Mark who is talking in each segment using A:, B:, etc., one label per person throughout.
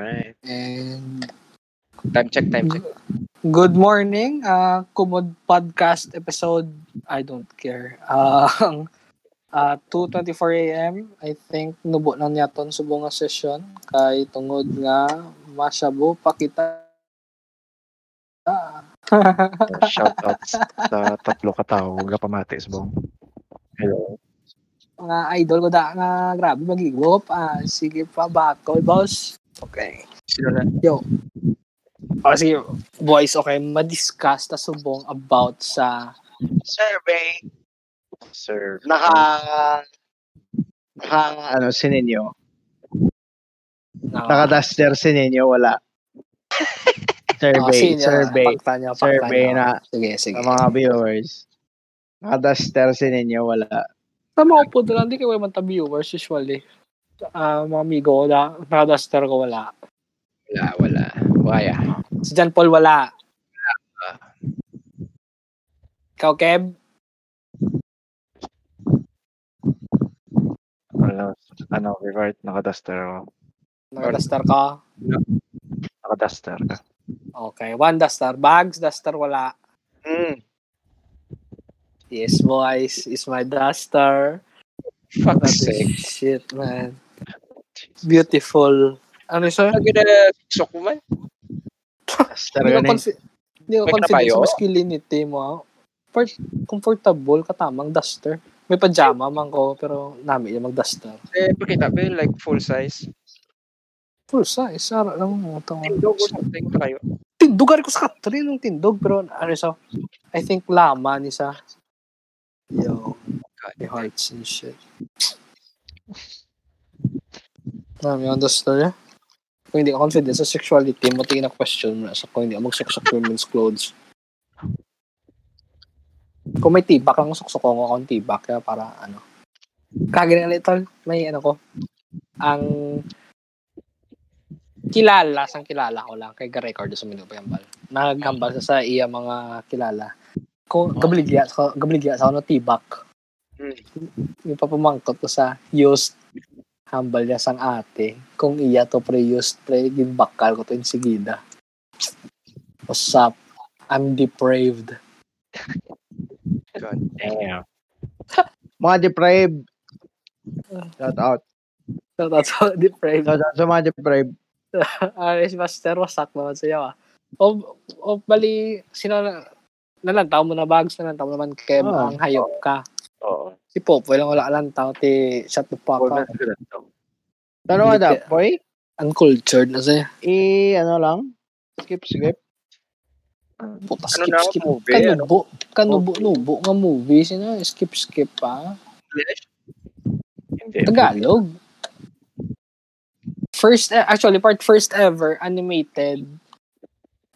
A: Alright.
B: And
C: Time check, time check.
B: good morning. Uh, Kumod Podcast episode, I don't care. Uh, uh, 2.24 a.m. I think nubo na niya ton subong nga session. Kay tungod nga masyabo pa kita. Ah.
A: Shout out sa tatlo ka tao. Ka pamatis, bong. Hello.
B: mga idol ko da nga grabe magigop. Ah, sige pa bako, boss. Okay.
C: Na?
B: Yo. Oh, sige, boys, okay, ma-discuss ta subong about sa
D: survey,
A: Sir.
D: naka, naka, ano, sininyo.
B: na,
D: Naka-duster sininyo, wala. survey, survey,
B: Pagtanya,
D: survey na
B: Sige, sige.
D: sa mga viewers. Naka-duster sininyo, wala.
B: Tama ko po doon, hindi kayo man ta viewers usually. Ah, mga amigo ko na, nakaduster ko wala.
C: Wala, wala. Waya.
B: Si John Paul wala. Ikaw, Kev?
A: Ano, ano, revert, naka-duster ako.
B: Nakaduster ka?
A: Naka-duster ka.
B: Okay, one duster. Bags, duster wala.
D: Mm.
B: Yes, boys, is my duster.
C: Fuck's sake.
B: shit, man. Beautiful. Ano siya?
C: Lagi na sok mo man.
B: Hindi ko, confi- hindi ko
C: kanapayo?
B: sa masculinity mo. ah. Part, comfortable, katamang duster. May pajama man ko, pero namin yung mag-duster.
C: Eh, pakita ba like full size?
B: Full size, sara lang mo.
C: Tindog or something kayo.
B: Tindogar ko sa Catherine ng tindog, pero ano siya? I think laman isa. Yo, my hearts and shit. Yung duster eh. Kung hindi ka confident sa sexuality mo, tingin na question mo na sa kung hindi ka magsuksok women's clothes. Kung may tibak lang, suksok ko akong tibak. Kaya para ano. Kagin nga ito, may ano ko. Ang kilala, sang kilala ko lang, kay record sa Minuto Yambal. Naghambal sa sa iya mga kilala. Kung gabaligya, sa gabaligya sa ano, tibak.
C: Hmm.
B: Yung papamangkot ko sa used hambal niya sang ate. Kung iya to pre used pre, ginbakal ko to yung sigida. What's up? I'm depraved.
C: God.
A: Damn.
D: Mga deprived. Shout out.
B: So that's how depraved.
D: Shout out sa mga deprived.
B: Aris Master, wasak naman sa'yo ah. O, o bali, sino na, nalantaw mo na bags, nalantaw mo naman Kev,
D: Ah.
B: ang hayop ka.
A: Oo.
B: Si Popoy lang wala lantaw, ti shut the fuck up.
D: Ano
B: Hindi
D: da,
B: ka-
D: boy?
B: Uncultured na sa'yo.
D: I, ano lang? Skip, skip.
B: Puta,
C: Ano
B: skip,
C: na
B: skip.
C: movie? Ano?
B: Kanubo, kanubo, nubo nga movie. Sino, skip, skip pa.
C: English?
A: Hindi.
B: Tagalog. First, eh, actually, part first ever animated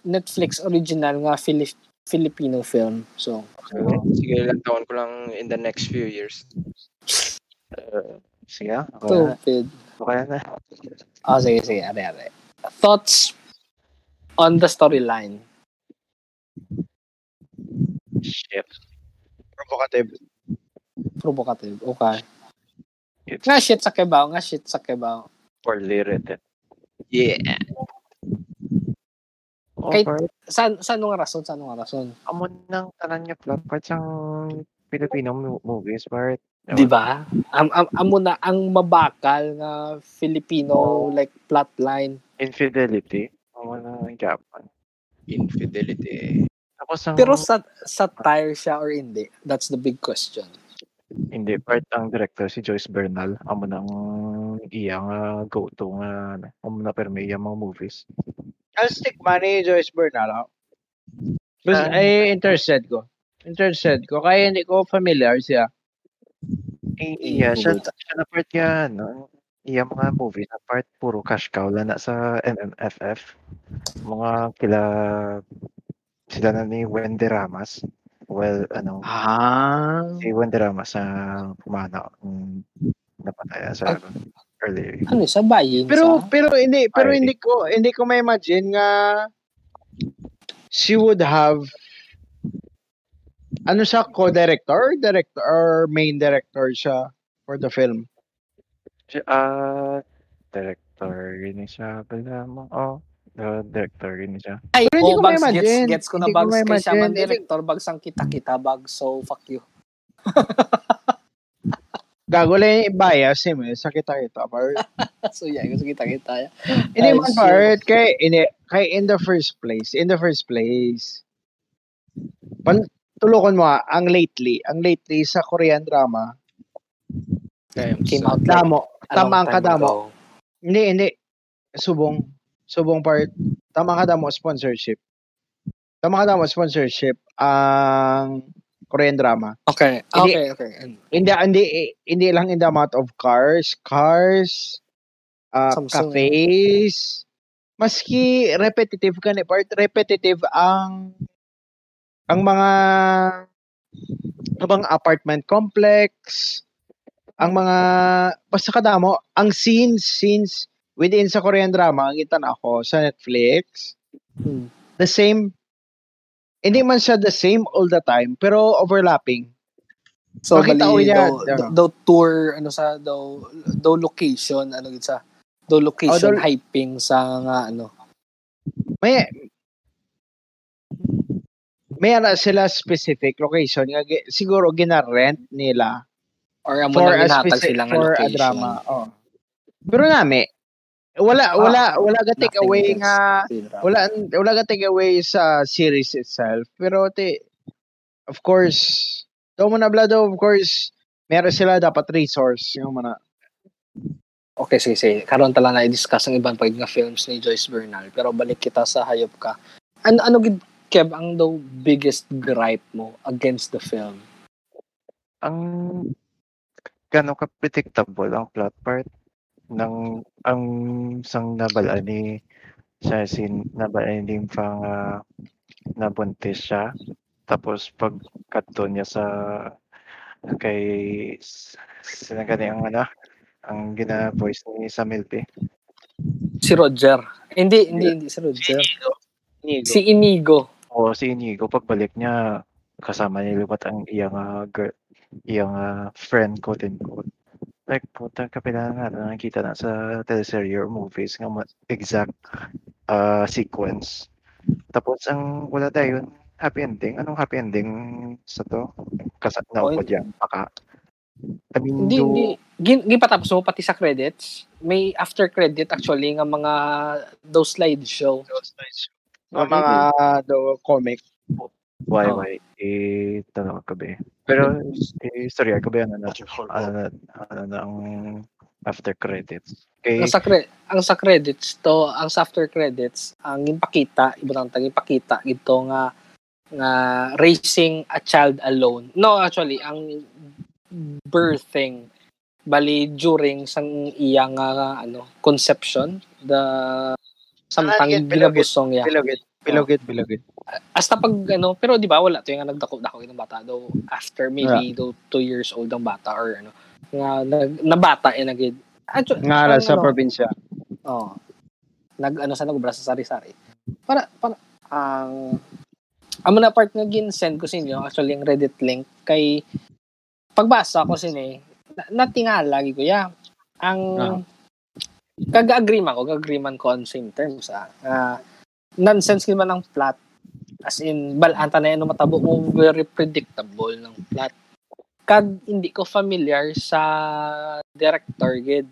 B: Netflix original nga Fili- Filipino film. So,
C: Sige, ilang taon ko lang in the next few years.
A: Uh, sige, ah. okay na.
B: stupid.
A: Okay na.
B: Oh, sige, sige. Are, are. Thoughts on the storyline?
A: Shit.
D: Provocative.
B: Provocative. Okay.
A: It's
B: Nga shit sa kebaw. Nga shit sa kebaw.
A: poorly written.
C: Yeah.
A: Oh, part,
B: Saan, saan nga rason? Saan nga rason?
A: amo nang tanan niya plot part siyang Filipino mo- movies part.
B: Di ba? Am, am, amo na ang mabakal nga Filipino like plotline.
A: Infidelity. Amo na ang Japan.
C: Infidelity.
A: Tapos ang
B: Pero sa satire siya or hindi? That's the big question.
A: hindi part ang director si Joyce Bernal. Amo nang iya nga go-to nga ano, amo na perme iya mga movies.
D: I'll stick money Joyce Bernal. ah. Basta,
A: Ah.
D: ay, interested ko. Interested ko. Kaya hindi ko familiar siya.
A: Eh, iya siya, siya na part yan. No? Iya mga movie na part puro cash cow lang na sa MMFF. Mga kila sila na ni Wendy Ramas. Well, ano,
D: Ah.
A: si Wendy Ramas na pumana um, napataya sa earlier.
B: Ano sa bayin
D: Pero
B: sa?
D: pero hindi pero
A: Ay.
D: hindi ko hindi ko ma-imagine nga she would have ano siya co-director, director or main director siya for the film.
A: Si- Ah, direct director ni siya pala mo. Oh, uh, director ni siya.
B: Ay,
D: Pero hindi
B: oh,
D: ko
B: bags,
D: ma-imagine.
B: gets, gets ko na
D: Hindi ko
B: bags kay siya man director, bags ang kita-kita bags, so fuck you.
D: Gago lang yung bias eh, may sakit kita part.
B: so yeah, gusto kita-kita.
D: Hindi man part, kay, ini, kay in the first place, in the first place, pan, tulungan mo ah, ang lately, ang lately sa Korean drama,
B: Came out
D: damo, tamang kadamo.
B: ago.
D: Hindi, hindi. Subong. Subong part. Tama ka damo sponsorship. Tama ka damo sponsorship ang Korean drama.
B: Okay,
D: Hindi-
B: okay, okay. And
D: Hindi hindi hindi lang in the amount of cars, cars, uh,
B: Samsung.
D: cafes. Maski repetitive ka part repetitive ang ang mga abang apartment complex, ang mga basta kadamo, ang scenes scenes within sa Korean drama, ang kita na ako sa Netflix,
B: Hmm.
D: the same hindi man siya the same all the time, pero overlapping.
B: So,
D: Makita ko yan,
B: daw,
D: ano.
B: daw tour, ano sa, daw, daw location, ano gid sa, daw location
D: Oh, daw-
B: hyping sa nga, ano.
D: may may ana sila specific location nga siguro gina-rent nila
B: Or amo
D: a
B: ginhatag
D: specific
B: sila nga
D: for a
B: location.
D: drama oh pero nami wala wala wala ga take away nga wala wala ga take away sa series itself pero te of course daw mo na blado of course meron sila dapat resource yung mana
B: Okay, sige, sige. Karon tala na i-discuss ang ibang pag nga films ni Joyce Bernal. Pero balik kita sa hayop ka. Ano, ano gid Kev, ang daw biggest gripe mo against the film?
A: Ang gano'n ka predictable ang plot part ng ang sang nabalaan ni siya sin nabalaan din pang uh, nabuntis siya tapos pag niya sa kay sinagani ang ano ang gina-voice ni Samuel P.
B: Si Roger. Hindi, hindi, hindi si Roger.
D: Inigo.
B: Si Inigo.
A: O si Inigo pagbalik niya kasama niya lumat ang iyang uh, girl, iyang uh, friend quote and quote. Like puta kapila nga na nakita na sa teleserye or movies ma- exact uh, sequence. Tapos ang wala tayo happy ending. Anong happy ending sa to? Kasi na
B: Oh,
A: ko diyan paka. I mean,
B: Hindi,
A: do-
B: hindi. Gin, gipatapos mo pati sa credits. May after credit actually nga mga those slideshow.
D: ang mga do comic
A: Why,
B: Oh.
A: why? Eh, tanong ka ba eh. Pero, eh, sorry, ako ba yan, ano, ano, na, ano na ang after credits? Okay,
B: Ang sa, cre- ang sa credits to, ang sa after credits, ang ipakita, ibutang tag ipakita gito nga nga raising a child alone. No, actually, ang birthing bali during sang iyang nga ano conception the samtang
D: Ah, get, bilogit,
B: ginabusong ya
D: bilogit bilogit bilogit
B: hasta pag ano pero di ba wala to yung nagdako-dako ng bata daw after maybe daw two years old ang bata or ano nga nag, na bata eh nagid Actu-
D: nga
B: ang
D: sa
B: ano,
D: probinsya.
B: oh nag ano sa nagubra sa sari-sari. Para para ang amo na part nga gin-send ko sa inyo actually yung Reddit link kay pagbasa ko sini na, natingala lagi ko ya ang
D: Ah.
B: kaga-agree man ko kaga-agree man ko on same terms ah Ah, nonsense naman ang plot as in balanta na yan matabo mo very predictable ng plot. Kag hindi ko familiar sa director gid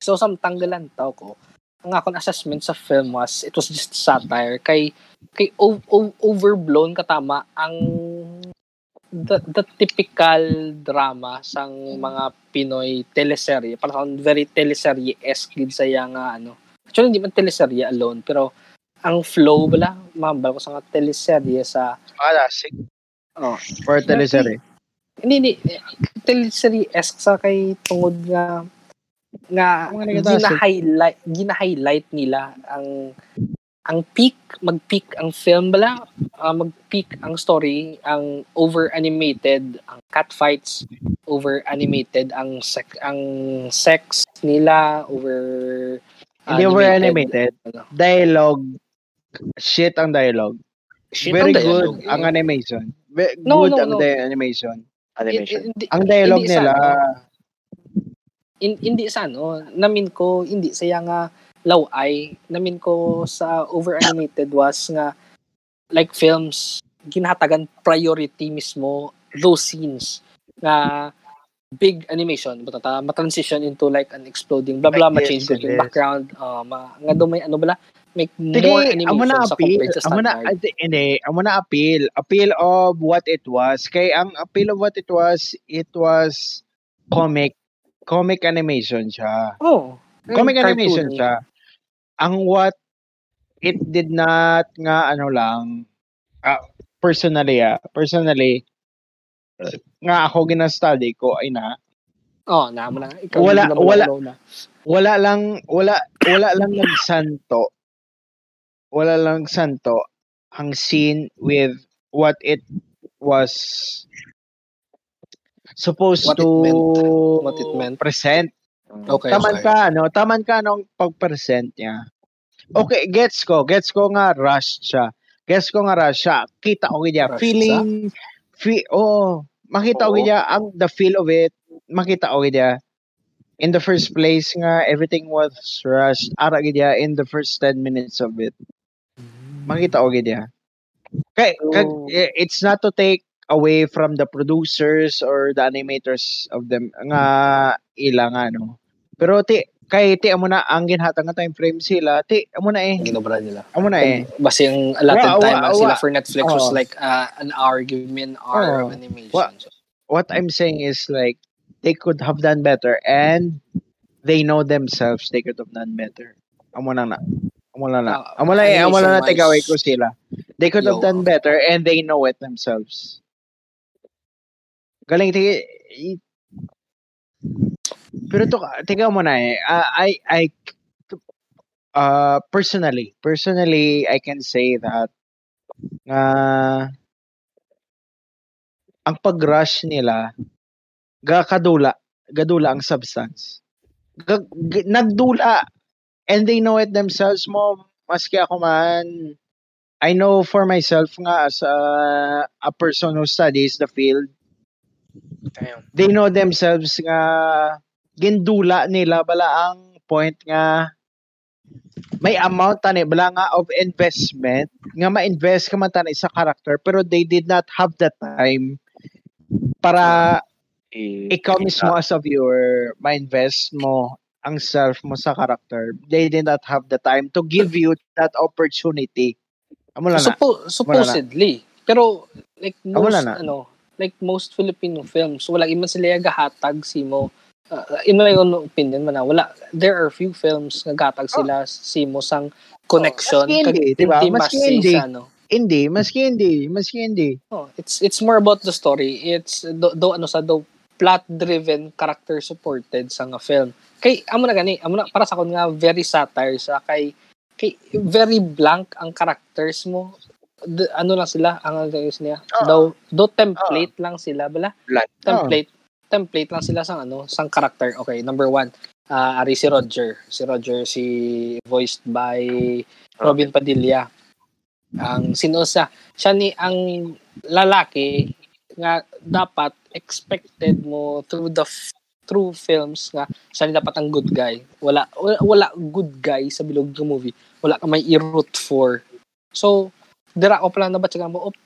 B: so samtang galantaw ko. Ang akong assessment sa film was it was just satire. Kay kay o- o- overblown katama ang the, the typical drama sang mga Pinoy teleserye. Parang very teleserye-esque sa yang nga ano. Actually hindi man teleserye alone pero ang flow bala mambal ko sa nga teleserye sa
D: classic.
B: Oh
D: for teleserye
B: hindi. hindi teleserye-esque sa kay tungod nga nga
D: eh.
B: gina-highlight gina-highlight nila ang ang peak mag-peak ang film bala ah, mag-peak ang story ang over animated ang cat fights over animated ang sex ang sex nila over
D: hindi over animated dialogue shit ang dialogue.
B: Shit,
D: very
B: ang
D: good
B: dialogue,
D: ang
B: eh.
D: animation. Ve-
B: No,
D: good
B: no,
D: ang
B: no.
D: di- animation.
A: Animation.
B: Hindi-
D: ang dialogue
B: hindi sa-
D: nila
B: in, hindi sa ano, namin ko hindi. Saya nga laway, namin ko sa over animated was nga like films ginhatagan priority mismo those scenes nga big animation. But ta ma-transition into like an exploding blah blah
D: Like
B: ma-change ko yung background. Uh, ma, nga do may ano bala make
D: Sige,
B: more animation
D: na
B: sa
D: appeal.
B: compared sa
D: Amo na,
B: standard.
D: ade- hindi, amo na appeal. Appeal of what it was. Kay ang appeal of what it was, it was comic. Comic animation siya.
B: Oh,
D: Comic
B: cartoon
D: animation siya. Ang what it did not nga ano lang ah, personally ah, personally uh, nga ako gina-study ko ay na
B: Oh, na mo na. Ikaw
D: Wala-
B: na
D: wala.
B: na.
D: wala lang wala wala lang nagsanto wala lang santo ang scene with what it was supposed
B: What it
D: to
B: meant. What it meant.
D: present.
B: Okay,
D: taman
B: okay.
D: ka ano taman ka nung pag-present niya. Okay gets ko gets ko nga rush siya. Gets ko nga rush siya. Kita ko niya.
B: Rush
D: feeling fe, oh makita ko niya ang the feel of it. Makita ko niya. In the first place nga everything was rushed. Ara niya in the first 10 minutes of it makita ko gid niya kay, kay
B: So-
D: it's not to take away from the producers or the animators of them nga ila nga no pero ti kay ti amo na ang ginhatag nga time frame sila ti amo na eh
B: Ginobra nila.
D: amo na eh
B: Basta yung allotted time ang sila for Netflix was
D: oh.
B: like uh, an hour. Give me an hour
D: Oh.
B: of animation.
D: Wa- what I'm saying is like they could have done better and they know themselves they could have done better. Amo na na. Amo na na.
B: Ah,
D: Amo na eh, amo na na
B: animation-wise,
D: tigaway ko sila. They could have
B: Yo.
D: done better and they know it themselves. Galing tigi i- pero to tiga mo na eh. Ah, I I uh personally, personally I can say that nga ang pag-rush nila gakadula gadula ang substance Gag- g- nagdula and they know it themselves mo maski ako man I know for myself nga as a, a person who studies the field
C: Damn.
D: they know themselves nga gindula nila bala ang point nga may amount tani bala nga of investment nga ma-invest ka man tani sa character pero they did not have the time para ikaw mismo as a viewer ma-invest mo ang self mo sa character they did not have the time to give you that opportunity amo lang na
B: Suppo- supposedly. Pero like
D: Ah,
B: most
D: na.
B: ano, like most Filipino films, wala iman sila gahatag simo. Uh, in my own opinion man, ah, wala there are few films nga gatag sila simo sang connection
D: Oh, hindi,
B: kag
D: diba?
B: Intimacy
D: hindi.
B: sa ano.
D: hindi maski hindi maski hindi
B: Oh, it's it's more about the story. It's do, do ano sa do plot driven character supported sa nga film. Kay amo na gani, amo na para sa kon nga very satire sa kay kay very blank ang characters mo. D- ano lang sila ang ano niya.
D: Oo.
B: Daw do template lang sila bala.
C: Blunt.
B: Template template lang sila sang ano, sang character. Okay, number one. ah ari si Roger. Si Roger si voiced by Robin Padilla. Ang sino siya? Siya ni ang lalaki nga dapat expected mo through the through films nga siya dapat ang good guy. Wala wala, good guy sa bilog ng movie. Wala ka may i-root for. So, dira ko pala na ba mo op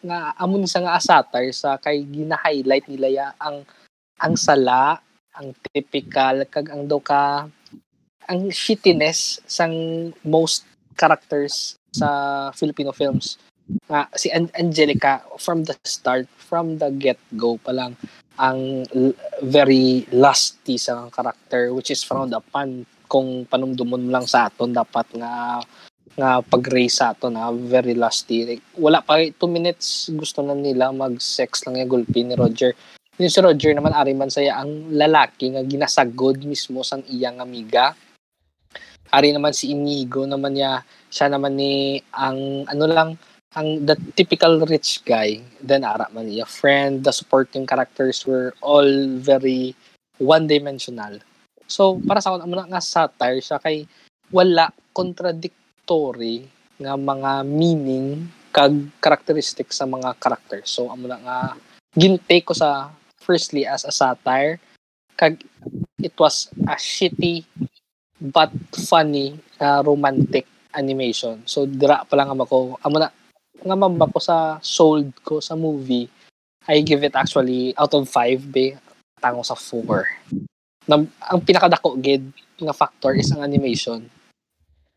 B: nga amon sa nga satire sa kay gina-highlight nila ya ang ang sala, ang typical kag ang daw ka ang shittiness sang most characters sa Filipino films. Nga si An- Angelica from the start, from the get-go pa lang ang very lusty sa character which is frowned upon kung panumdumon lang sa aton dapat nga nga pag-raise sa aton na very lusty. Like, wala pa 2 minutes gusto na nila mag-sex lang yung gulpi ni Roger. Yung si Roger naman ari man saya ang lalaki nga ginasagod mismo sang iyang amiga. Ari naman si Inigo naman niya siya naman ni ang ano lang ang the typical rich guy then ara man niya friend the supporting characters were all very one dimensional so para sa ako amo na nga satire siya kay wala contradictory nga mga meaning kag characteristics sa mga characters so amo na nga gintake ko sa firstly as a satire kag it was a shitty but funny uh, romantic animation. So dira pa lang ako amo na nga mamba ko sa sold ko sa movie. I give it actually out of 5 be tango sa 4. Na, ang pinakadako gid nga factor is ang animation.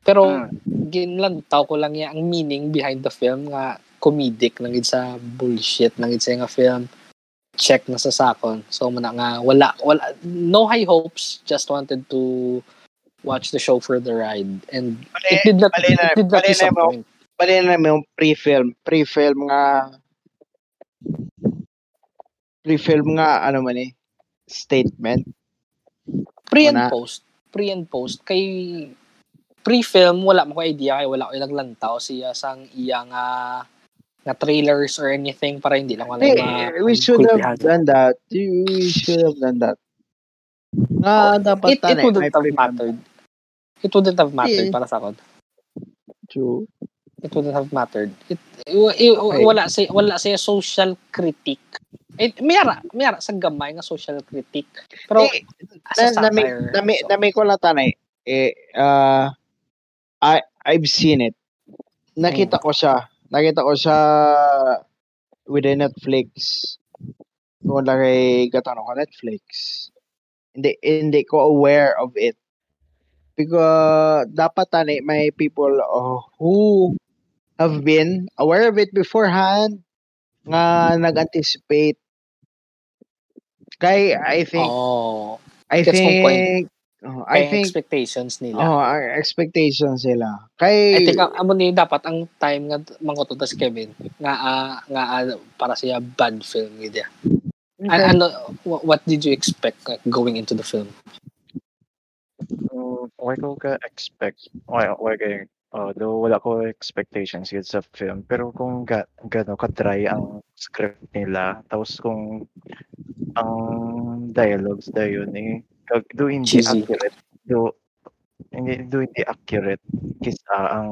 B: Pero ginlantaw ko lang ya ang meaning behind the film nga comedic lang gid sa bullshit lang gid sa nga film check na sa sakon. So muna nga wala wala no high hopes, just wanted to watch the show for the ride and it did not
D: Bali na-
B: it did not
D: mo.
B: disappoint.
D: Bali na yung pre-film. Pre-film nga pre-film nga ano man eh statement.
B: Pre and post, pre and post kay pre-film wala mo ko idea kay wala ko naglantaw siya sang iya nga nga trailers or anything para hindi lang wala
D: Hey,
B: ma
D: we should have done that. We should have done that. Nga dapat
B: it, it wouldn't
D: may
B: have mattered. It wouldn't have mattered
D: Yeah.
B: para sa akin.
D: True.
B: It wouldn't have mattered. It, i- i-
D: Okay.
B: wala sa wala sa social critique. It mayara, mayara sa gamay nga social critique. Pero
D: Eh,
B: as a
D: na, nami, nami,
B: so,
D: nami ko lang tanay. Eh, uh, I, I've seen it. Nakita
B: Hmm.
D: ko siya. Nakita ko siya with the Netflix. Kung lagay gatanong ko Netflix. Hindi, hindi ko aware of it. Because dapat tani may people uh, who have been aware of it beforehand nga nag-anticipate. Kay I think
B: oh,
D: I think oh, I think
B: expectations nila.
D: oh, expectations sila. Kay
B: I think ang amo ni dapat ang time nga mangkoto tas Kevin nga ah, nga ah, para siya bad film gid ya. An- ano wh- what did you expect like, going into the film?
A: Mm, why ko ka expect why why kay although wala ko expectations yun sa film pero kung ga, gano ka dry ang script nila tapos kung ang dialogues na yun eh do hindi
B: Cheesy.
A: accurate do hindi do hindi accurate kisa ang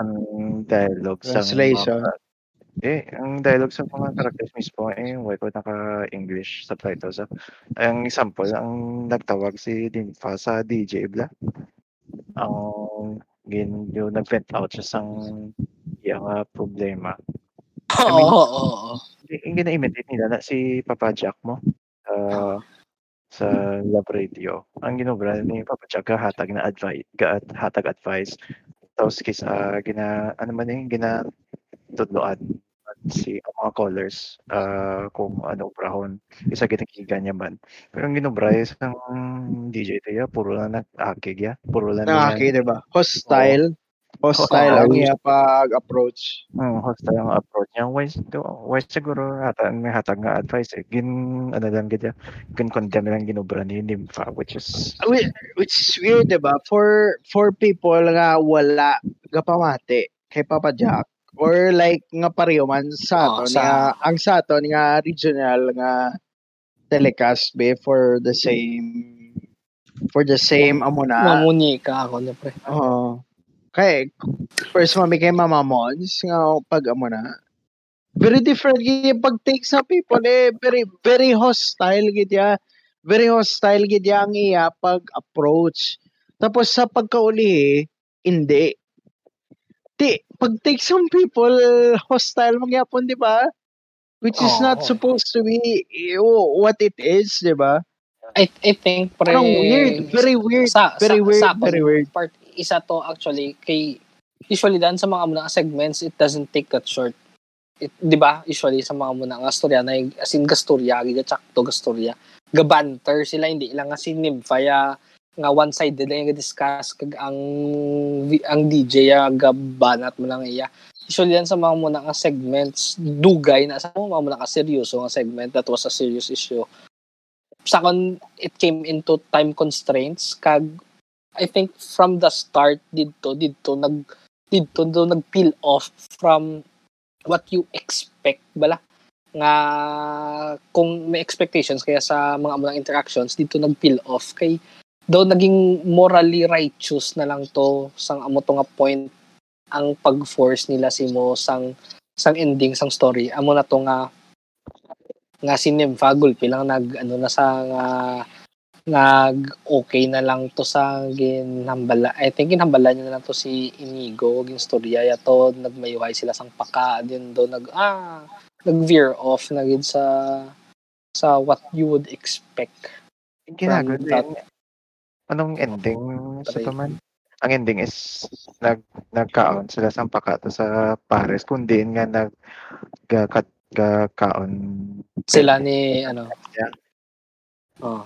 A: ang dialogue sa
D: Translation.
A: mga, eh ang dialogue sa mga characters mismo eh why ko naka English subtitles ah. ang example ang nagtawag si Dinfa sa DJ bla ang gin yung nag-vent out siya sang iyang ah, problema
B: Oo,
A: mean-
B: oo, oo.
A: yung gina-imitate nila na si Papa Jack mo uh, sa Love Radio. Ang ginobra ni Papa Jack hatag na advice, hatag advice. Tapos kisa gina ano man yung gina tudloan si ang mga callers uh, kung ano brahon isa ginakigan niya man pero ang ginobra is ang DJ Tia puro lang nag-akig ya puro lang
D: nakaki, di ba? Hostile. Hostile
B: Oo.
D: ang iya pag-approach.
A: Hmm, hostile ang approach niya. Why, why siguro hatag, may hatag nga advice eh. Gin, ano lang gadya, gin condemn lang ginobra ni Nympha, which is,
D: Which, which is weird, di ba? For, for people nga wala gapamate kay Papa Jack or like nga pareho man sa
B: Oo,
D: aton
B: sa-
D: nga ang sa aton nga regional nga telecast be for the same for the same amo na
B: Mamunika ako na pre.
D: Oo. Kay, first mami kay Mama Mons, nga pag amo na, very different yung pag-take sa people, eh, very, very hostile gid ya. Very hostile gid ya ang iya pag-approach. Tapos sa pagkauli, hindi. Di, pag-take some people, hostile mangyapon, di ba? Which is
B: Oo.
D: not supposed to be eh, what it is, di ba?
B: I I think pre
D: Parang weird, very weird,
B: sa,
D: very
B: sa,
D: weird,
B: sa
D: very weird.
B: part isa to actually kay usually dan sa mga muna segments it doesn't take that short it, di ba usually sa mga muna nga storya na as in gastorya gid sakto gastorya gabanter sila hindi lang nga si Nymphaya nga one sided lang nga discuss kag ang ang DJ ya gabanat mo lang iya. Usually dan sa mga muna nga segments dugay na sa mga muna nga seryoso nga segment that was a serious issue. Sakon it came into time constraints kag I think from the start dito dito nag dito do nag peel off from what you expect bala. Nga kung may expectations kaya sa mga mga interactions dito nag peel off kay daw naging morally righteous na lang to sang amo to nga point ang pag-force nila si mo sang sang ending sang story amo na to nga nga si Nympha gulpi lang nag ano na sa nga nag okay na lang to sa ginhambala I think ginhambala niya na lang to si Inigo gin storya ya to nagmayuhay sila sang paka din do nag ah nag veer off na gid sa sa what you would expect
A: Ginagawa
B: From
A: din. Anong ending sa
B: Try.
A: paman? Ang ending is nag nagkaon sila sa pakato sa Paris kundi nga nag gakat kaon
B: sila ni ano
A: Yeah.
B: oh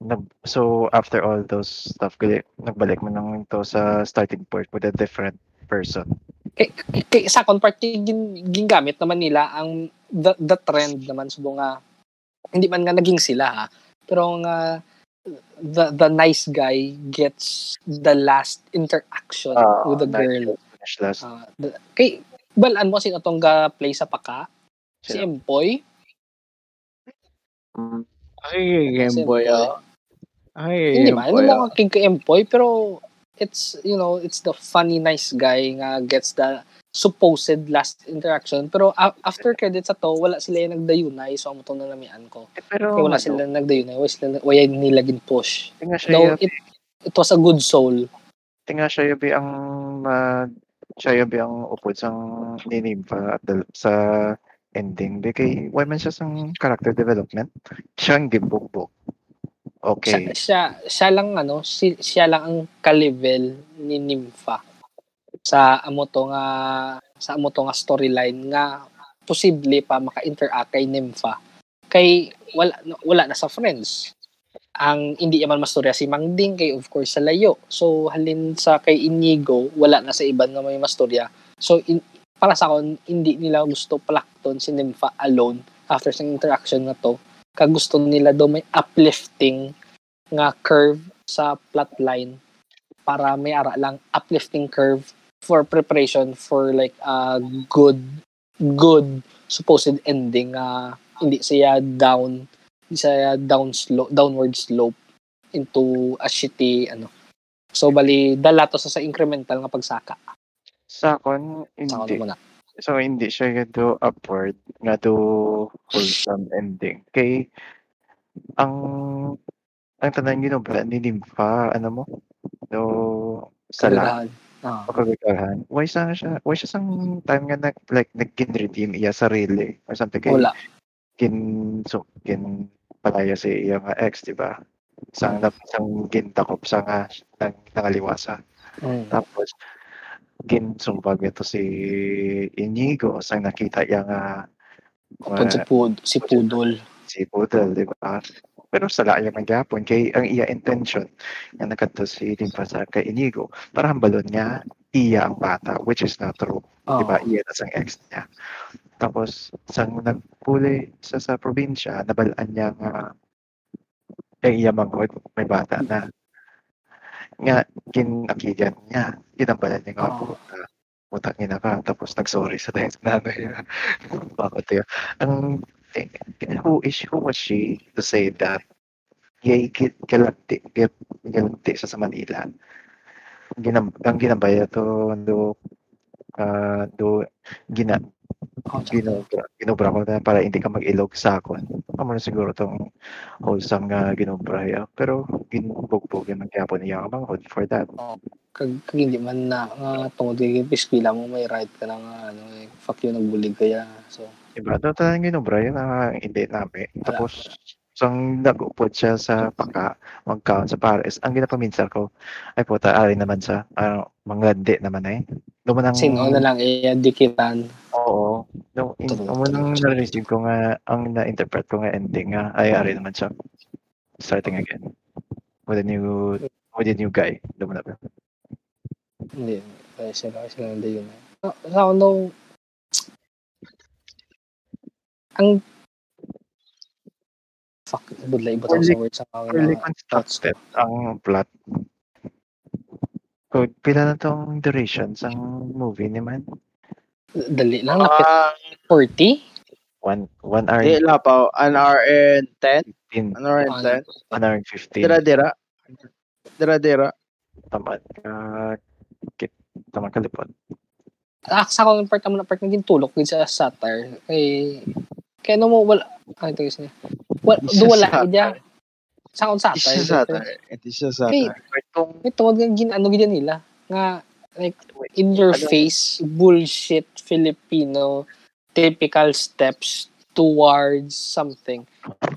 A: nag, so after all those stuff gali, nagbalik mo nang to sa starting point with a different person.
B: kay, kay sa part gin, gingamit naman nila ang the, the trend naman subo nga hindi man nga naging sila ha pero nga the the nice guy gets the last interaction
A: Ah,
B: with the
A: nice.
B: girl
A: last.
B: Ah, the- kay balaan mo sino tong ga play sa paka si? Empoy
A: Mm,
D: Ay, Game Boy, ah. Ay,
B: hindi
D: Boy,
B: ano mo kay kay Empoy pero it's you know it's the funny nice guy nga gets the supposed last interaction. Pero a- after credits sa to wala sila yung nagdayunay. So amo to na namian ko.
A: Eh, pero
B: Kaya wala
A: ano,
B: sila nagdayunay. Wala sila wala nila gin push.
A: Tinga
B: though it it was a good soul.
A: Tinga siya yabi ang uh, siya yabi ang upod sang ninimpa at the, sa ending. Di kay why man siya sang character development? Siya ang gibugbog. Okay.
B: Siya, siya siya lang ano si, siya lang ang ka-level ni Nympha sa amo to nga sa amo to nga storyline nga posible pa maka-interact kay Nympha. Kay wala wala na sa friends. Ang hindi man mastorya si Mang Ding kay of course sa layo. So halin sa kay Inigo wala na sa iban nga may mastorya. So in, para sa akon hindi nila gusto palakton si Nympha alone after sa interaction na to. Kag gusto nila daw may uplifting nga curve sa plotline para may ara lang uplifting curve for preparation for like a good good supposed ending nga hindi siya down hindi siya down slope downward slope into a shitty ano so bali dala to sa, sa incremental nga pagsaka
A: sa akon
B: sa
A: hindi
B: muna
A: So hindi siya do upward nga do wholesome ending. Kay ang ang tanan yun ba ni Nympha ano mo? Do sala
B: Kagagahan. Ah.
A: o kagagahan. Why sa siya? Why siya sang time nga nag like nagkin redeem iya sarili or something kay
B: wala
A: kin so kin palaya si iya nga ex, di ba? Sang nap sang gintakop sa nga nang nangaliwasa.
B: mm.
A: Tapos, ginsumbag ito si Inigo sa nakita niya nga
B: Upod si, Pud, si Pudol
A: si Poodle, di ba? Pero sa layo ng gapon, kay ang iya intention nga nakato si Limpa sa kay Inigo para hambalon niya iya ang bata, which is not true.
B: oh.
A: Di ba? Iya na sang ex niya. Tapos, sang nagpuli sa sa probinsya, nabalaan niya nga eh, iya mangod, may bata na. Nga, kinakigyan niya. Ginambalan niya nga
B: Oo.
A: po na utang niya na ka. Tapos, nag-sorry sa tayo sa nanay niya. Bakit yun? Ang, who is, who was she to say that yay galante galante sa sa Manila ginam ang ginambaya to do uh, do gina
B: Oh,
A: ginobra ginobra ko na para hindi ka mag-ilog sa akon. Amo na siguro tong wholesome nga ginobra ya. Pero ginbugbog yung nagyapon niya ang manghod for that.
B: kag, kag hindi man na nga tungod kay mo may right ka na nga ano eh, fuck you nagbulig kaya so
A: Diba? Doon talagang ginobra yun ang hindi namin. Tapos sang nag-upod siya sa paka, mag-count sa Paris, ang ginapaminsan ko, ay puta, ari naman sa, ano, manglandi naman eh. Lumanang,
B: sino na lang eh dikitan
A: Oo. No, in,
B: True,
A: ang unang
B: true.
A: na-receive ko nga, ang na-interpret ko nga ending nga, ay ari naman siya. Starting again. With a new, with a new guy. Lumanap na.
B: hindi kaya sila kaya sila hindi yun eh. Sa ako no ang fuck budlay iba tawag sa words sa mga
A: Early
B: thoughts
A: constructed ang plot. So, pila na tong duration sa movie ni man?
B: dali lang lapit
D: Ah,
B: 40
A: One, one hour
D: di la pa. An hour and 10?
A: 15,
D: An hour and
B: Ano?
D: 10?
A: one hour and 15.
D: Dira, dira. Dira, dira.
A: Tama ka, kit, tama kalipod.
B: ah, sa akong part mo na part naging tulok gid sa satire kay kay ano mo wala ay ito niya wala do wala idya sa akong satire
D: satire. Ito siya satire.
A: Itong
B: ito gin ano gid nila nga like in your
A: Ano?
B: face bullshit Filipino typical steps towards something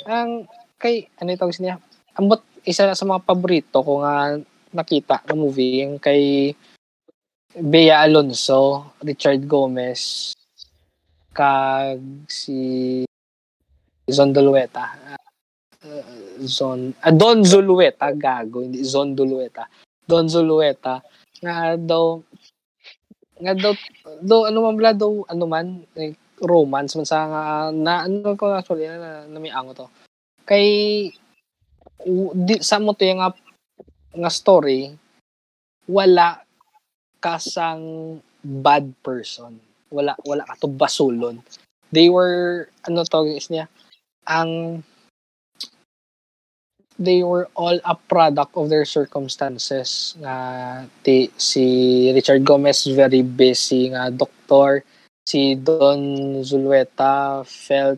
B: ang kay ano ito niya ambot isa sa mga paborito ko nga nakita na movie yung kay Bea Alonso, Richard Gomez, kag si Zon Dulueta. Uh, Zon, ah, Don Zulueta, gago, hindi Zon Dulueta. Don Zulueta, nga daw, nga daw, daw ano man bala daw, ano man, like, romance man sa nga, na, ano ko actually, na, na may ango to. Kay, di, sa mo to yung nga, nga story, wala kasang bad person. Wala wala ka to basulon. They were ano to is niya ang they were all a product of their circumstances nga ti, si Richard Gomez very busy nga doktor si Don Zulueta felt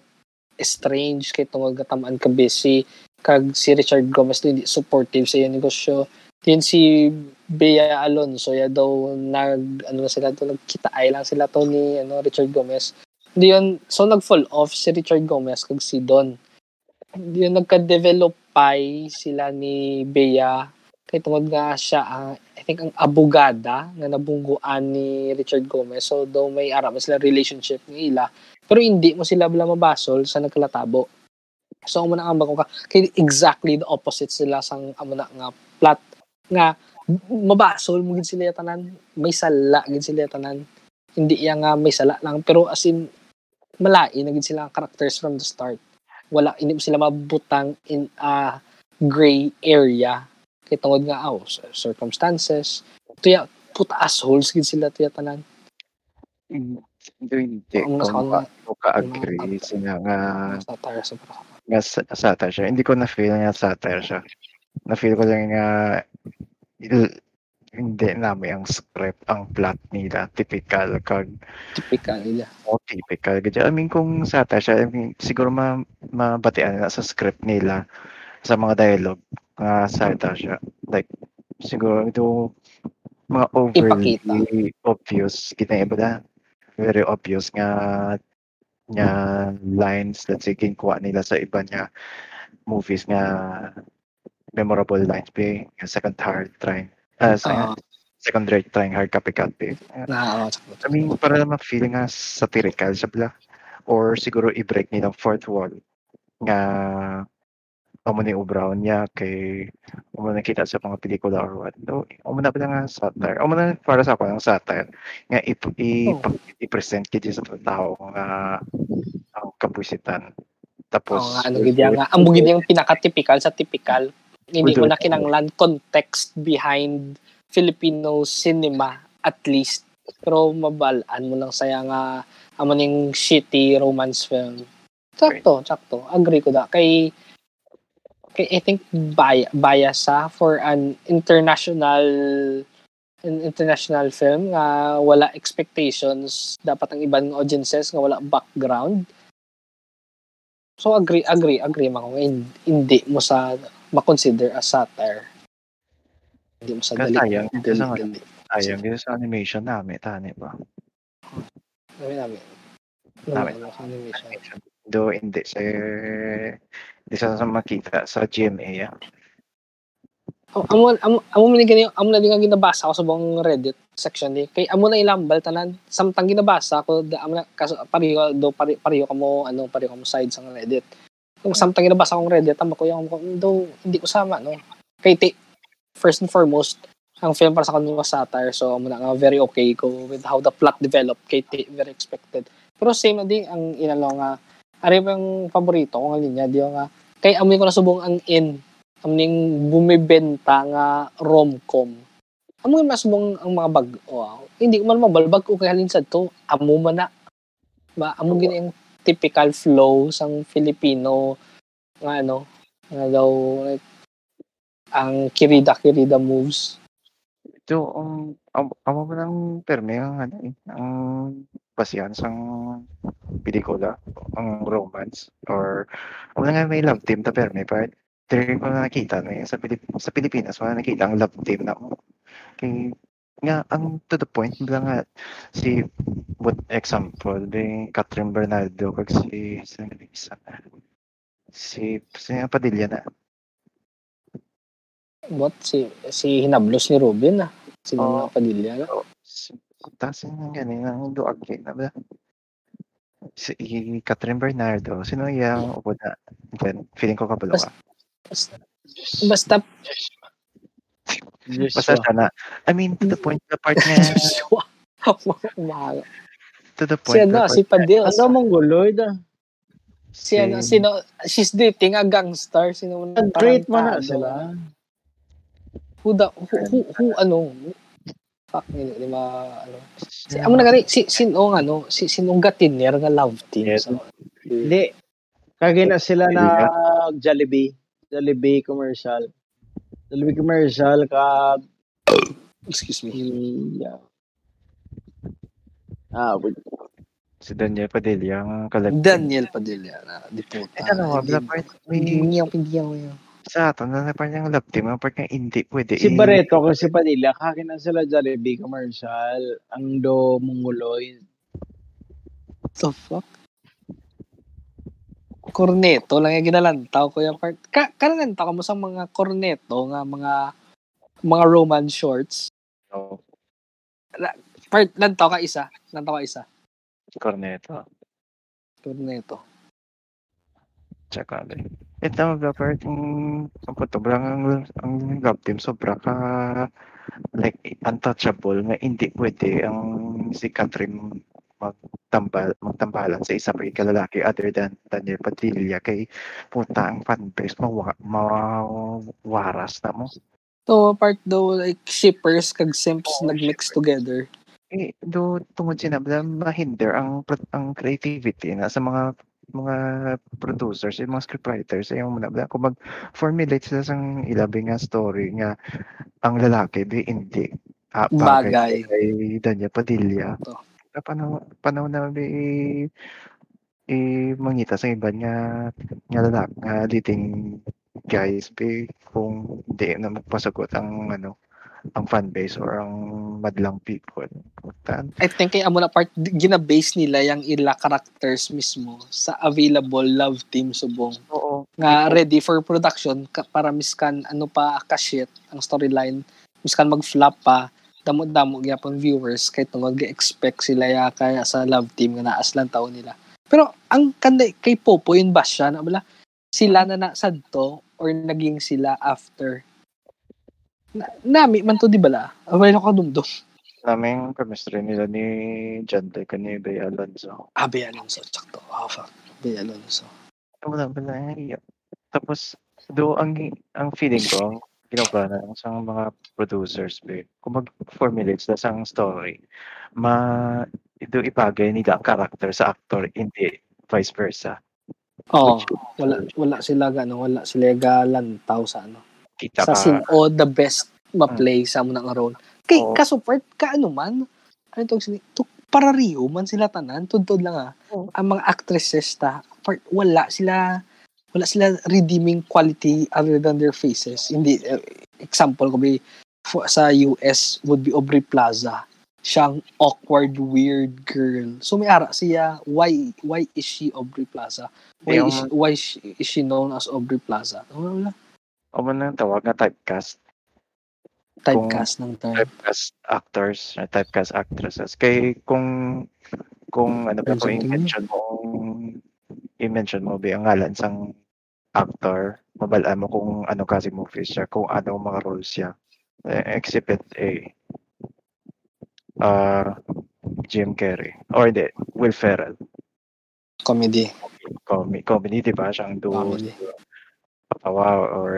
B: strange kay tungod gatamaan ka busy kag si Richard Gomez hindi supportive sa iyang negosyo din si Bea Alonso ya daw nag ano na sila to nagkitaay lang sila to ni ano Richard Gomez. Di yun so nag fall off si Richard Gomez kag si Don. Di yun nagka-develop pay sila ni Bea. Kay tungod nga siya ang I think ang abogada nga nabungguan ni Richard Gomez. So daw may ara man sila relationship ni ila. Pero hindi mo sila bala mabasol sa nagkalatabo. So amo na ang ka kay exactly the opposite sila sang amo na nga plot nga mabasol mo gid sila tanan may sala gid sila tanan hindi iya nga may sala lang pero as in malai na gid sila ang characters from the start wala hindi mo sila mabutang in a gray area kay tungod nga aw circumstances tuya puta assholes gid sila tuya tanan
A: Hindi, hindi.
B: Ang nasa
A: Kung
B: kanila-
A: ako ka-agree sila nga,
B: satire sa
A: nga sa- satire siya. Hindi ko na-feel nga satire siya. Na-feel ko lang nga hindi namin ang script, ang plot nila, typical, kag
B: typical nila
A: o typical. Gadya. I mean, kung satire siya, I mean, siguro ma mabatian na sa script nila, sa mga dialogue, nga satire siya. Like, siguro ito, mga overly obvious, kita iba na, very obvious nga nga lines that say kinuha nila sa iba niya movies nga memorable lines be nga second hard trying uh,
B: Ah.
A: second rate trying hard copy copy
B: na
A: I mean para naman feeling nga satirical sa bla or siguro i-break nilang fourth wall nga amo ni Brown niya kay amo nakita sa mga pelikula or what. No amo na pala nga satire. Amo na para sa ako ang satire. Nga i, i,
B: Oh.
A: i-present kiti sa tao nga ang kapusitan. Tapos
B: oh, ano gid nga ang gid yung pinaka-typical sa typical hindi mo na kinanglan context behind Filipino cinema at least. Pero mabalaan mo lang saya nga amo ning shitty romance film. Sakto sakto. Agree ko da. Kay kay I think bias sa for an international an international film nga wala expectations. Dapat ang ibang audiences nga wala background. So agree agree agree man ko hindi mo sa ma-consider as satire. Hindi mo sa dali.
A: sayang,
B: dali,
A: kasi nga-
B: dali.
A: ayun dito sa animation namin tani ba.
B: Dami. Ano, sa animation.
A: do hindi sa hindi sa sa makita sa GMA ah.
B: Am- Amo amo amo man gani amo na din nga ginabasa ko sa buong Reddit section ni. Kay amo na ilambal tanan samtang ginabasa ko da amo na kaso pareho do pare, pareho kamo ano pareho kamo side sa Reddit. Kung samtang ginabasa kong Reddit amo ko yung do hindi ko sama no. Kay ti, first and foremost ang film para sa kanila was satire so amo na nga very okay ko with how the plot developed kay ti, very expected. Pero same na din ang inalo nga ari pa yung paborito ko nga linya di nga kay amoy ko nasubong ang in amning bumibenta nga rom-com. Amo yung masubong ang mga bag. Wow. Hindi ko man mabalbag ko kay halin sa to. Amo man na. Ba, amo gini yung typical flow sang Filipino nga ano, nga daw like, ang kirida-kirida moves.
A: So, ang amo mo ng perme ang ano, eh, ang basihan sang pelikula, ang romance or wala nga may love team ta perme but diri ko na nakita na eh, sa Pilip sa Pilipinas wala nakita ang love team na. Kay nga ang to the point bala nga si what example ni Catherine Bernardo kag si na si si Padilla na.
B: What? Si, si Hinablos ni Ruben ah. Si
A: Oo.
B: Mama Padilla. No?
A: Oh, si tasin nga ganin ang duag na ba? Si Catherine Bernardo, sino yang upo na? Then, feeling ko kabalo ka.
B: Basta, basta
D: Diyos
A: Basta
D: ko.
A: siya na, I mean, to the point, the part nga,
B: Joshua.
A: To the
B: Si
A: point,
B: ano,
A: the
B: si
A: part,
B: Padilla.
D: Ano mong guloy da?
B: Si ano, sino, she's dating a gangster. Sino mo
D: Nag-treat mo na sila.
B: Who, the, who, who, who, ano, fuck, hindi, di ma, ano. Si, amo na gani, si, sinong, ano, si, sinong gatiner nga love team.
A: Yes.
B: So,
D: Hindi. Kagi na sila na Jollibee. Jollibee commercial. Jollibee commercial ka
B: excuse me.
D: yeah. Ah, wait.
A: si Daniel Padilla, ang kalab.
B: Daniel Padilla na di puta.
A: Eh, ano, the part, may,
B: Hindi ako, hindi ako yun.
A: sa ato, na part yung love team, ang part nga hindi pwede.
D: Si Barreto ko si Padilla, kagi na sila Jollibee commercial. Ang do monguloy.
B: the fuck? Corneto lang yung ginalantaw ko yung part. Ka kanalantaw ka mo sa mga corneto nga mga mga romance shorts.
A: Oh,
B: Part lantaw ka isa. Lantaw ka isa.
A: Corneto.
B: Corneto.
A: Tsaka, ito mga part, yung, ang lang ang, ang love team, sobra ka, like, untouchable, nga hindi pwede ang si Catherine magtambal, magtambalan sa isa pang kalalaki other than Daniel Padilla kay puta ang fanbase mawa, mawaras na mo.
B: So, part daw, like, shippers kag simps nag-mix together.
A: Eh, do tungod sinabi na mahinder ang ang creativity na sa mga mga producers, yung mga scriptwriters, yung mga kung mag-formulate sila sang ilabi nga story nga ang lalaki di hindi ah,
B: Bagay.
A: kay Danya Padilla.
B: Ito.
A: Na panahon, panahon na di i mangita sa iba nga nga lalaki nga leading guys be kung di na magpasagot ang ano ang fan base or ang madlang people. Putan.
B: I think kay amo na part gina-base nila yung ila characters mismo sa available love team subong
A: Oo.
B: nga ready for production ka, para miskan ano pa ka shit ang storyline miskan mag-flop pa damo-damo gyapon viewers kay tungod ga-expect sila ya kaya sa love team nga naas lang taon nila. Pero ang kanday kay Popo yun ba siya? Na wala sila na nasadto or naging sila after? Na, nami man to di bala away ko dumdum.
A: Naming chemistry nila ni John Tay ni Bay Alonso.
B: Abe Alonso sakto. Oh fuck. Abe Alonso
A: Wala wala. Tapos do ang ang feeling ko ang ginawa na ng isang mga producers be. Kung mag-formulate sila sa story ma ito ipagay nila ang character sa actor hindi vice versa.
B: Oh
A: Which-
B: wala wala sila gano wala sila galantaw sa ano.
A: Kita
B: sa
A: ka
B: sin o the best ma-play sa mo ng role. Kay
A: Oo.
B: kasuport ka ano man ano to sini to para Rio man sila tanan tudtod lang ah.
A: Oo.
B: ang mga actresses ta part, wala sila wala sila redeeming quality other than their faces. Hindi eh, example ko for, sa US would be Aubrey Plaza siyang awkward weird girl. So may ara siya why why is she Aubrey Plaza? Why
A: Yung-
B: is she, why is she, is she known as Aubrey Plaza? Wala, wala.
A: o man ang tawag na typecast.
B: Typecast ng term.
A: Typecast actors or typecast actresses. Kay kung kung ano ba kung i-mention mo i-mention mo ba ang ngalan sang actor mabalaan mo kung ano kasi movies siya kung ano mga roles siya eh, exhibit A. Uh, Jim Carrey. Or hindi. Will Ferrell.
B: Comedy.
A: Comedy, comedy di ba? Siyang do patawa or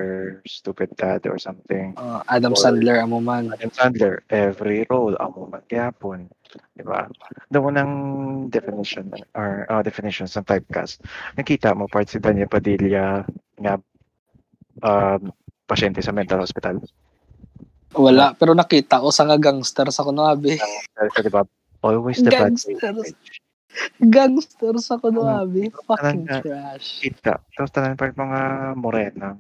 A: stupid dad or something.
B: Uh, Adam
A: Or-
B: Sandler amo man.
A: Adam Sandler, every role amo man gyapon, di ba? Doon ng definition or uh, definitions ng typecast. Nakita mo part si Daniel Padilla nga um, pasyente sa mental hospital.
B: Wala, pero nakita ko sa nga gangster sa kunabi.
A: Sa, di ba? Always the
B: Gangsters. Gangster sa kunabi. Fucking
A: Talaga.
B: trash.
A: Kita. Tapos tanan pa mga morena.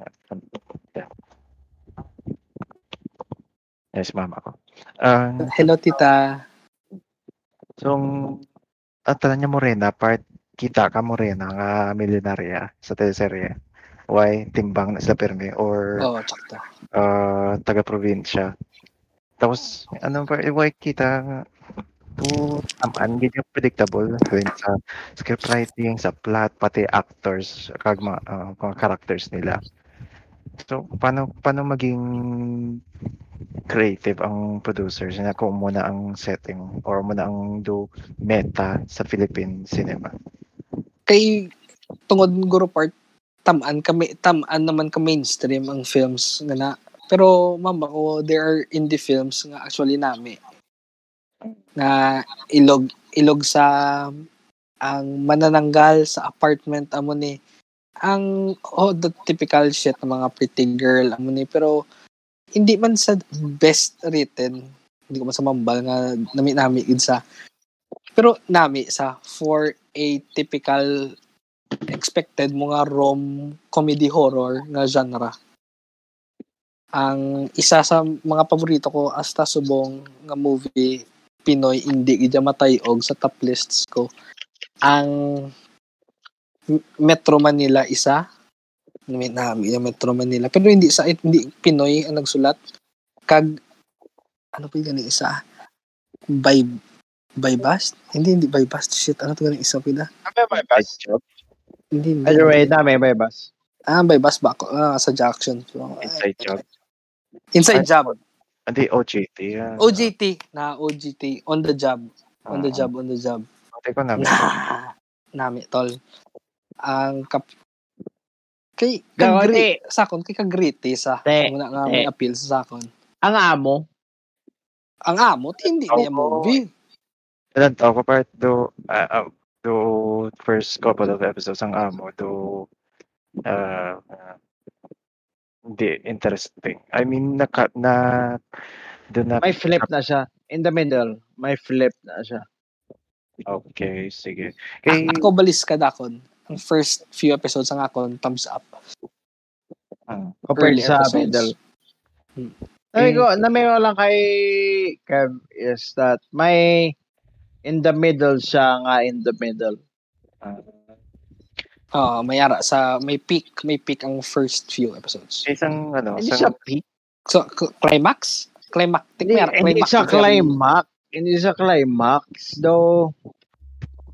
A: Yes, mama ko. Ang
B: Hello, tita.
A: So, at tanan niya morena, part kita ka morena nga milyonarya sa teleserye. Why timbang na sila permi or
B: oh, tsakta.
A: uh, taga-probinsya. Tapos, ano pa, eh, why kita to tamaan, ganyan predictable rin sa script writing, sa plot, pati actors, kag mga, uh, mga characters nila. So, paano, paano maging creative ang producers na kung muna ang setting or muna ang do meta sa Philippine cinema?
B: Kay tungod guro part tamaan kami tamaan naman ka mainstream ang films nga na. Pero mama ko there are indie films nga actually nami na ilog ilog sa ang manananggal sa apartment amo ni ang oh the typical shit ng mga pretty girl amo ni pero hindi man sa best written hindi ko man sa mambal nga nami nami gid sa pero nami sa for a typical expected mo nga rom comedy horror nga genre. Ang isa sa mga paborito ko hasta subong nga movie Pinoy hindi gid matayog sa top lists ko. Ang Metro Manila isa yung Metro Manila. Pero hindi sa hindi Pinoy ang nagsulat. Kag ano pa yung isa? By by bust hindi hindi by bust shit ano to ganing isa pila?
D: Kami may bus.
B: hindi hindi.
D: Either way, dami may bus.
B: ah by bus ba ako? Ah, sa Jackson. So,
A: Inside job.
B: inside job.
A: Hindi, OJT. yan.
B: OJT na OJT on the job. On the job on the job.
A: Hindi ko namin.
B: na nami tol. Ang kap kay kagri sakon kay kagriti sa
D: Te,
B: muna nga may appeal sa sakon
D: Ang amo,
B: ang amo hindi niya movie
A: Ilan tao ko part do uh, do first couple of episodes ang amo do uh, uh, hindi interesting. I mean naka na do na
D: may flip na siya. In the middle, may flip na siya.
A: Okay, sige.
B: A-
A: Kay
B: ako balis ka dakon ang first few episodes ang akon thumbs up
A: ah,
D: Compared sa
B: episodes.
D: middle.
B: Hmm.
D: Sabi ko, namiyo lang kay Kev is that may in the middle siya nga in the middle.
A: ah,
B: Oo, may ara sa may peak, may peak ang first few episodes.
A: isang ano,
D: Hindi
A: sa
D: siya peak.
B: So climax, climax,
D: Hindi,
B: may ara,
D: hindi
B: climax
D: siya
B: yung
D: climax. Hindi siya climax. Though,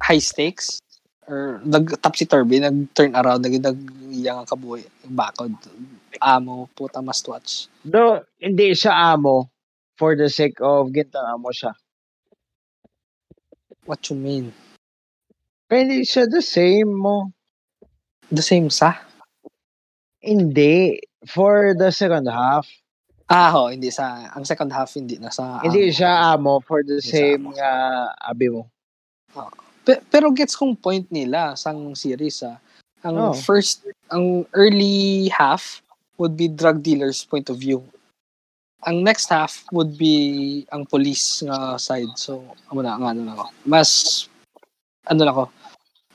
B: high stakes or nag topsy turvy, nag turn around, nag nag yang kabuhi, bakod. Amo, puta must watch.
D: though hindi siya amo for the sake of gintang amo siya.
B: What you mean?
D: Kaya hindi siya the same mo.
B: The same sa?
D: Hindi. For the second half.
B: Ah, ho, hindi sa ang second half hindi na sa
D: Hindi
B: amo.
D: siya amo for the
B: Hindi sa
D: same nga abi mo.
B: Pe- pero gets kong point nila sang series ah. Ang
D: Oh.
B: first, ang early half would be drug dealers point of view. Ang next half would be ang police nga side. So, ano na, ang ano lang ako. Mas, ano lang ako,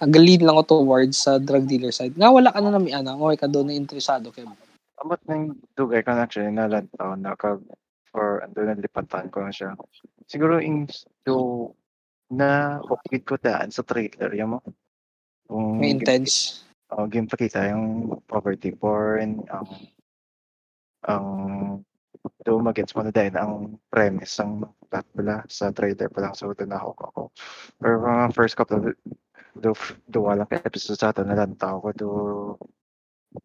B: nag-lead lang ako towards sa drug dealer side. Nga wala ka na nami, ano, okay ka doon na interesado kay
A: Amot ng dugay ko na actually na lantaw na kag or ando na lipatan ko na siya. Siguro in do na hukit ko daan sa trailer yan mo. Kung
B: May intense.
A: oh, game pakita yung poverty porn ang ang do magets mo na din ang premise ang plot pala sa trailer pa lang so na ako ako. Pero mga first couple of do do walang episode sa atin na lantaw ko do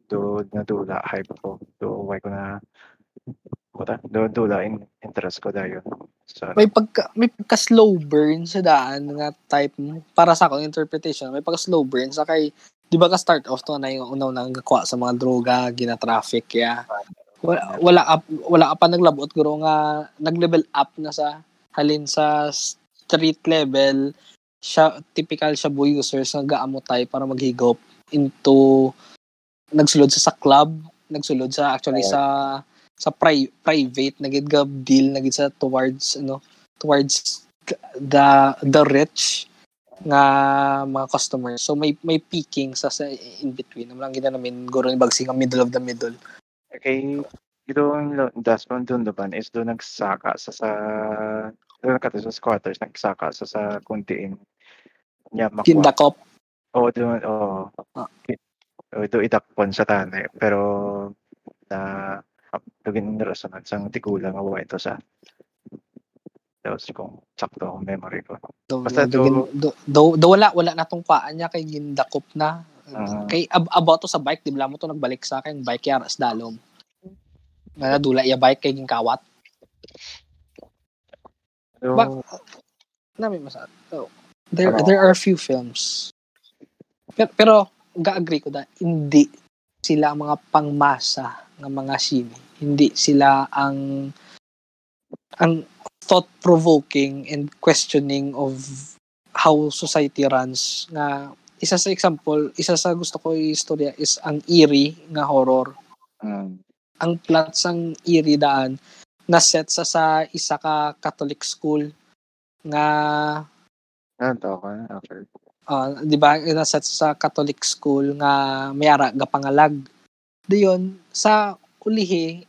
A: do nadula hype ko do why ko na Puta, do dula in interest ko dahil sa
B: May pagka, may pagka slow burn sa daan nga type. Para sa akong interpretation, may pagka slow burn sa kay, di ba ka start off to na yung unaw nang gakuha sa mga droga, gina-traffic, ya. Wala, wala, up, wala pa naglabot, guro nga, nag-level up na sa, halin sa street level, siya, typical siya boy users nga gaamotay para maghigop into, nagsulod sa sa club, nagsulod sa, actually sa, sa pri- private nagid gab deal nagid sa towards ano towards the the rich nga mga customers. So may may peaking sa, sa in between. Naman lang gina namin guro ni bagsing ang middle of the middle.
A: Okay, ito ang Desmond doon naman is doon nagsaka sa sa doon ka sa squatters nagsaka sa sa kuntiin niya makuha.
B: Kindakop.
A: Oo, doon, oo.
B: Ah.
A: Oh. Ito itakpon sa tani, pero na tugin rason sa tigulang awa ito sa Tapos kung sakto ang memory ko.
B: Do,
A: Basta
B: do, do, do, do, do, wala wala na tong paan niya kay gindakop na.
A: Ah.
B: kay ab, about to sa bike, di ba mo to nagbalik sa akin, bike yaras dalom. Nga dula iya bike kay gingkawat.
A: So,
B: Ba- Nami masad. So, there
A: Ano?
B: there are a few films. Pero, pero ga-agree ko da hindi sila ang mga pangmasa ng mga sine. Hindi sila ang ang thought provoking and questioning of how society runs nga isa sa example, isa sa gusto ko istorya is ang eerie nga horror.
A: mm,
B: Ang plot sang eerie daan na set sa sa isa ka Catholic school nga
A: ano to ako after.
B: Ah, 'di ba nasa sa Catholic school nga mayara ga pangalag. Dayon sa ulihi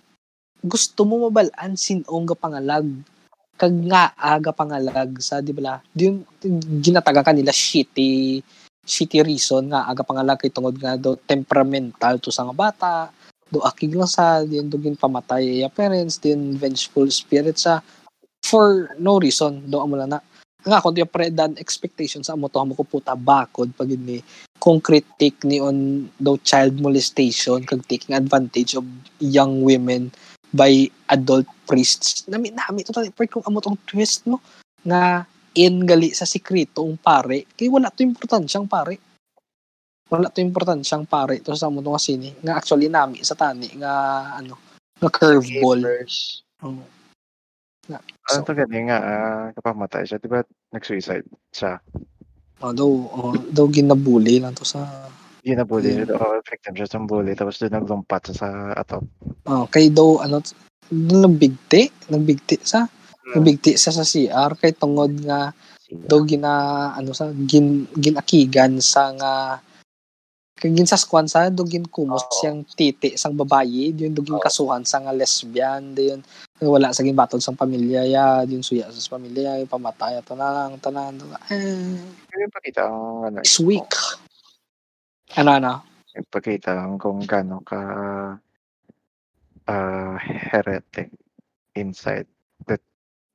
B: gusto mo mabalaan sinong ga pangalag? Kag nga aga pangalag sa di ba diyon ginataga kanila shitty shitty reason nga aga pangalag kay tungod nga do temperamental to sa nga bata do akig lang sa diyon do gin pamatay ya parents din vengeful spirit sa for no reason do amo na nga kung di pre dan expectations sa mo to mo ko puta bakod pag ni concrete take ni on do child molestation kag taking advantage of young women by adult priests. Nami nami to pre kung amo tong twist mo nga in gali sa sikreto ang pare kay wala to importansyang pare. Wala to importansyang pare to sa mo nga sini nga actually nami sa tani nga ano nga curveball. Oo. Nga
A: Ano
B: so,
A: to gani nga, ah, kapamatay siya, di ba nag-suicide siya?
B: daw oh, daw ginabuli lang to sa
A: Yun na bully,
B: Yeah.
A: oh, victim siya sa bully, tapos doon naglumpat siya sa atop.
B: Oh, kay daw ano doon nagbigti, nagbigti sa
A: Hmm.
B: nagbigti sa sa CR kay tungod nga daw gina ano sa gin ginakigan sa nga kay gin sa skwan sa daw gin kumos
A: Oo.
B: siyang titi sang babayi diyon daw gin
A: Oo.
B: kasuhan sa nga lesbian diyon wala sa gin batod sang pamilya ya diyon suya sa pamilya yung pamatay tanan tanan eh,
A: Yung pakita ang ano,
B: is weak ano ano
A: yung pakita ang kung gaano ka uh, heretic inside the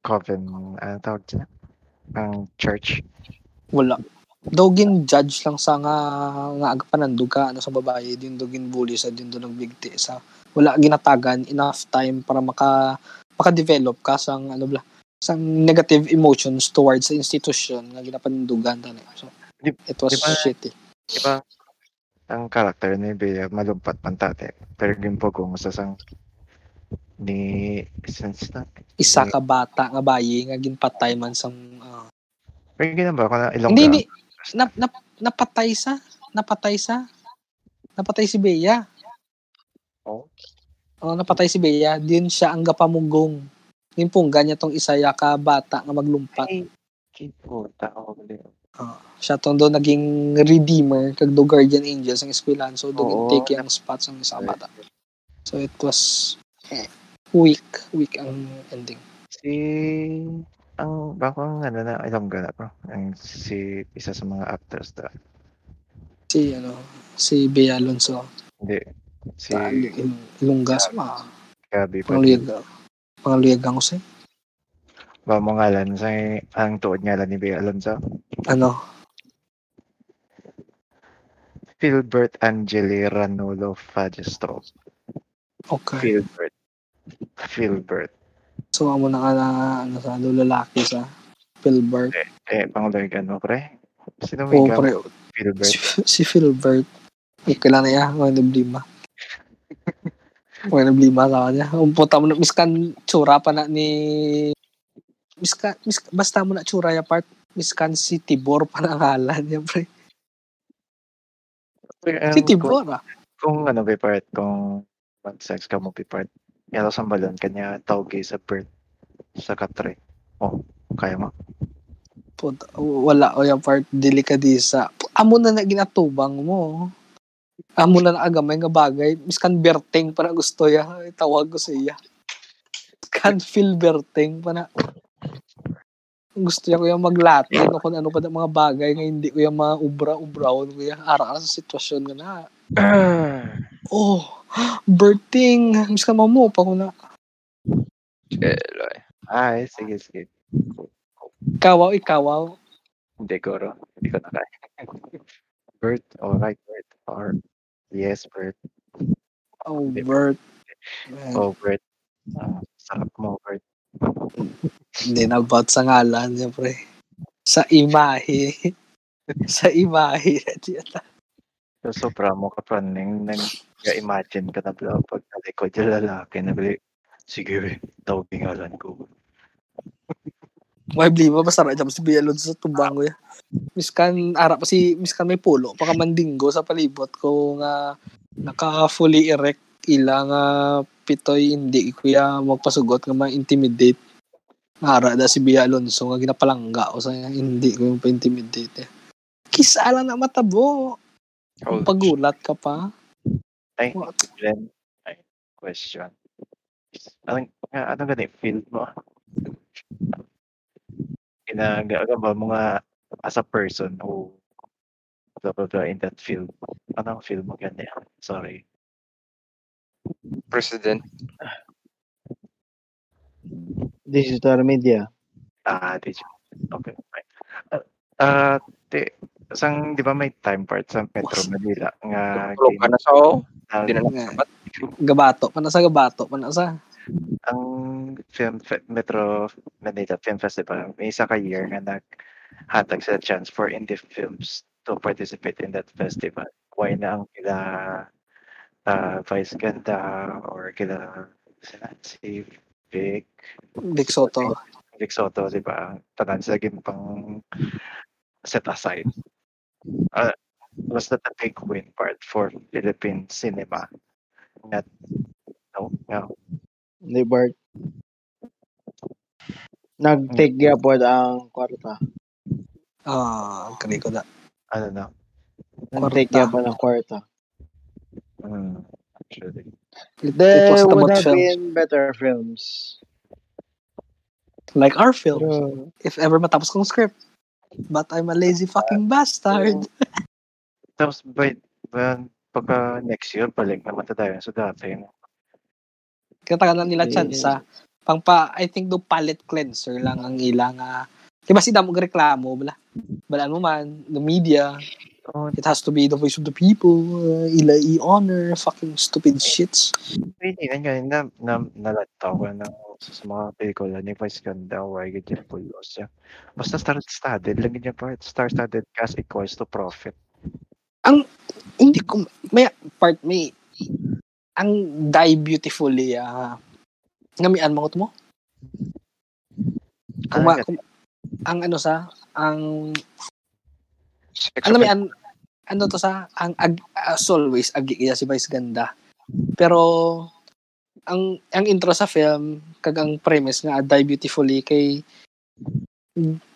A: coven, ano tawag dyan? Ang church.
B: wala daw gin judge lang sa nga nga aga panandog ka ano sa babae din daw gin bully sa din daw nagbigti sa wala ginatagan enough time para maka maka-develop ka sang ano bla sang negative emotions towards sa institution nga ginapandugan tani so
A: Di-
B: it was
A: di ba-
B: shitty
A: Di ba? Ang character ni Bea malumpat pantate. Pero yung pagong sa sang ni sense na.
B: isa ka bata nga bayi nga ginpatay man sang ah,
A: Pero ginamba ko na ilong
B: hindi hindi na, na, napatay sa napatay sa napatay si Bea
A: Oh.
B: Oh, napatay si Bea. Diyon siya ang gapamugong. Yung pungga niya tong isaya ka bata nga maglumpat.
A: Ay, puta ako.
B: Siya tong do naging redeemer kag do guardian angels ang eskwelahan. So do
A: Oo.
B: take yung spots ang isa bata. So it was eh, weak, weak ang ending.
A: Si ang bako ang ano na Ilongga na bro. Ang si isa sa mga actors da.
B: Si ano, si Bea Alonso.
A: Hindi. Si
B: Sa Il- Ilongga sa mga
A: Gabi pa.
B: Pangaluyag ang usay.
A: Ba mo ngalan sa ang tuod ngalan ni Bea Alonso.
B: Ano?
A: Philbert Angeli Ranolo Fagesto.
B: Okay.
A: Philbert. Philbert.
B: So amo na ka na ano sa do lalaki sa Philbert.
A: Eh, pangulagan mo pre. Sino may
B: pre.
A: Philbert?
B: Si, si Philbert. Okay lang na yan. Mga nablima. Mga nablima sa kanya. Ang puta mo na, miskan tsura pa na ni... Miskan, mis, basta mo na tsura ya part. Miskan si Tibor pa na ngalan niya, pre. Si Tibor, ah.
A: Kung, ano ba part, kung mag-sex ka mo ba part, Yalo sa balon kanya tawag sa birth sa katre. Oh, kaya mo?
B: Puta, wala o yung part delikadisa. Amo na na ginatubang mo. Amo na naagamay nga bagay. Miskan berting pa na gusto ya. Tawag ko sa iya. Can feel berting pa na. Gusto niya ko yung maglatin o kung ano pa na mga bagay nga hindi ko yung mga ubra-ubraon ko yung ara ka sa sitwasyon nga na. Oh, berting. Miskan mo mo pa ko na.
C: Eloy.
A: Ay, sige, sige.
B: Ikawaw, ikawaw.
A: Hindi ko, ro. Hindi ko na kaya. Bert, alright, Bert. Or, yes, Bert.
B: Oh, Bert.
A: Oh, Bert. Ah, sarap mo, Bert.
B: Hindi na about sa ngalan, siyempre. Sa imahe. sa imahe.
A: So, sobra mo ka pa nang nang imagine ka na pala pag nalikod yung lalaki na bili. Sige, we, tawagin ngalan ko.
B: May bliba basta ra jam si Bialon sa tubang ko ya. Miskan ara pa si miskan may pulo pa kamandinggo sa palibot ko nga naka fully erect ila nga pitoy hindi kuya magpasugot nga ma-intimidate. Ara da si Bia Alonso nga ginapalangga o sa hindi ko yung pa-intimidate. Eh. Kisala na matabo.
C: Oh,
B: Pagulat ka pa.
A: Ay,
B: What?
A: Glenn, ay, question. Anong, nga- anong ganit field mo? Ginagawa ba mo nga as a person o blah, blah, blah, in that field? Anong field mo ganyan? Sorry.
C: President.
D: Digital media.
A: Ah, did you? Okay, fine. Ah, ah, di, sang, di ba may time part sa Metro Manila nga
C: Tulog ka na sa o. Hindi na
B: Nga. Gabato. Pana sa gabato. Pana sa.
A: ang film fe- Metro Manila Film Festival may isa ka year nga naghatag sa chance for indie films to participate in that festival. Why na ang kila uh, Vice Ganda or kila si Vic,
B: Big Soto.
A: Vic Soto, di ba? Tanan gin pang set aside. Uh, was that a big win part for Philippine cinema? Nga, no, no.
D: Ni Bart. Nag-take gyapon ang kwarta.
B: Ah, kani ko na.
A: Ano na?
D: Nag-take
B: Kwarta.
D: gyapon ang kwarta.
A: Mm, actually.
B: It, it
D: There
B: was the
D: would have
B: film.
D: been better films.
B: Like our film.
D: Pero,
B: If ever matapos kong script. But I'm a lazy fucking bastard.
A: Tapos, by, by, pagka next year, balik naman na tayo sa dati. no?
B: Na nila
D: Yeah.
B: chance sa pang pa, I think do palette cleanser lang ang ilang uh, Diba si Damo reklamo, bala. Balaan mo man, the media,
A: Oh,
B: it has to be the voice of the people, uh, ila i-honor, fucking stupid shits.
A: hindi na nga, na, na, nalataw ko na sa sa mga pelikula ni Vice Ganda, why ganyan po siya. Basta star-studded, lang ganyan pa, star-studded cast equals to profit.
B: Hindi ko, may part, may, ang die beautifully, ah, ngamian mo ko mo? Kung, ma-
A: Ano
B: kung, ang ano sa, ang
C: offense.
B: yan, ano to sa, ang ag, as always, agi kaya si Vice ganda. Pero, ang ang intro sa film, kag ang premise nga, Die Beautifully, kay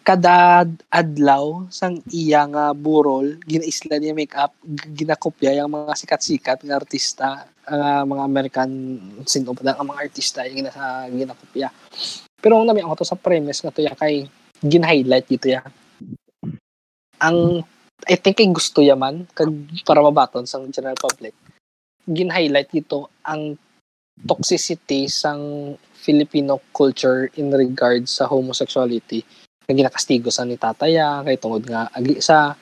B: kada adlaw sang iya nga burol ginaisla niya makeup ginakopya yung mga sikat-sikat nga artista nga mga American sin of ang mga artista yung ginasa ginakopya. Pero ang nami ako to sa premise nga to ya kay gin-highlight dito ya. Ang I think ay gusto yaman kag para mabaton sa general public gin-highlight dito ang toxicity sang Filipino culture in regards sa homosexuality nga ginakastigo sa ni tataya kay tungod nga agi sa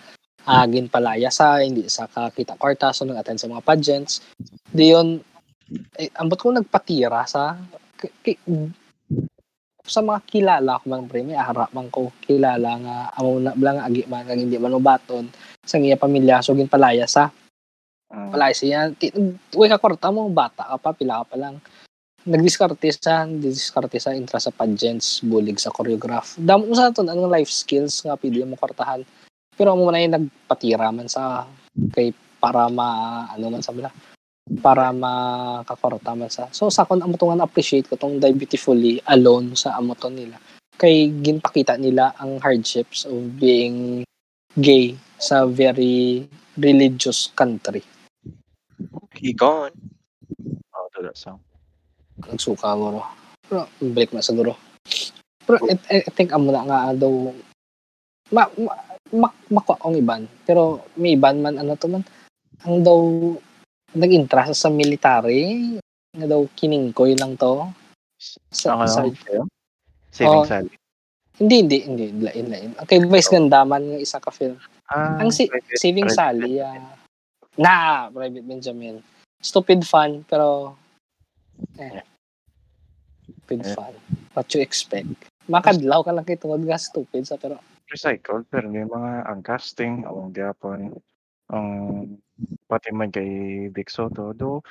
B: agin palaya sa hindi sa kakita kwarta so nag-attend sa mga pageants. Diyon eh, ambot ko nagpatira sa k- k- sa mga kilala ko man pre may ara man ko kilala nga amo na blang agi man kag hindi man mabaton sa iya pamilya so gin palaya sa
A: Mm.
B: palaya siya uy ka kwarta mo bata ka pa pila ka pa lang nagdiskarte sa diskarte sa intra sa pageants bulig sa choreograph damo mo sa aton anong life skills nga pili mo kwartahan pero mo na yung nagpatira man sa kay para ma ano man sa bala para makakorta man sa. So sa kon amo tungan appreciate ko tong Die Beautifully alone sa amoton nila. Kay ginpakita nila ang hardships of being gay sa very religious country.
C: He gone.
A: Oh, to that song.
B: Nagsuka mo ro. Pero break na siguro. Pero I, I think amo na nga daw ma, ma, mak, makwa ang iban. Pero may iban man ano to man. Ang daw nag-interest sa military nga daw kiningkoy lang to. Sa,
A: Ang
B: sa,
A: ano? sa'yo? Saving
B: Oh.
A: Sally.
B: hindi, hindi, hindi. Lain, lain. Okay, Vice Gandaman nga isa ka film.
A: Ah,
B: Ang si, Saving Sally, ah, na, Private Benjamin. Stupid fun, pero, eh, stupid
A: Yeah.
B: fun. What you expect? Makadlaw ka lang kay tungod nga stupid sa pero
A: recycled pero may mga ang casting ang gyapon ang pati man kay Vic Soto do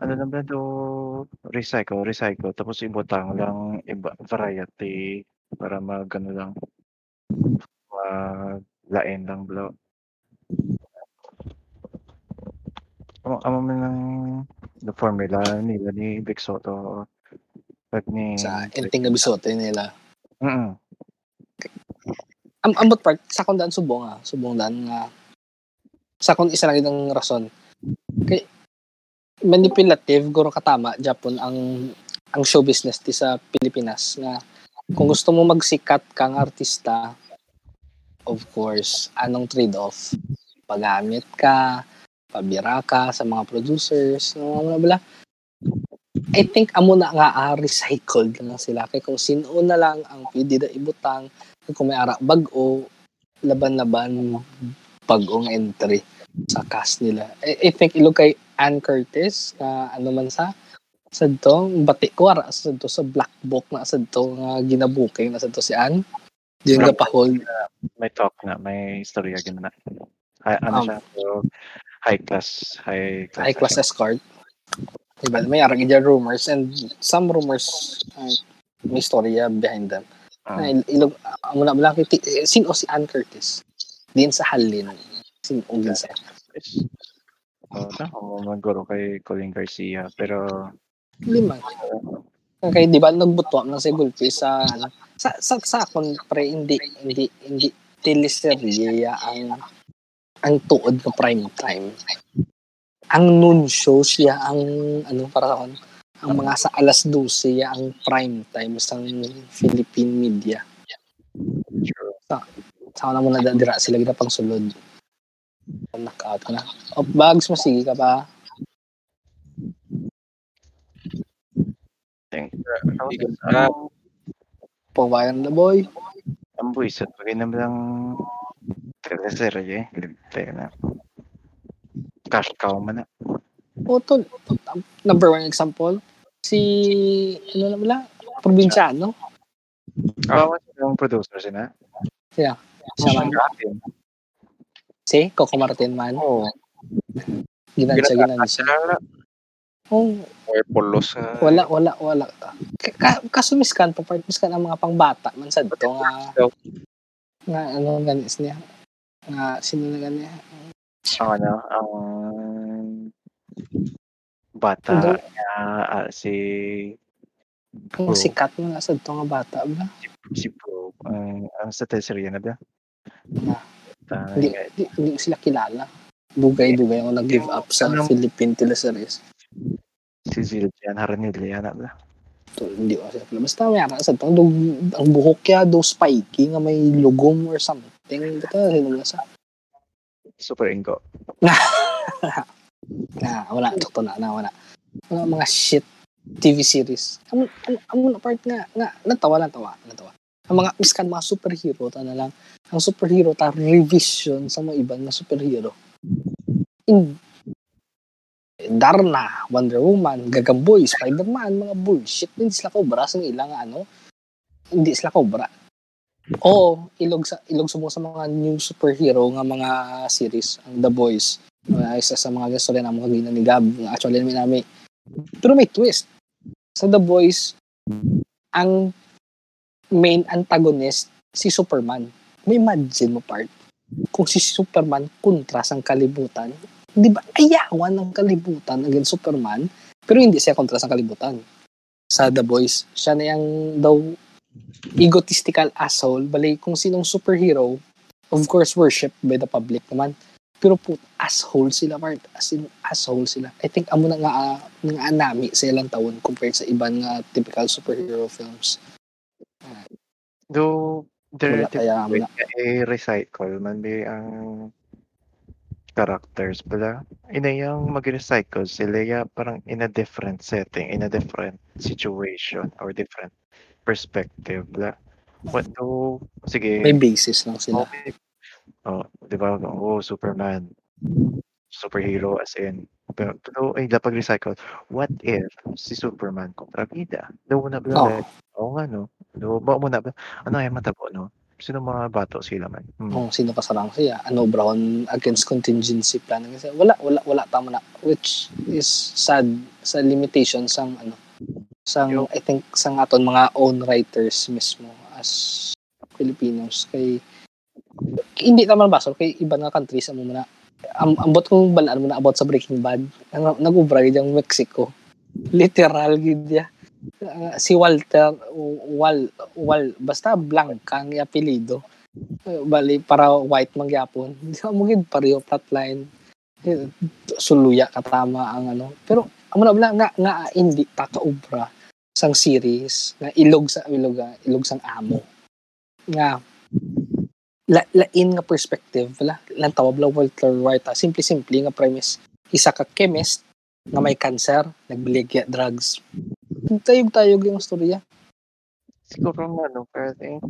A: ano naman do recycle recycle tapos ibutang lang iba variety para mag ano lang mag lain lang blo Amo amo man lang the formula nila ni Vic Soto pag ni
B: sa enting na bisote nila.
A: Mm.
B: Am ambot part sa kon daan subong ah, subong daan nga sa kon isa lang itong rason. Kay manipulative guro katama Japon ang ang show business ti sa Pilipinas nga kung gusto mo magsikat kang artista of course anong trade-off paggamit ka pabira ka sa mga producers no bla bla I think amo na nga ah, recycled lang sila kay kung sino na lang ang pwede na ibutang kung may ara bag-o laban-laban bag-ong entry sa cast nila. I, I think ilog kay Ann Curtis na ano man sa sa to bati ko ara sa to sa black book na sa to nga ginabuking na sa to si Ann. Di nga pa hold
A: may talk na, may istorya gina na. Hi, ano
B: Um,
A: siya? So, high class, high class.
B: high class escort. Diba? May arang dyan rumors and some rumors uh, may storya behind them.
A: Uh,
B: Na il- ilog amo na lang kay ti- eh, sino si Ann Curtis? Din sa halin. Sino din sa.
A: So, ako maguro kay Colin Garcia. Pero,
B: lima. Okay, di ba nagbutwa lang si Gulpi sa ano sa sa sa akon pre hindi hindi hindi teleserye ang ang tuod ng prime time. Ang noon show siya ang ano para sa ang mga sa alas 12 ya ang prime time sa Philippine media.
A: sure.
B: Sa na muna dira sila gina pang sulod. Knockout ka na. O bags masigi ka pa.
C: Bigat
A: ang,
C: ka.
B: Pagbayan na boy.
A: ang buwisit, pag naman lang teleserye, ligte na. Cash cow man na.
B: O to, number one example, si, ano na wala, probinsyano.
C: Ah.
A: Bawa silang producer sila.
B: Siya man. Si Coco Martin man.
A: Oo.
B: Ginansya,
C: Ginagawa
B: ginansya.
C: sila.
B: Oh,
C: Or polos nga.
B: wala, wala, wala. Ka- Ka, kaso miskan, pa part miskan ang mga pangbata man sa dito nga, nga ano ganis niya. Nga, sino na ganyan?
A: Ang ano, ang bata
B: Hindi.
A: niya, ah, si
B: Ang
A: Bro,
B: sikat mo nga sa dito nga bata ba?
A: si Bro, ang ang sa teleserye na ba?
B: Ah.
A: Ah,
B: Hindi, hindi, hindi sila kilala. Dugay-dugay ako nag-give up sa
A: Anong-
B: Philippine teleseries.
A: si Zildjian Haranilla na ba?
B: to, hindi ko siya Basta may ara sa to, dug, ang buhok kaya do spiky nga may lugom or something. Basta sino na sa
A: Super Ingo.
B: na wala to na na wala. Wala mga shit TV series. Amo amo- amo na part nga nga natawa natawa natawa. Ang mga miskan mga superhero ta na lang. Ang superhero ta revision sa mga ibang na superhero. In Darna, Wonder Woman, Gagamboy, Spider-Man, mga bullshit. Hindi sila cobra sa ilang ano. Hindi sila cobra. Oo, ilog sa ilog sumo sa mga new superhero nga mga series, ang The Boys. Uh, isa sa mga gusto rin ang mga gina ni Gab, actually namin namin. Pero may twist. Sa The Boys, ang main antagonist si Superman. May imagine mo part kung si Superman kontra sang kalibutan, di ba, ayawan ng kalibutan against Superman, pero hindi siya kontra sa kalibutan. Sa The Boys, siya na yung daw egotistical asshole, balay kung sinong superhero, of course, worshipped by the public naman. Pero po, asshole sila, Bart. As in, asshole sila. I think amo na nga, uh, nga anami sa ilang taon compared sa ibang nga typical superhero films.
A: Though, there
B: Wala kaya amo na.
A: i-recycle man be ang characters pala. Ina yung mag-recycle sila ya parang in a different setting, in a different situation or different perspective. La. What do, sige.
B: May basis lang sila.
A: Okay. Oh, di ba? Oh, Superman. Superhero as in. Pero, pero ay, pag recycle what if si Superman kontra bida? Daw na ba?
B: Oh.
A: Oo nga, no? Do, ba mo na? Ano ay matabo, no? Sino mga bato sila man? Hmm.
B: Kung sino pasarang siya, ano Brown against contingency plan. Kasi wala, wala, wala tama na. Which is sad sa limitations sang ano, sang,
A: Yo.
B: I think, sang aton mga own writers mismo as Filipinos. Kay, hindi naman basol, kay iba nga countries mo na am, ambot kong balaan mo na about sa Breaking Bad, nag- nag-ubra gid ang Mexico. Literal gid ya. Uh, si Walter Wal Wal basta Blanca ang apelyido. Uh, bali para white mangyapon. Di mo gid pareho plotline. Eh, Suluya katama ang ano. Pero amo na nga nga hindi ta kaubra sang series nga ilog sa ilog ah, ilog sang amo. Nga la, lain nga perspective wala lang tawag la Walter White ah. simple simple nga premise isa ka chemist nga may cancer nagbiligya drugs tayog-tayog yung storya
A: Siguro nga, no? Pero think,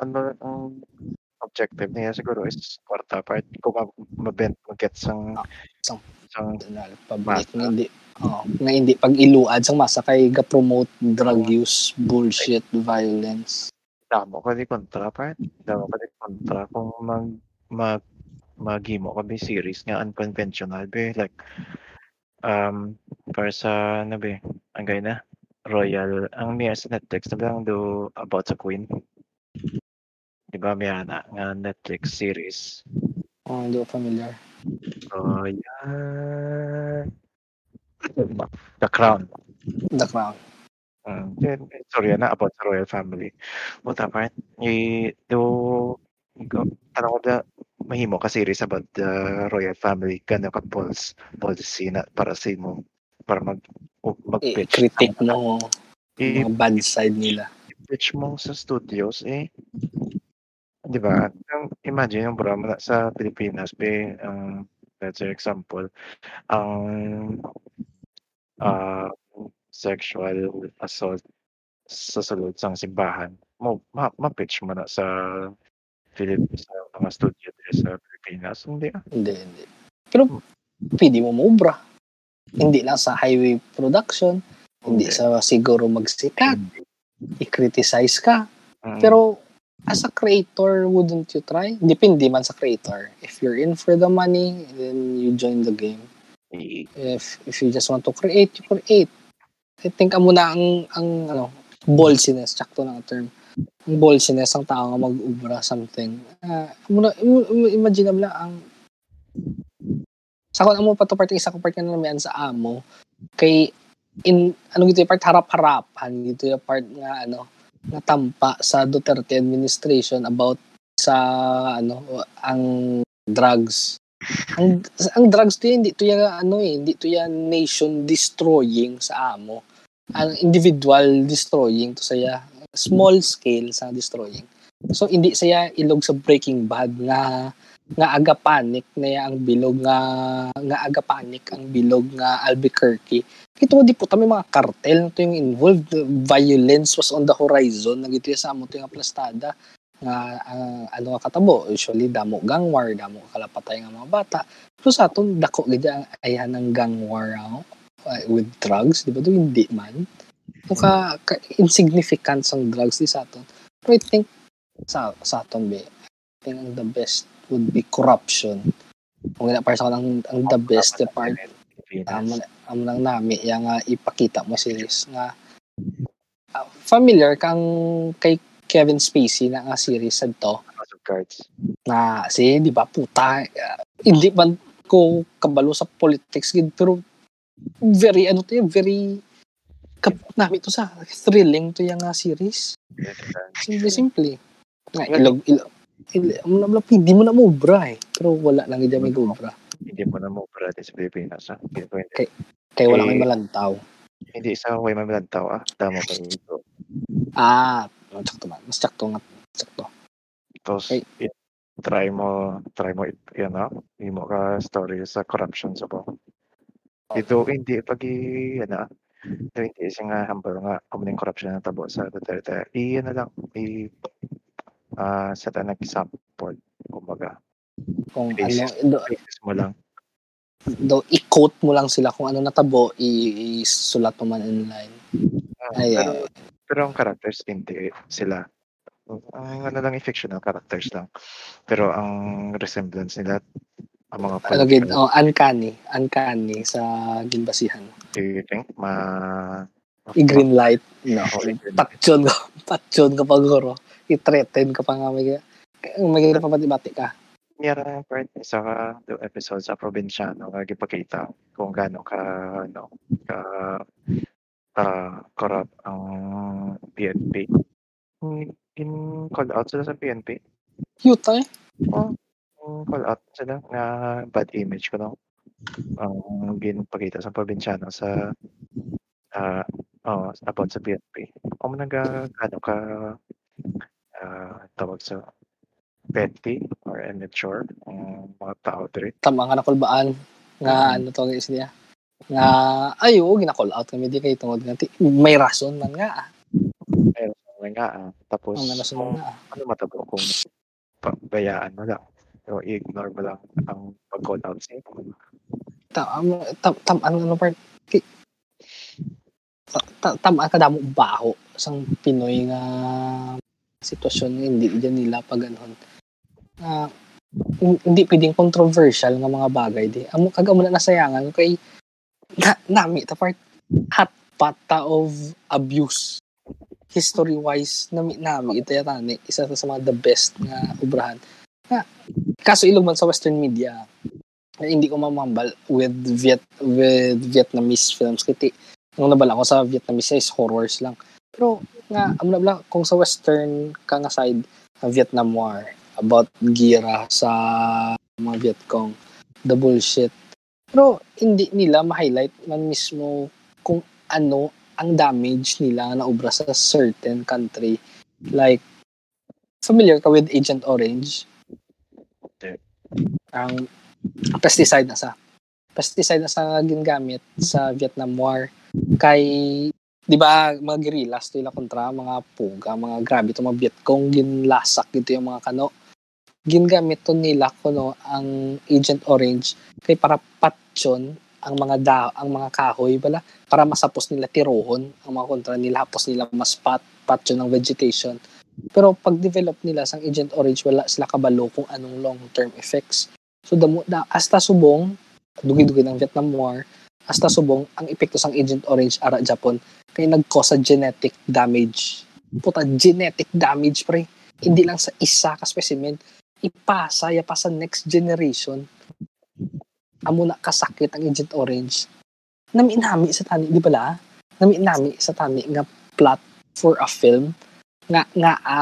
A: ano ang objective niya siguro is kwarta part. Kung ma- mabent, mag-get sang,
B: sang-
A: sang,
B: public
A: Masa.
B: nga hindi oh, nga hindi pag iluad sang masa kay ga promote drug use bullshit violence.
A: Damo ka di kontra part. Damo ka di kontra. Kung mag, mag, maghimo ka di series nga unconventional be like um para sa ano be ang na Royal ang niya sa Netflix na lang do about sa Queen. Di ba may ana nga Netflix series.
B: Oh, hindi familiar.
A: Royal The Crown.
B: The crown.
A: Mm, then, sorry na about sa royal family. What part? Eh, do tanong ko na mahimo ka series about the royal family kano ka balls policy na para sa mo para mag o-
B: eh, critic mo
A: i-
B: mga bad side nila.
A: pitch mo sa studios eh. Di ba? Ang imagine yung na sa Pilipinas be ang let's say example ang ah, sexual assault sa sulod sang simbahan mo ma, ma-pitch mo na sa Philip sa mga studio dito sa Pilipinas hindi ah.
B: hindi hindi pero pwede mo maubra hindi lang sa highway production hindi sa siguro magsikat i-criticize ka
A: Mm.
B: Pero as a creator, wouldn't you try? Depende man sa creator. If you're in for the money, then you join the game. If if you just want to create, you create. I think amo na ang ang ano, ballsiness, sakto na ang term. Ang ballsiness ang tao mag-ubra something. Uh, na im- imagine mo lang ang sa kon amo pa to part isa ko part nga naman sa amo kay in ano gito yung part harap-harapan gito yung part nga ano nga tampa sa Duterte administration about sa ano ang drugs ang ang drugs to yan, hindi to yan ano eh, hindi to yan nation destroying sa amo. Ang individual destroying to saya small scale sa destroying. So hindi saya ilog sa Breaking Bad nga nga aga panic na ang bilog nga nga aga panic ang bilog nga Albuquerque. Kito di po tami mga cartel to yung involved. Violence was on the horizon. Nagito sa amo to yung aplastada nga ang ano katabo usually damo gang war damo kalapatay nga mga bata. Pero sa aton dako gid ang ayan ng gang war ah, uh, with drugs di ba? Do hindi man. So, ka, insignificant sang drugs di sa aton pero I think sa sa aton be I think ang the best would be corruption. Kung nga para sa akin, ang, ang the best the part amo amo lang nami yang nga ipakita mo series nga ah, familiar kang kay Kevin Spacey na nga series sa to
A: House of Cards
B: na si di ba puta ah, hindi man ko kabalo sa politics gid pero very ano to very kap nami to sa thrilling to yung nga series. Simple simple. Nga ilog ilog ilog mo na hindi mo na mobra eh. Pero wala lang gid may gobra.
A: Hindi mo na mo para sa Pilipinas. Ha? Hindi hindi.
B: Okay. Kaya wala
A: Eh,
B: may malantaw.
A: Hindi sa way mamilantaw ah. Damo pa dito.
B: Ah, mas sakto man. Mas sakto nga. Sakto.
A: Tapos,
B: Okay.
A: i- try mo, try mo, it- yan ah. Hindi mo ka story sa corruption sa po. Dito, hindi pag yan. Ito hindi siya nga humble nga. Kumuning corruption na tabo sa Duterte. I, ano lang, i, ah, set an example. Kumbaga,
B: Kung
A: Basis.
B: ano, do,
A: basis mo lang.
B: do, i-quote mo lang sila kung ano natabo, i- isulat mo man online.
A: Ah,
B: Ay,
A: pero, pero ang characters, hindi sila. Ang ano lang, fictional characters lang. Pero ang resemblance nila, ang mga
B: ano gid, oh, uncanny, uncanny sa ginbasihan.
A: I think, ma...
B: I-green light, no.
A: Oh.
B: Patyon ka, patyon ka paguro. I-threaten ka pa nga may may pabati-bati ka.
A: Meron ang part sa the episode sa probinsyano nga gipakita kung gaano ka ano ka ka corrupt ang PNP. In, in call out sila sa PNP.
B: Cute eh.
A: Yung call out sila nga bad image ko no. Ang ginpakita sa probinsyano sa ah oh, about sa PNP. Kung naga gaano ka ah, tawag sa petty or immature ang mga tao diri.
B: Tama nga nakulbaan nga ano to guys niya. Nga ayo ginakall out kami di kay tungod nga may rason man nga. ah.
A: May nga ah. Tapos
B: Ang rason
A: kung
B: man nga. ah.
A: ano matabo kung pabayaan mo lang. O i-ignore mo lang ang pag-call out sa
B: Tam tam tam ano ano part ki- ta- ta- tam ang kadamo baho sang Pinoy nga sitwasyon nga hindi dyan nila pag ganon. Ah, hin- hindi pwedeng controversial nga mga bagay di. Amo kaga mo na nasayangan kay na, nami ta part hot pata of abuse. History wise nami nami ito yata ni isa sa mga the best nga obrahan. Nga kaso ilog man sa western media na hindi ko mamambal with Viet with Vietnamese films. Kasi nung nabala ko sa Vietnamese is horrors lang. Pero nga am na bala kung sa western ka nga side ng Vietnam War about gira sa mga Vietcong the bullshit pero hindi nila ma-highlight man mismo kung ano ang damage nila na obra sa certain country. Like familiar ka with Agent Orange? Ang pesticide na sa pesticide na sa ginagamit sa Vietnam War. Kay di ba mga guerrillas to ila kontra mga puga mga grabe to mga Vietcong ginlasak dito yung mga kano. Gingamit to nila kuno ang Agent Orange kay para patyon ang mga da ang mga kahoy bala para masapos nila tirohon ang mga kontra nila hapos nila mas pat patyon ng vegetation. Pero pag develop nila sang Agent Orange wala sila kabalo kung anong long term effects. So damo da hasta subong dugi-dugi ng Vietnam War hasta subong ang epekto sang Agent Orange ara Japon kay nag-cause sa genetic damage. Puta genetic damage pre. Hindi lang sa isa ka specimen ipasa ya pa sa next generation amo na kasakit ang Agent Orange. Nami-nami sa tani di bala nami-nami sa tani nga plot for a film nga nga a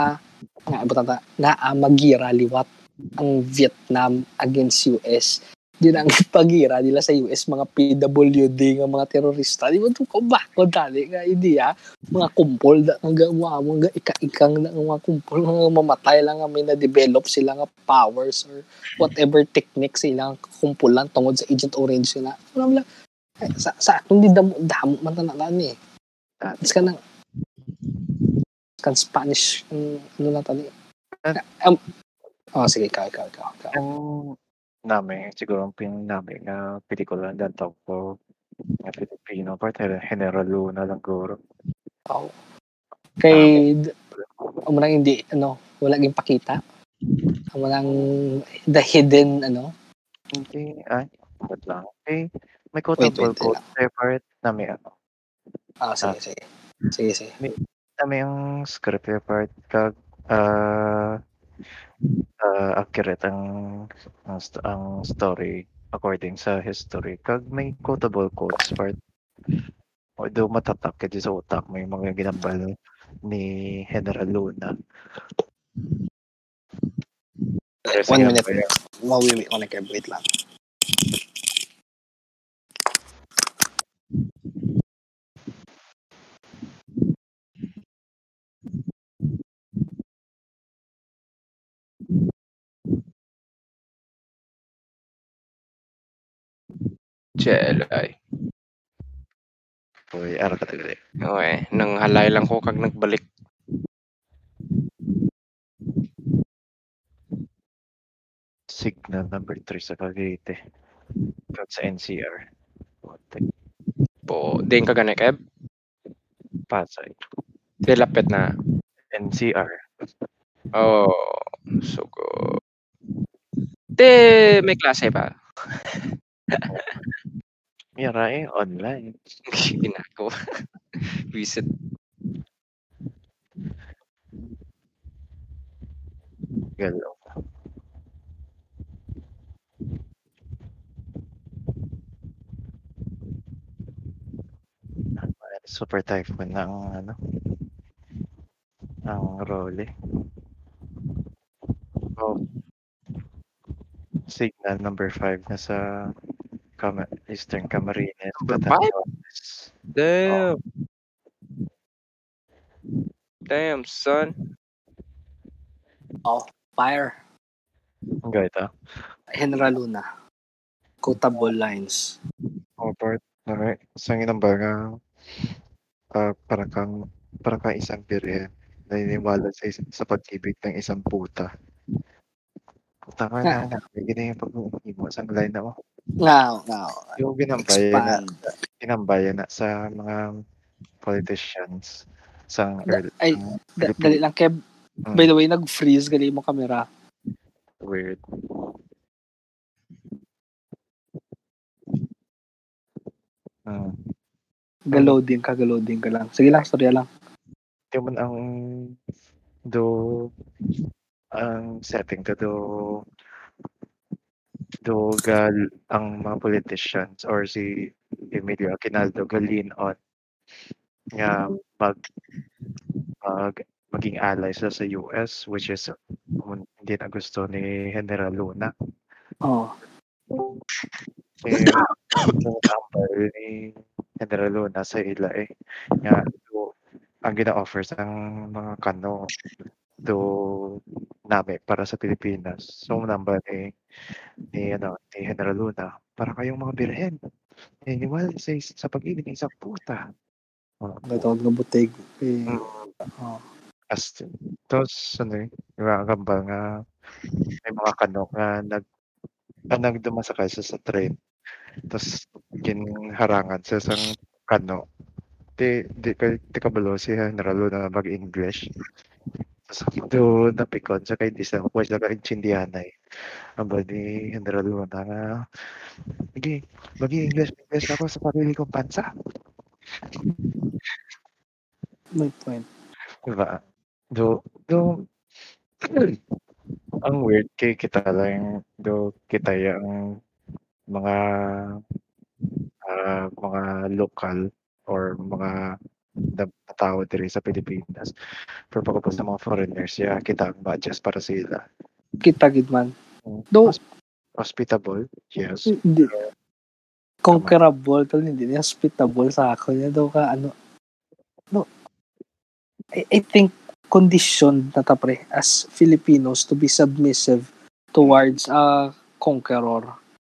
B: nga butata nga a magira liwat ang Vietnam against US na ang pagira nila sa US mga PWD nga mga terorista. Di ba ito ko ba? Ko dali nga idea mga kumpol da nga mga mga ika-ikang na mga kumpol nga mamatay lang nga may na-develop sila nga powers or whatever technique sila kumpulan tungod sa Agent Orange sila. Ano lang eh, sa sa atong di damo damo man tanalan eh. Is ka nang kan Spanish um, ano na tani um, oh sige ikaw ikaw ikaw, ikaw.
A: Ang namin, siguro ang pin namin nga pelikula na tawag ko nga Filipino part General Luna lang guro.
B: Oh. Kay d- hindi ano, wala ging pakita. Amo nang the hidden ano.
A: Hindi, ay, ba't lang. Eh, may
B: Wait,
A: quotable
B: wait,
A: quote sa part namin ano.
B: Ah, sige, sige. Sige, sige.
A: Namin yung script yung part kag ah ah, accurate ang ang, ang story according sa history kag may quotable quotes part although matatak ka sa utak mo yung mga ginambal ni General Luna. Kasi
B: One minute. Mawiwi ko na kayo. Wait lang.
C: Chelay.
A: Uy, ara ka tagali.
C: Okay, nang halay lang ko kag nagbalik.
A: Signal number 3 sa Cavite. Kag sa NCR. Putik,
C: Po, din ka gani keb.
A: Pasay.
C: Di lapit na.
A: NCR.
C: Oh, sugo. Te, may klase pa.
A: Mira eh, online.
C: Ginako. Visit.
A: Galaw. Super typhoon ng ano ang role. Oh. Signal number 5 na sa Cam- Eastern Camarines.
C: Number
A: Batangas.
C: Damn. Damn, son.
B: Fire.
A: Ang gaya ito.
B: General Luna. Quotable lines.
A: Oh, part. Okay. Sa ginamba nga ah, parang kang parang kang isang birhen naniniwala sa is- sa pag-ibig ng isang puta. Ka na. May ganyan yung pag-uwi mo sa line na mo.
B: Now, now.
A: Yung ginambay na,
B: Expand.
A: ginambay na sa mga politicians sa early,
B: Ay, Da-
A: Philippine-
B: dali lang, Kev.
A: Mm.
B: By the way, nag-freeze gali mo camera.
A: weird. Hmm.
B: Galoding ka, galoding ka lang. Sige lang, storya lang.
A: Yung man ang do ang setting to do do gal ang mga politicians or si Emilio Aguinaldo galin on nga mag mag maging ally sila sa US which is um, hindi na gusto ni General Luna
B: Oh.
A: eh number ni General Luna sa ila eh nga do, ang gina-offer sa mga kano do nami para sa Pilipinas. So number ni ni ano ni General Luna para kayong mga birhen. Eh, niwala sa, sa pag-ibig ng isang puta. Oh,
B: Natawag ng butig. Eh,
A: Mm.
B: oh.
A: as tapos ano eh, yung mga gambal nga may mga kano nga nag ah, nagdumasakay sa sa train. Tapos ginharangan sa isang kano. Di, di, di, di kabalo si General Luna mag-English. Do napikon sa kay di sa kuha sa kaintindihan ay ang ba ni General Luna nga Sige, mag-English English ako sa sarili kong bansa.
B: May point.
A: Diba? Do, do, ang weird kay kita lang, do kita yung mga ah, mga local or mga na- na tao diri sa Pilipinas. Pero pagkapos sa mga foreigners, yeah, kita ang budgets para sila.
B: Kita gid man.
A: Mm.
B: Do,
A: Hospitable, yes.
B: hindi. Conquerable, pero hindi niya hospitable sa ako. Niya daw ka, ano, no. I, I think conditioned na ta pre as Filipinos to be submissive towards a conqueror.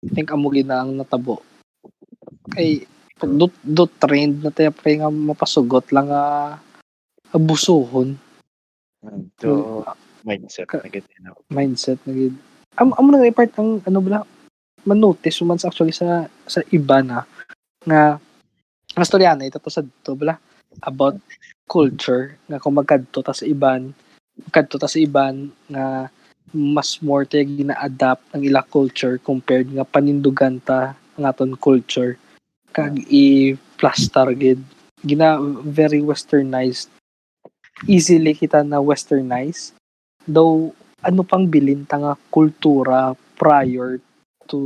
B: I think amo na ang natabo. Kay do, do trained na tayo pre nga mapasugot lang nga abusuhon
A: Mm, Do, mindset na ganyan. no?
B: mindset na gid. Am amo nang report ang ano bala man-notice man sa actually sa sa iba na nga ang storya na ito to sa dito bala about culture nga kung magkadto ta sa iban magkadto ta sa iban nga mas more tayo gina-adapt ang ila culture compared nga panindugan ta ang aton culture kag i-plaster gid. Gina very westernized. Easily kita na westernized. Though ano pang bilin ta nga kultura prior to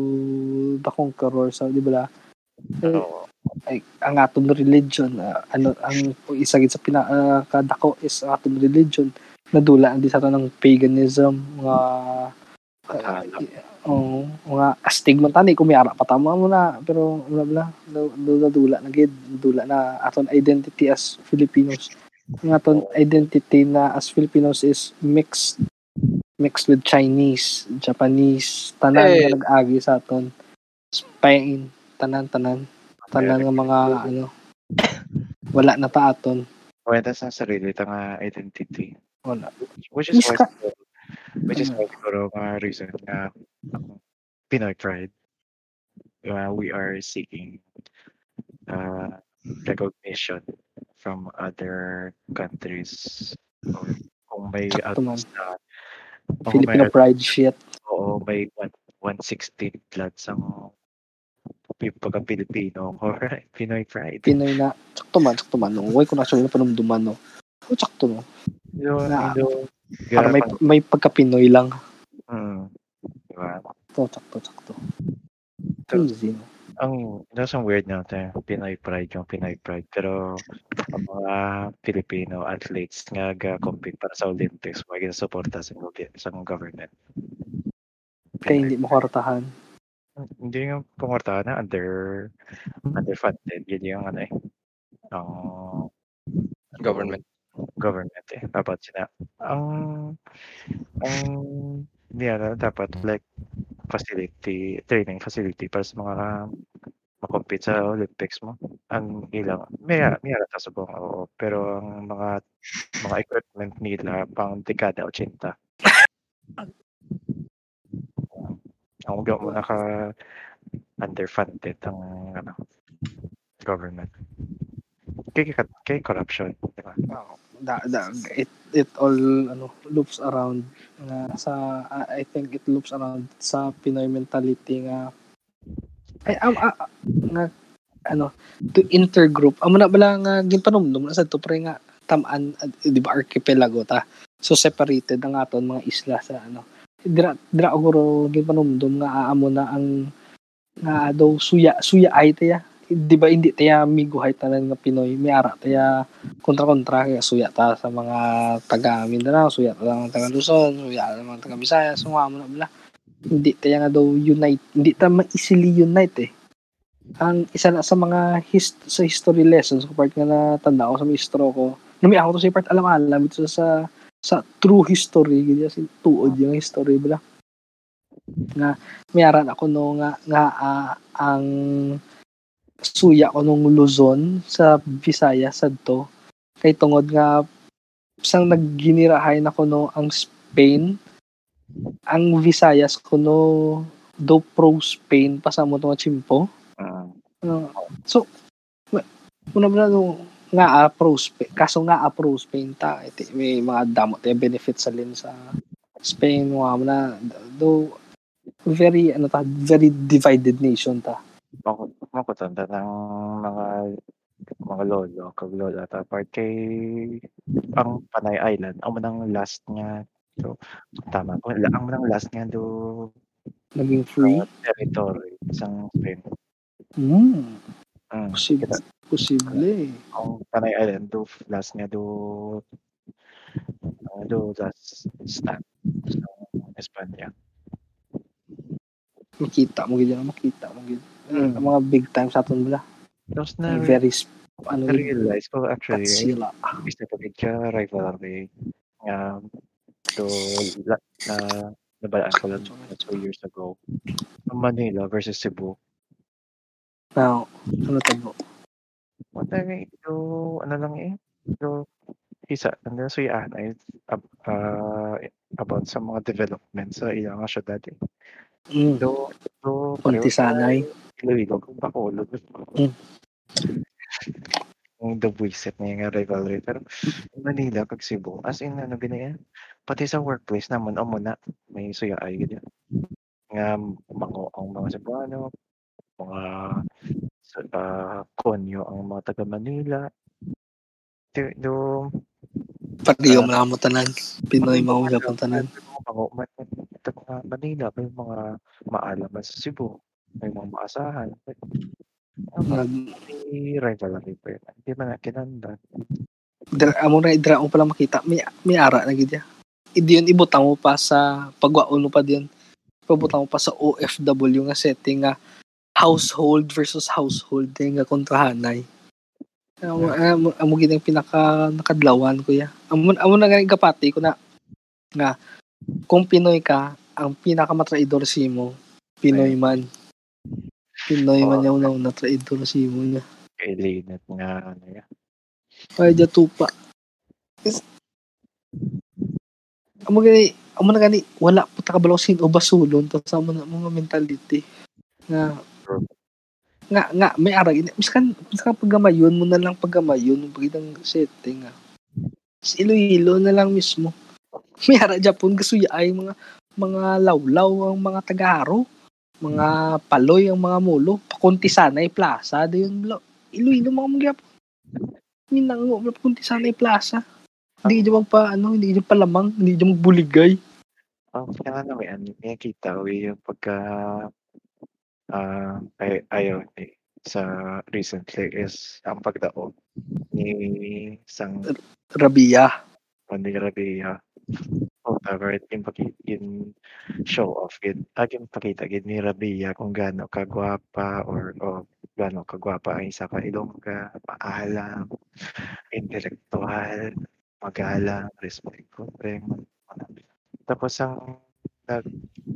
B: the conqueror sa di ba?
A: Oo.
B: ay, ang atong religion ah, ano ang isa gid sa pinakadako is ang atong religion. Nadula ang di sa ng paganism mga uh, oh, mga astig man tani kung may ara pa tama mo na pero bla bla do- nadula na gid nadula na aton identity as Filipinos ang aton identity na as Filipinos is mixed mixed with Chinese, Japanese, tanan
C: Eh.
B: nga nag-agi sa aton. Spain, tanan tanan tanan nga mga ano wala na ta aton.
A: Kwenta sa sarili ta nga identity.
B: Wala.
A: Which is
B: Is
A: why which is why siguro nga reason nga ang Pinoy pride uh, we are seeking uh, recognition from other countries or kung may others na kung
B: Filipino
A: may,
B: pride shit.
A: oo, may 116 lads ang pi- pagka Pilipino or Pinoy pride.
B: Pinoy na sakto man, sakto man. No. Way ko na siya panumduman no. O sakto no.
A: Indo,
B: Na-
A: Indo,
B: Para may may pagka-Pinoy lang.
A: mm, diba?
B: Sakto, sakto, sakto. Crazy. no?
A: ang that's ang weird natin, Pinoy pride yung Pinoy pride. Pero ang mga Filipino athletes nga ga-compete para sa Olympics, wag suporta sa sa government.
B: Kaya
A: Pinoy
B: hindi mo kartahan.
A: hindi yung pangortahan na under underfunded yun yung ano eh ang
C: Government.
A: government eh dapat sila ang ang hindi ano dapat like facility training facility para sa mga makompete sa Olympics mo. Ang ilang may may ta sa buong oo. Pero ang mga mga equipment nila pang dekada 80 ang ugat mo naka underfunded ang ano government. Kay kay, corruption di ba?
B: Da, da, it it all ano loops around nga sa I I think it loops around sa Pinoy mentality nga ay ah, ah, nga ano to intergroup. Amo na bala nga ginpanumdum na sa to pre nga tamaan ah, di ba archipelago ta? So separated ang aton mga isla sa ano. Dira dira oguro ginpanumdum nga aamo na ang nga daw suya suya ay taya di ba hindi taya miguhay tanan nga Pinoy may ara taya kontra-kontra kaya suya ta sa mga taga Mindanao, suya ta sa mga taga Luzon, suya ta sa mga taga Visayas, sumama mo na bala. Hindi tayo nga daw unite, hindi ta ma-easily unite eh. Ang isa na sa mga hist sa history lessons ko part nga na tanda ko sa mistro ko. Numi ako to sa part alam alam ito sa sa true history gid si tuod yung history bala. Nga mayaran ako no nga nga ah, ang suya ko nung Luzon sa Visayas sadto kay tungod nga sang nagginirahay na kuno ang Spain. Ang Visayas kuno do pro Spain pa sa mo chimpo. Uh, so muna ba no nga ah, pro Spain kaso nga ah, pro Spain ta iti, may mga damo tayo benefits sa lin sa Spain mo na do very ano ta very divided nation ta
A: Ako, tanda ng mga mga lolo, kag lola ta part kay ang Panay Island, ang manang last niya so tama ko ang manang last niya do
B: naging free
A: uh, territory isang Spain.
B: mm,
A: Mm.
B: posible posible
A: Ang Panay Island do last niya do uh, do last stand sa Espanya.
B: makita mo gid makita mo gid
A: Mm.
B: mga big time sa aton bala
A: Tapos na
B: very ano
A: realize ko actually
B: Godzilla
A: isa pa gid ka rivalry nga do la, na nabalaan ko lang two years ago. Manila versus Cebu.
B: now ano to bro
A: What I mean, do ano lang eh. Do isa, ano so yan ay ab- uh, about sa mga development sa iyang nga syudad eh.
B: mm.
A: Do do
B: Kunti sanay.
A: Iloilo kung Bacolod.
B: Mm.
A: Yung the buisit niya nga rivalry. Pero Manila kag Cebu, as in ano ganyan, pati sa workplace naman, amo na, may suya ay ganyan. Nga mga ang mga Cebuano, mga sa uh, konyo ang mga taga Manila. Do, do
B: na mo tanan Pinoy mo Japon tanan
A: mga Manila may mga maalam sa Cebu, may mga maasahan. Ang
B: Nag-
A: may rivalry pa yun. Hindi man na kinanda.
B: dra amo na dra mo pala makita may may ara na gid ya. Hindi yun ibutang mo pa sa pagwaon mo pa diyon. Pabutang mo pa sa OFW nga setting nga household versus household nga kontrahanay. Amo amo, amo gid ang pinaka nakadlawan ko ya. Amo amo na nga gapati ko na nga kung Pinoy ka, ang pinakamatraidor si mo, Pinoy man. Pinoy man yung una traidor si mo niya.
A: Kay Linet nga ano yan.
B: Ay, tupa. Is, amo gani, amo na gani, wala po takabalaw sin o basulon to sa mga, mga mentality. Nga, nga, nga, may arag. Miskan, miskan paggamayon mo na lang paggamayon, pagitang setting nga. Sa Iloilo na lang mismo. May ara Japon, kasuya ay mga mga lawlaw ang mga tagaro. Mga paloy ang mga mulo. Pakunti sanay plaza. Da yun, lo. Iloilo mga mga Japon. Minango, pakunti sanay plaza. Hindi ka magpa, ano, hindi ka palamang, hindi ka magbuligay.
A: Ang kaya na may ano, may kita we yung pagka ah ay, ayaw ni sa recently is ang pagdao ni isang
B: Rabia.
A: Pandigarabiya. Whatever, yung, paki, yung show off, gid, ah, yung pakita gid ni Rabia kung gaano kagwapa or o gaano kagwapa ang isa ka ilongga, maalam, intelektual, magalang, respectful, tapos ang nag,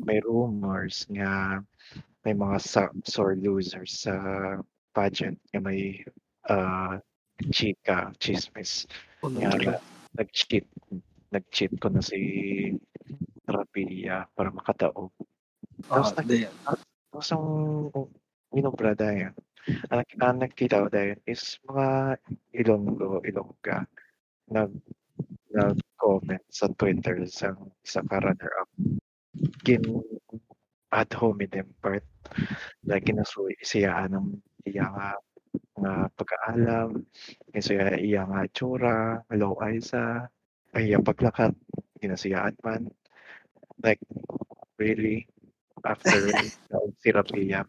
A: may rumors nga may mga sa, sore losers sa pageant nga may uh, chika, chismis nga nag-cheat nag-cheat ko na si Rapia para makataog. Tapos
B: Oh,
A: nag-
B: di-
A: Tapos ang minobra dahil, ang, ang nagkita ko dahil is mga Ilonggo, Ilongga, nag, nag-comment sa Twitter sa sa runner-up. Gin ad hominem part. Like, kinasuy siya ng iya nga nga pag-aalam, kinasuya iya nga tsura, low eyesa, ay paglakat, kinasuyaan man. Like, really, after uh, si Rapia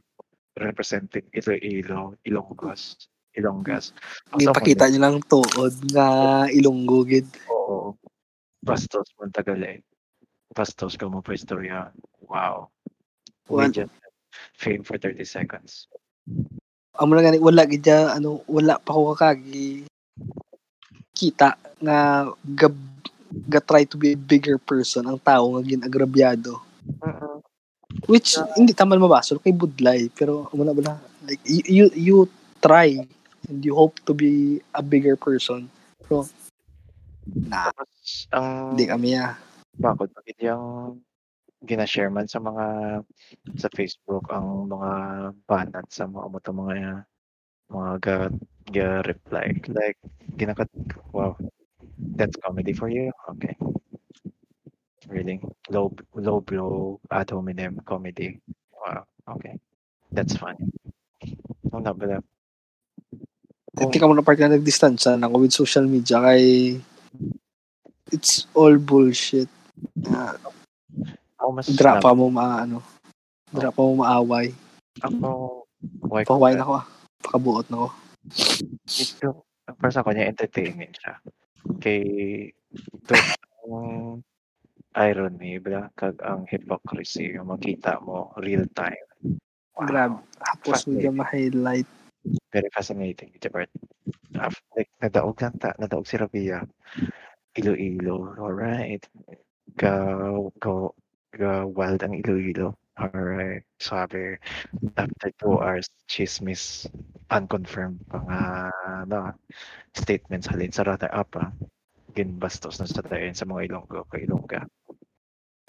A: representing Iloilo, Ilonggas, Ilonggas.
B: Di pakita niyo lang tuod nga Ilonggo gid.
A: Oo. Bastos Montagale. Bastos ka mo pa istorya. Wow. Just fame for 30 seconds.
B: Amo na gani wala gid ano wala pa ko kakagi kita nga gab ga try to be a bigger person ang tao nga ginagrabyado. Which hindi taman mabasol kay Budlay pero amo na bala like you, you you try and you hope to be a bigger person. Pero na
A: ang
B: hindi kami ah.
A: bakit bakit yung ginashare man sa mga sa Facebook ang mga banat sa mga mga mga ga, ga reply like ginakat wow. That's comedy for you? Okay. Really? Low low blow ad hominem comedy. Wow. Okay. That's funny oh, not bad
B: Hindi ka mo na part na nagdistansya na ako with social media kay it's all bullshit. Ah,
A: ako mas
B: Dra pa mo maano. Dra pa mo maaway.
A: ako why
B: Pahuway na ko ah. Pakabuot na ko.
A: ito para sa kanya entertainment siya kay ito ang irony ba kag ang hypocrisy yung makita mo real time wow.
B: Grabe. Tapos mo dyan ma-highlight.
A: very fascinating ito part Af- like nadaog lang ta nadaog si Rabia Iloilo alright go go go wild ang Iloilo alright sabi after two hours chismis unconfirmed mga ano, statements halin sa runner up ah. ginbastos na sa tayo sa mga Ilonggo kay Ilongga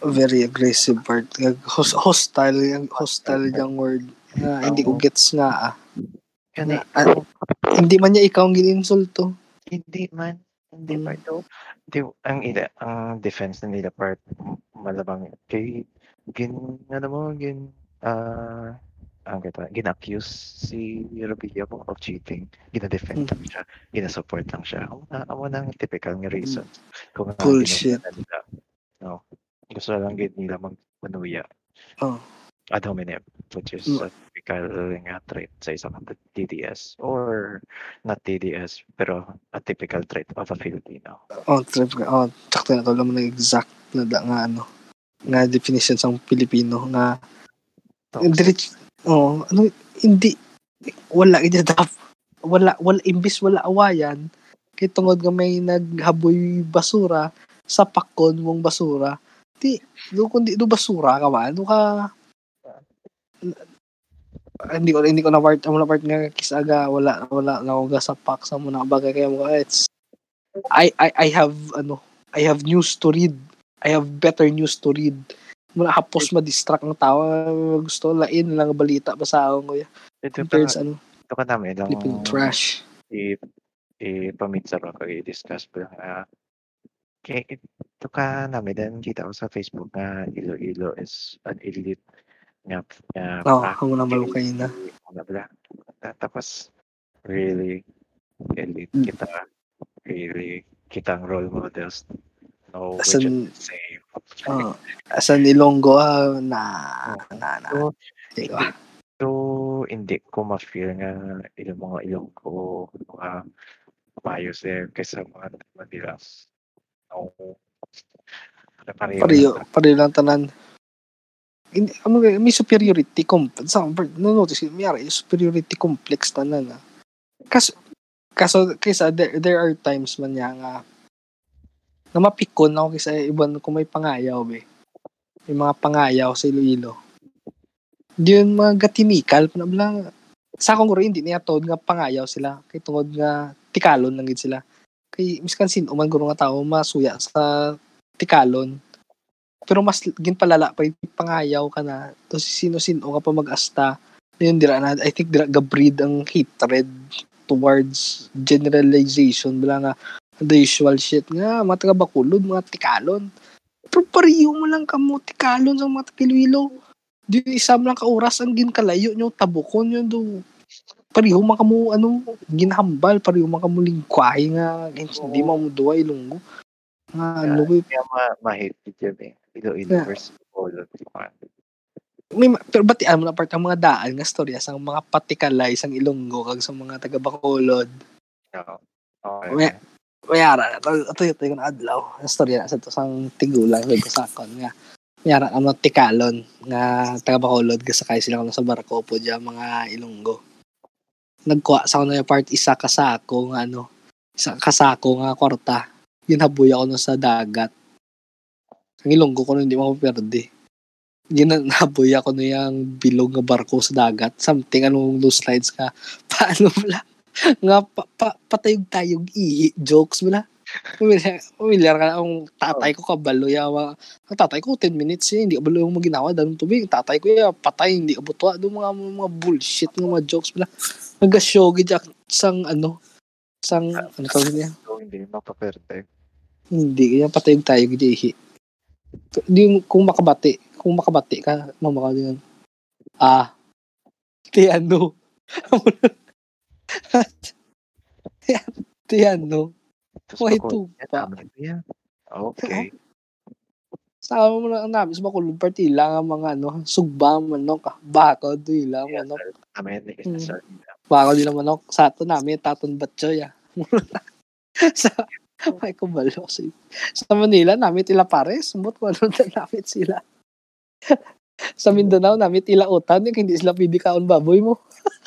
B: Very aggressive part. Hos- hostile, yung hostile yung word. Na hindi ko gets nga ah.
A: Kani,
B: Ah, Hindi man niya ikaw ang gininsulto.
A: hindi man hindi
B: Mm.
A: pa ito di, ang ang defense na nila part m- malabang kay gin ano mo gin ah ang kita gina-accuse si Rubio mo of cheating gina-defend lang siya gina-support lang siya amo na amo nang typical nga reason kung ang
B: Bullshit.
A: nila no gusto lang gid nila mag manuya.
B: Oh.
A: Ad hominem, which is
B: Mm.
A: a typical nga trait sa isang TDS or not TDS pero a typical trait of a Filipino.
B: Oh, trip ka. Oh, tsaka na to lang ng exact na da, nga ano nga definition sa Pilipino nga diretso oh, ano hindi wala gid dap wala wala imbis wala awayan kay tungod nga may naghaboy basura sa pakon mong basura di do kundi do basura ka man do ka hindi ko hindi ko na part na part nga kisaga wala wala na ga sa pak sa muna bagay kaya mo it's I I I have ano I have news to read I have better news to read muna hapos ma-distract ng tao gusto lain lang balita basaon ko ya
A: Ito pa,
B: compared sa ano
A: ito ka namin lang
B: Philippine trash
A: i i-pamit sa rock i-discuss pa lang ah, kay ito ka namin then kita ko sa Facebook nga Iloilo is an elite nga nga
B: oh ako na malukay na
A: Bla, bla. Ta- Tapos, really, elite
B: Mm.
A: kita. Really, kitang role models. No,
B: As in-
A: is the same.
B: oh asa Ilonggo ah, na na na
A: So,
B: di ko.
A: so, hindi ko ma-feel nga ilang mga ilong ko mga maayos there kaysa mga Manila. No. Pareho
B: pareho
A: lang.
B: pareho lang tanan hindi ano may superiority complex sa no notice may superiority complex tanan ah. kaso kaso kaysa there, there are times man niya nga na mapikon ako kaysa iban kung may pangayaw be. May mga pangayaw sa Iloilo. Di yun mga gatimikal na bla sa akong rin hindi niya tod nga pangayaw sila. Kay tungod nga tikalon lang gid sila. Kay miskan sin uman guro nga tao masuya sa tikalon. Pero mas ginpalala pa yung pangayaw ka na. To sino-sino ka pa mag-asta. Yun dira na I think dira ga-breed ang hatred towards generalization. Bala nga the usual shit nga mga taga Bacolod mga tikalon pero pariyo mo lang kamo tikalon sa mga takilwilo di isam lang ka oras ang ginkalayo nyo tabukon yun do pariho man kamo ano ginhambal pariho man kamo lingkwahe nga hindi mo mo duwa ilunggo nga ano ko
A: Kaya ma- ma-hate it yun eh. Iloilo
B: Yeah.
A: versus Bacolod.
B: may ma- pero batian mo na part ang mga daan nga storya sa mga patikalay sang Ilonggo kag sa mga taga Bacolod
A: Oo. Okay.
B: May- mayara ito yung adlaw ang storya na sa to sang tigulang sa sakon nga mayara ano tikalon nga taga Bacolod gasakay sila sa barko po diya mga Ilonggo nagkuha sa kuno yung part isa kasako nga ano isa kasako nga kwarta ginabuya ko no sa dagat ang Ilonggo ko no hindi mo perde ginaboy ako no yung bilog nga barko sa dagat. Something anong loose slides ka. Paano bala? Nga pa, pa, patayog tayog ihi. Jokes bala. Pamilyar, ka ang tatay ko kabalo yawa. Ang tatay ko 10 minutes eh, hindi kabalo yung maginawa danong tubig. Ang tatay ko ya patay hindi kabutwa do mga mga bullshit mga jokes bala. Nagasyogi jak sang ano sang ano tawag niya?
A: Hindi mapaperte.
B: Hindi kaya patayog tayo gid ihi. Di mo- kung makabati, kung makabati ka, mamaka din. Ah. Ti ano?
A: Bacolod, yan,
B: pa?
A: tama na yan. Okay.
B: Sama mo lang namin sa bakulod party lang ang mga ano, sugba manok, bako, dila
A: Yes,
B: manok,
A: sir. Amen.
B: Mm.
A: sir.
B: bako dila manok. Sa ato namin, taton batso ya. sa ay kubalo. Sa Manila, namin tila pares. Sumot ko ano na namin sila. sa Mindanao, namin tila utan. Yung hindi sila pwede kaon baboy mo.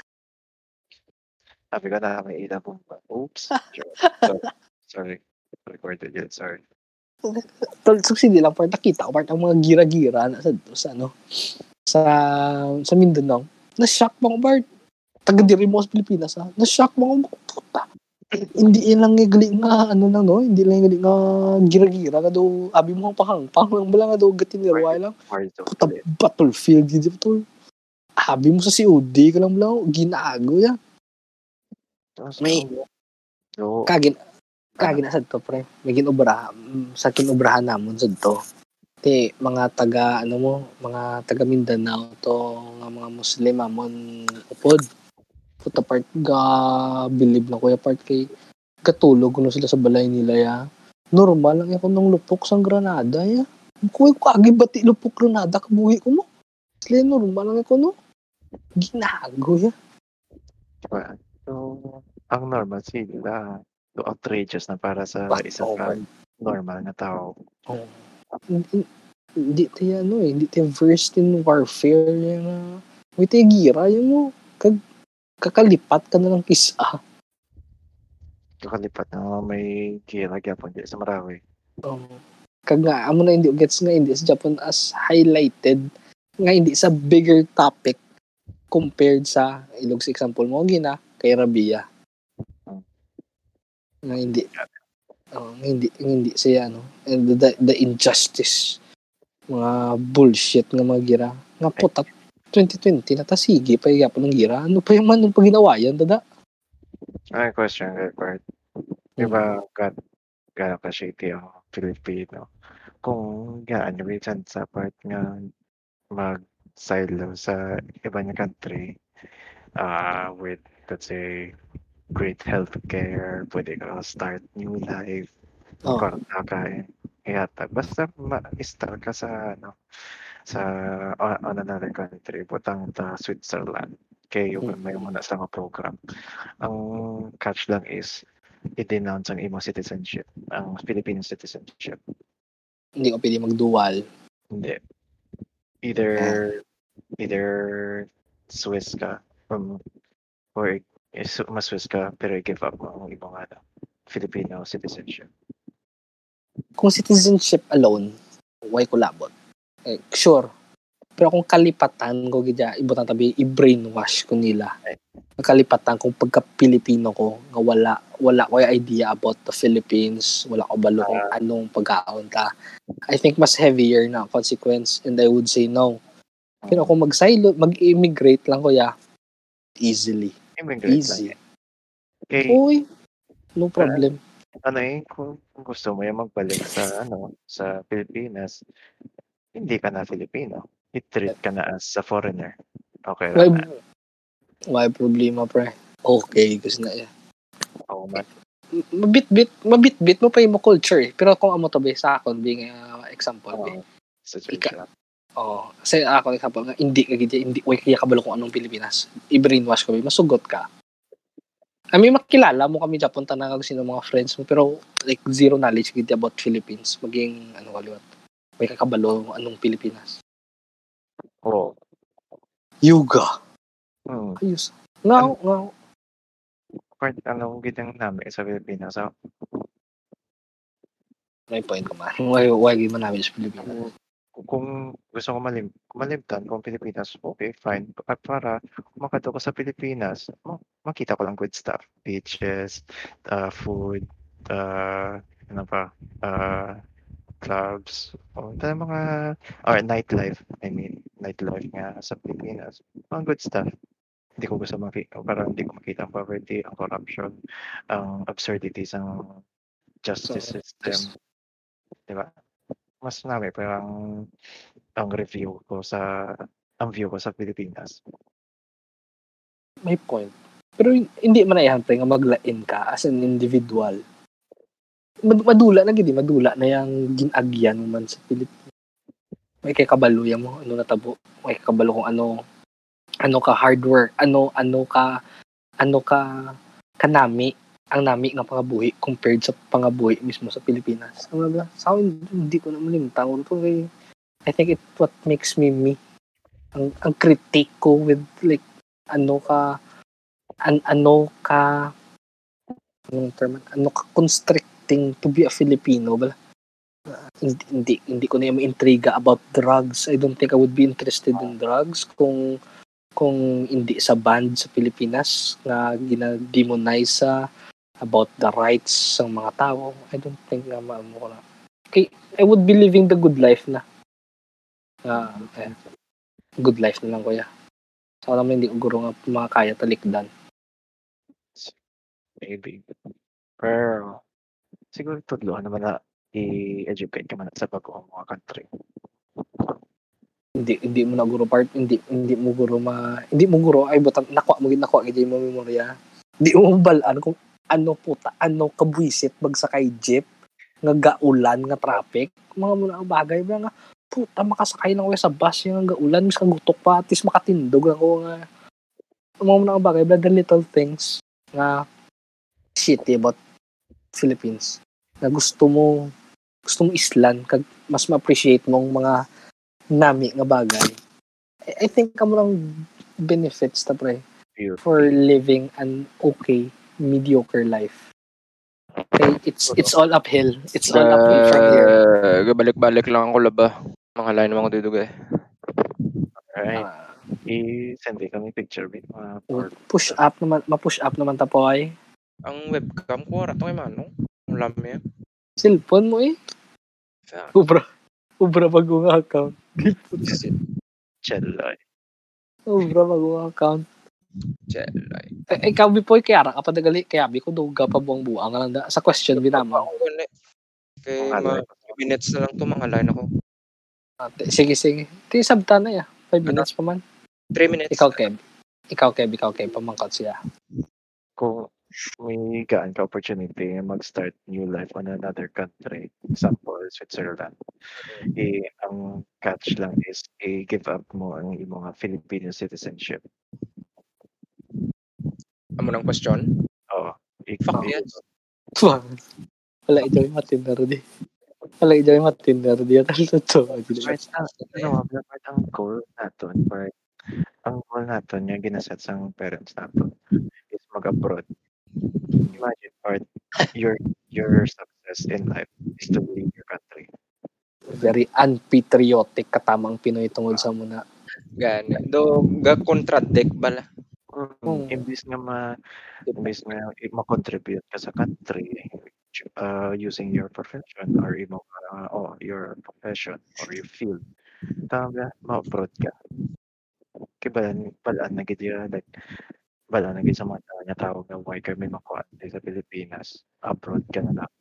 A: Sabi ko na may ilan po. Oops. Sorry. Sorry. Recorded yun. Sorry.
B: Tol, so, hindi lang part nakita ko part ang mga gira-gira na sa, sa ano sa sa Mindanao. Na-shock mo part taga diri mo sa Pilipinas ha. Na-shock mo ko puta. hindi lang gali nga ano lang no, hindi lang gali nga gira-gira nga do abi mo ang pahangpang lang bala nga do gatinirway lang. Puta battlefield di ba tol. Abi mo sa COD ka lang bala ginaago ya. May-
A: So,
B: Kagin kagin na sad to pre. May ginobra mm, sa kinobrahan namon sad to. Ti mga taga ano mo, mga taga Mindanao to nga mga Muslim amon upod. Puta part ga believe na kuya part kay katulog kuno sila sa balay nila ya. Normal lang ako nung lupok sang Granada ya. Kuwi ko agi bati lupok lunada kabuhi ko mo. Sila normal lang ko no. Ginago ya.
A: So, ang normal sila, so outrageous na para sa
B: But,
A: isang
B: oh
A: normal na tao.
B: Oh. Hindi, hindi tayo ano eh, hindi tayo versed in warfare yan na. Wait tayo gira yun mo. Kag, kakalipat ka na lang kisa.
A: Kakalipat na may kira gyapon di sa Marawi.
B: Oh. Kag nga, amo na hindi gets nga hindi sa Japan as highlighted nga hindi sa bigger topic compared sa ilog sa example mo gina kay Rabia. Nga hindi oh, hindi hindi siya ano and the, the injustice mga bullshit nga mga gira nga putat 2020 na ta sige pa yapon ng gira ano pa yung man nung paginawayan dada
A: Ay, question, Edward. Di ba, gan gano'n ka shady ang Filipino? Kung gaan yung reason sa part nga mag-silo sa iba niya country uh, with, say, great healthcare, pwede ka start new life,
B: Oh.
A: oh. kakain. Yata. Basta ma-start ka sa, ano, sa on, on another country, butang ta Switzerland. Kay yung may muna sa mga program. Ang catch lang is, i-denounce ang imong citizenship, ang Philippine citizenship.
B: hindi ko pwede magdual
A: Hindi. Either, either Swiss ka, um, or is mas-Swiss ka, pero i-give up mo ang imong ano, Filipino citizenship.
B: kung citizenship alone, why ko labot? Eh, sure. Pero kung kalipatan ko gidya, ibutang tabi, i-brainwash ko nila. Ang kalipatan kung pagka-Pilipino ko, nga wala, wala ko yung idea about the Philippines, wala ko balo kung anong pagkaon ta. I think mas heavier na consequence and I would say no. Pero kung mag-silo, mag-immigrate lang ko ya,
A: Immigrate
B: Easy.
A: lang. Okay,
B: Uy, no problem.
A: ano eh, kung kung gusto mo yung magbalik sa, ano, sa Pilipinas, hindi ka na Filipino. I-treat ka na as a foreigner. Okay
B: Why,
A: lang na.
B: why problema, pre? Okay, gusto na yan.
A: Oo man.
B: mabit-bit, mabit-bit mo pa yung culture eh. Pero kung amo to be sa akon, being uh, example, be.
A: Oo. Situation.
B: Ika- Oh, kasi ako example nga hindi ka gidya, hindi way kaya kabalo kung anong Pilipinas. I-brainwash ko, masugot ka. I mean, makilala mo kami Japon tanang sino mga friends mo pero like zero knowledge gid about Philippines maging ano kaliwat. May kakabalo anong Pilipinas.
A: Oo.
B: Yuga.
A: Hmm.
B: Ayos. Ngaw, ngaw.
A: Part, ano, gitang namin sa Pilipinas. So,
B: May point ko man. Why, why gid man namin sa Pilipinas?
A: Kung gusto ko malim malimtan kung Pilipinas, okay, fine. Pa- Para kumakato ko sa Pilipinas, ma- makita ko lang good stuff. Beaches, uh, food, uh, ano pa, uh, clubs, o oh, mga, or nightlife, I mean, nightlife nga sa Pilipinas. Mga good stuff. Hindi ko gusto makita, parang hindi ko makita ang poverty, ang corruption, ang absurdities ng justice
B: So,
A: system.
B: just-
A: Di ba? Mas namin parang ang review ko sa ang view ko sa Pilipinas.
B: May point. Pero hindi man pre nga maglain ka as an individual. Mad- Madula na gid, eh. madula na yang ginagyan mo man sa Pilipinas. May kay yan mo, ano natabo. May kabalo kung ano ano ka hard work, ano ano ka ano ka kanami ang nami nga pangabuhi compared sa pangabuhi mismo sa Pilipinas. Ano ba? Sa hindi ko na malimtan ko kay I think it what makes me me. Ang, ang critique ko with like ano ka an, ano ka anong term ano ka constricting to be a Filipino bala Uh, hindi, hindi hindi ko na yung intriga about drugs I don't think I would be interested in drugs kung kung hindi sa band sa Pilipinas na gina-demonize sa about the rights ng mga tao. I don't think na maano ko na. Okay, I would be living the good life na. Ah, eh, good life na lang kuya. So, naman hindi ko guro nga mga kaya talikdan
A: Maybe. Pero siguro tudloan naman na i-educate ka man sa bagong mga country.
B: hindi hindi mo na guro part hindi hindi mo guro ma hindi mo guro ay butang nakuha mo gid nakuha gid mo memorya. Hindi mo balaan kung ano puta ano kabwisit magsakay jeep? Nga gaulan nga traffic? Mga muna ang bagay ba nga puta makasakay lang ko sa bus yung nga gaulan mis kagutok pa at least makatindog lang ko nga. Mga muna ang bagay ba the little things nga shitty about Philippines na gusto mo gusto mo islan kag mas ma-appreciate mong mga nami nga bagay. I, I think kamo lang benefits ta pre for living an okay mediocre life okay it's it's all uphill it's all uphill from here
C: Uh, balik-balik lang ako laba. Mga lain ko dudugay.
A: Alright.
B: Ah,
A: I-send din kami picture mga or
B: push up naman ma-push up naman ta po ay
C: Ang webcam ko, rato kay Manong. Ang lami yan.
B: cellphone mo eh
C: Fuck.
B: ubra ubra bagong account
A: chelay.
B: ubra bagong account
C: Chelay.
B: eh, ikaw bipoy kaya ra kapag nagali? Kaya bi ko duga pa buang buang lang da sa question binama
C: Ako gani. Kay
A: Mga
C: mga minutes na lang to mga line ako.
B: Ate, sige sige. Ti sabta na ya 5 minutes pa man.
C: 3 minutes.
B: ikaw Kev ikaw Kev ikaw Kev pamangkat siya.
A: Kung may gaan ka opportunity mag-start new life on another country, example, Switzerland, eh, ang catch lang is i-give up mo ang imong Filipino citizenship.
C: Amo ng question.
A: Oo.
C: Fuck yes.
B: wala ito yung matinder di wala ito yung matinder di at
A: ang, ano, dapat ang goal naton, or ang goal naton yung ginaset sa parents naton is mag-abroad. Imagine, or your your success in life is to leave your country.
B: very unpatriotic katamang Pinoy tungod sa muna
C: Gani. Do ga contradict bala.
B: Mm.
A: Imbis nga ma imbis nga i- ma-contribute ka sa country uh, using your profession or imo uh, oh, your profession or your field. Tama ma-abroad ka. Kaya balaan, balaan na gid like balaan na gid sa mga tao nga tawag na why kami makuha sa Pilipinas. Abroad ka na lang.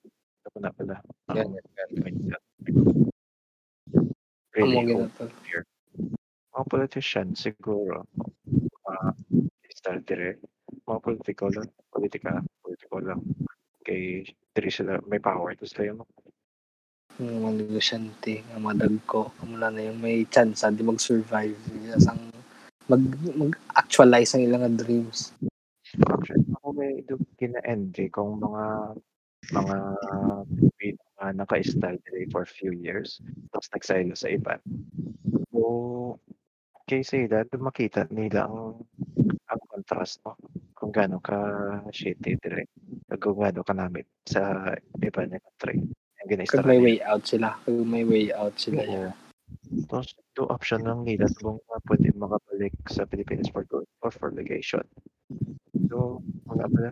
A: Ito na pala. ang
C: Gani. gani.
A: mindset.
B: amo
A: Really,
B: ginatol
A: mga politician siguro uh, start dire mga politiko lang politika politiko lang kay diri sila may power to sila yung
B: mga mga negosyante nga madag ko mula na yung may chance di mag-survive. Sang mag mag-actualize ang ilang dreams.
A: Ako may do kina-envy kung mga mga Pilipino nga naka-style dire for few years tapos nagsaylo sa iba. So kay sila doon makita nila ang ang contrast mo kung gaano ka shitty dire kung gaano ka namit sa iba na country ang gina-style
B: may way out sila kag may way out sila
A: Oo. Tapos, two option lang nila kung uh, pwede makabalik sa Pilipinas for good or for legation. So, mga pala,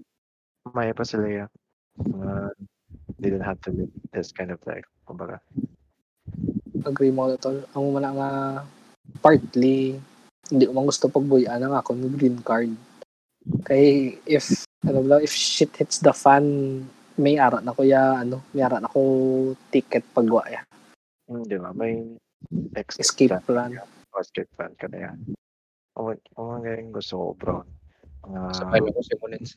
A: maya pa sila yan. Mga, didn't have to live this kind of life. Kumbaga,
B: agree mo tol man nga partly hindi ko man gusto pagbuyan ang ako ng green card kay if ano ba if shit hits the fan may ara na ko ya ano may ara na ko ticket pagwa ya
A: hmm, di ba, may exit
B: escape
A: plan, escape plan ka na yan. O, o mga ganyan gusto ko, bro. Mga,
C: Sabay na ko si Munins.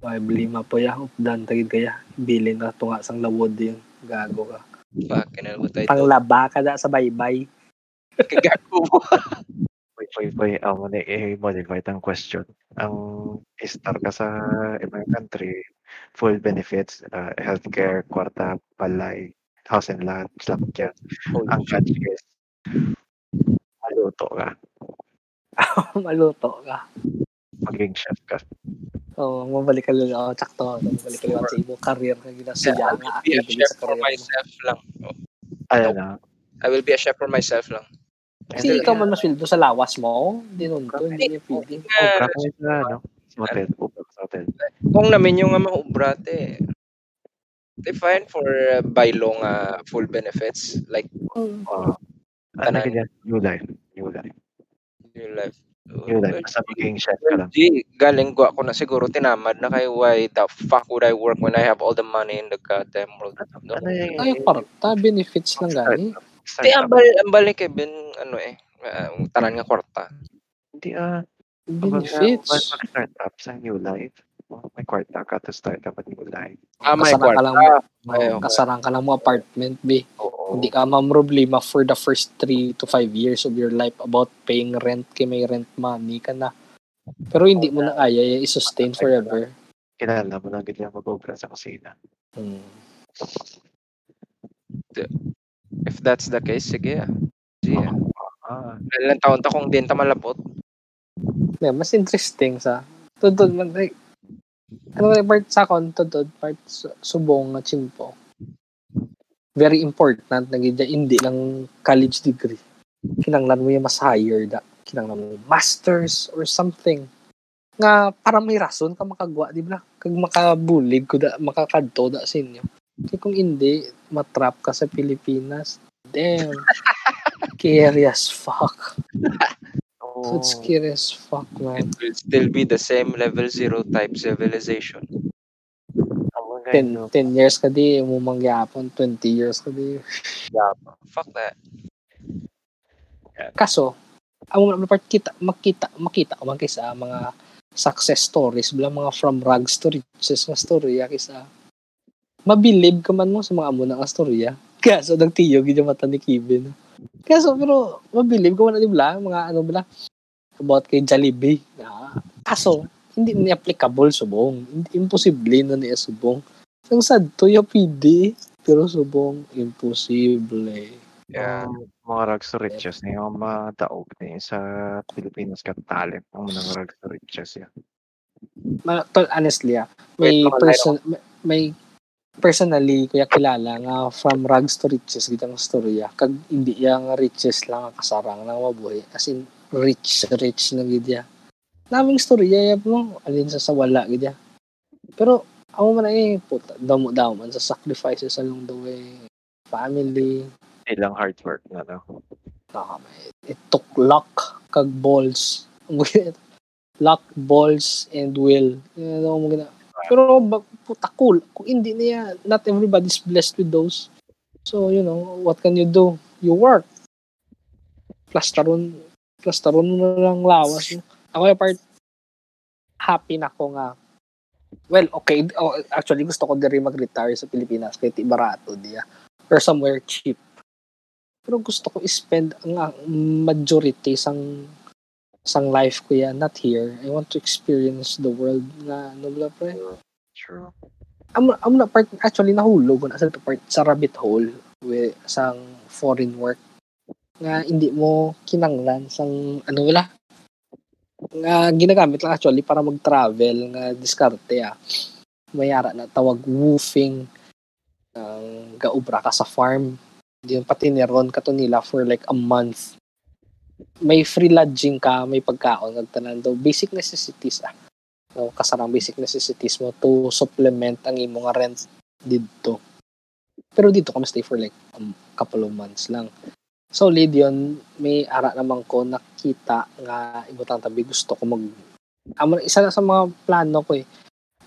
B: may lima po ya updan tagid kaya bilin na tunga sang lawod yun gago ka
C: Fuck, kinala mo tayo.
B: panglaba ka da sa baybay
C: Kagago mo.
A: wait, ang muna, i-modify ang question. Ang star ka sa ibang country, full benefits, uh, healthcare, kwarta, palay, house and lot, slap dyan. Ang catch is, maluto ka,
B: maluto ka
A: maging chef ka.
B: Oo, oh, mabalik ka lang ako, tsakto. Mabalik ka lang sa imo career na ginasya
C: I
B: nga
C: will be a chef for myself lang. Oh.
A: Ayan na.
C: I will be a chef for myself lang.
B: Kasi ikaw man masweldo sa lawas mo, di nun to, hindi niya.
A: Ubra ka sa, ano, sa hotel. Ubra ka sa hotel.
C: Kung namin yung nga maubrate, they fine for uh, by law nga full benefits like.
A: Uh, ano ka dyan? New life. New life.
C: new life.
A: New life. Basta maging chef ka lang.
C: Di, galing ko ako na siguro tinamad na kay why the fuck would I work when I have all the money in the goddamn world. No?
A: Ano yung...
B: Ay, parta, benefits lang gani.
C: Di, ang balik, ang balik eh, ben, ano eh, uh, tanan nga kwarta.
A: Hindi ah.
B: Benefits.
A: Kapag mag-start up sa new life, may kwarta ka to start dapat mo live.
C: Ah, may
B: Kasara ka
C: kwarta.
B: lang mo.
C: Ay, okay.
B: Kasarang ka lang mo apartment, be.
A: Oo.
B: Hindi ka mamroblema for the first 3 to 5 years of your life about paying rent kay may rent money ka na. Pero hindi mo na kaya eh, i-sustain forever.
A: Kilala mo lang ganyan mag-obra sa kusina.
B: Hmm.
C: If that's the case, sige. Sige.
A: Ah,
C: Ilang taon ta kung din ta malapot.
B: Yeah, mas interesting sa tudod man like ano yung part sa kon tudod part su- subong nga chimpo. Very important na gid hindi lang college degree. Kinanglan mo yung mas higher da. Kinanglan mo masters or something. Nga para may rason ka makagwa, di ba? Kag makabulig ko da, makakadto da sa inyo. Kaya kung hindi, matrap ka sa Pilipinas. Damn. Scary as fuck.
A: oo.
B: It's scary as fuck, man.
C: It will still be the same level zero type civilization.
A: Ang mga
B: 10,
A: yun,
B: 10 years ka di, mo mangyapon, 20 years ka di.
C: Fuck that.
B: Kaso, ang mga part kita, makita, makita ko man kaysa mga success stories, bilang mga from rags to riches nga storya kaysa mabilib ka man mo sa mga amo na nga storya. Kaso, nagtiyo, gid yung mata ni Kevin. Kaso, pero, mabilib ka man na, di ba? Mga ano ba about kay Jollibee. Ah, kaso, hindi ni applicable subong. Hindi, imposible na niya subong. Ang sad to, yung PD. Pero subong, imposible.
C: Yeah.
A: mga rags to riches na yung mga daog na sa Pilipinas Got Talent. Ang mga rags to riches yan.
B: Ma- tol, honestly ah, may person may, may personally kuya kilala nga from rags to riches gitang storya. Kag hindi yang riches lang ang kasarang nang mabuhay as in rich rich na gid ya naming storya ya mo alin sa sawala gid ya pero amo man eh puta damo daw man sa sacrifices along the way family.
A: Ilang hard work na no.
B: Naka, it took luck kag balls. Luck balls and will. You know, mo gina pero puta cool. Kung hindi niya not everybody's blessed with those. So you know what can you do? You work. Plastaron plastaron mo lang lawas. Ako yung part happy na ko nga. Well okay oh, actually gusto ko din rin mag-retire sa Pilipinas kahit barato diya or somewhere cheap. Pero gusto ko i-spend ang majority sang sang life ko yan not here. I want to experience the world na ano ba pre?
A: True.
B: amo amo na part actually nahulog na sa part sa rabbit hole with sang foreign work nga hindi mo kinanglan sang ano wala? Nga ginagamit lang actually para mag-travel nga diskarte ah. Mayara na tawag woofing ang gaubra ka sa farm. Di yung pati niron ka to nila for like a month may free lodging ka may pagkaon nagtanan daw. Basic necessities ah. No, kasarang basic necessities mo to supplement ang imo nga rent dito. Pero dito ka stay for like a couple of months lang. So, lead yun, may ara naman ko nakita nga ibutang tabi. Gusto ko mag amo isa na sa mga plano ko eh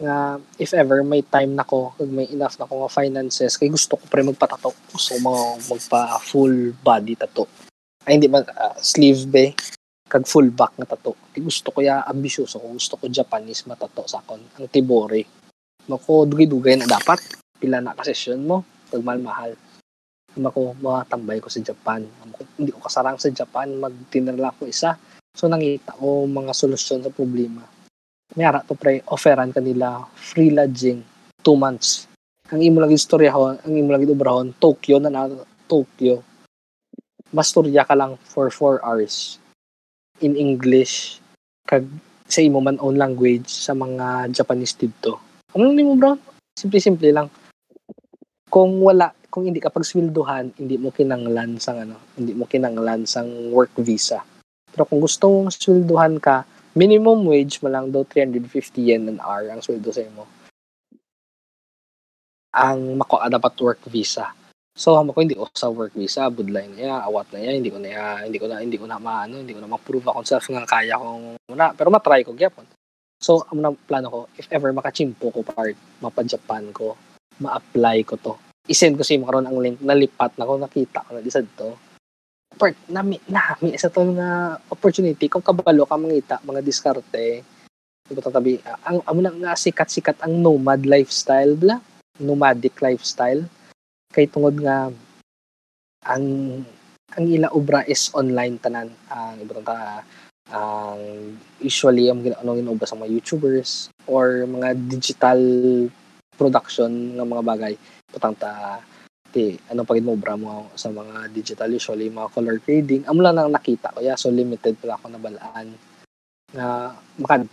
B: nga if ever may time na ko may enough na ko nga finances kay gusto ko pre magpatato. Gusto ko mga magpa full body tattoo ay hindi man ah, sleeve be kag full back nga tato. Di gusto ko ya ambisyoso ko. Gusto ko Japanese matato sa akon. Ang tibori. Mako dugay-dugay na dapat. Pila na ka session mo. Pag mahal-mahal. Mako makatambay ko sa Japan. Mako, hindi ko kasarang sa Japan. Magtinala ko isa. So nangita ko mga solusyon sa problema. Mayara to pre, offeran kanila free lodging two months. Ang imo lagi istoryahon, ang imo lagi obrahon, Tokyo na na Tokyo. Masturya ka lang for 4 hours in English kag sa imo man own language sa mga Japanese dito. Ano nimo bro? Simple-simple lang. Kung wala, kung hindi ka pagsweldohan, hindi mo kinanglan sang ano, hindi mo kinanglan sang work visa. Pero kung gusto mong sweldohan ka, minimum wage mo lang daw 350 yen an hour ang sweldo sa imo. Ang mako dapat work visa. So, hamo ko hindi ko sa work visa, budlay na ya, awat na ya, hindi ko na ya, hindi ko na hindi ko na maano, hindi ko na ma-prove akong self nga kaya kong na, pero matry ko gyapon. So, ang na plano ko, if ever makachimpo ko part, mapa-Japan ko, ma-apply ko to. I-send ko sa imo karon ang link, nalipat na ko, nakita ko na disad to. Part, nami, nami, sa to nga opportunity, kung kabalo ka mangita, mga diskarte, Di ba tatabi, ang amo na nga sikat-sikat ang nomad lifestyle bla, nomadic lifestyle. Kay tungod nga ang ang ila obra is online tanan. Ang ibang ta ang usually ang ano ginobra sa mga YouTubers or mga digital production ng mga bagay. Putang ta ti ano pagid mo obra mo sa mga digital usually mga color grading. Amo lang nang nakita ko ya so limited pala ako nabalaan. Na maka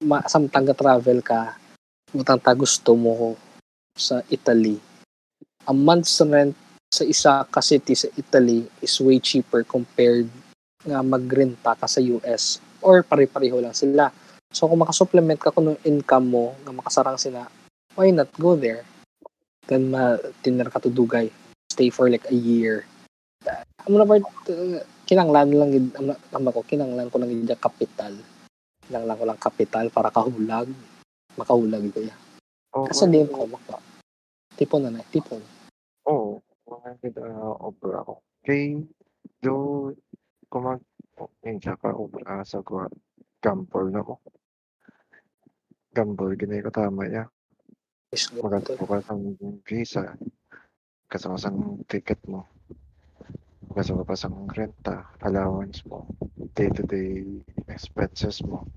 B: ma, samtang ka travel ka putang ta gusto mo sa Italy a month's rent sa isa ka city sa Italy is way cheaper compared nga magrenta ka sa US or pare-pareho lang sila. So kung makasupplement ka kung income mo nga makasarang sila, why not go there? Then ma tiner ka tudugay. Stay for like a year. Amo na part uh, kinanglan lang gid am ko kinanglan ko lang gid kapital. Kinanglan ko lang kapital para kahulag. Makahulag ko ya.
A: Oo,
B: Kasi di ko maka. Tipon na na, tipon.
A: Oo, mga ganda obra ako. Kay, do, kung mag, minsan ka obra sa ko, gamble na ko. Gamble, ganay ko tama ya.
B: Is go
A: Maganda ko ka sa visa. Kasama sa ticket mo. Kasama pa sa renta, allowance mo, day-to-day expenses mo.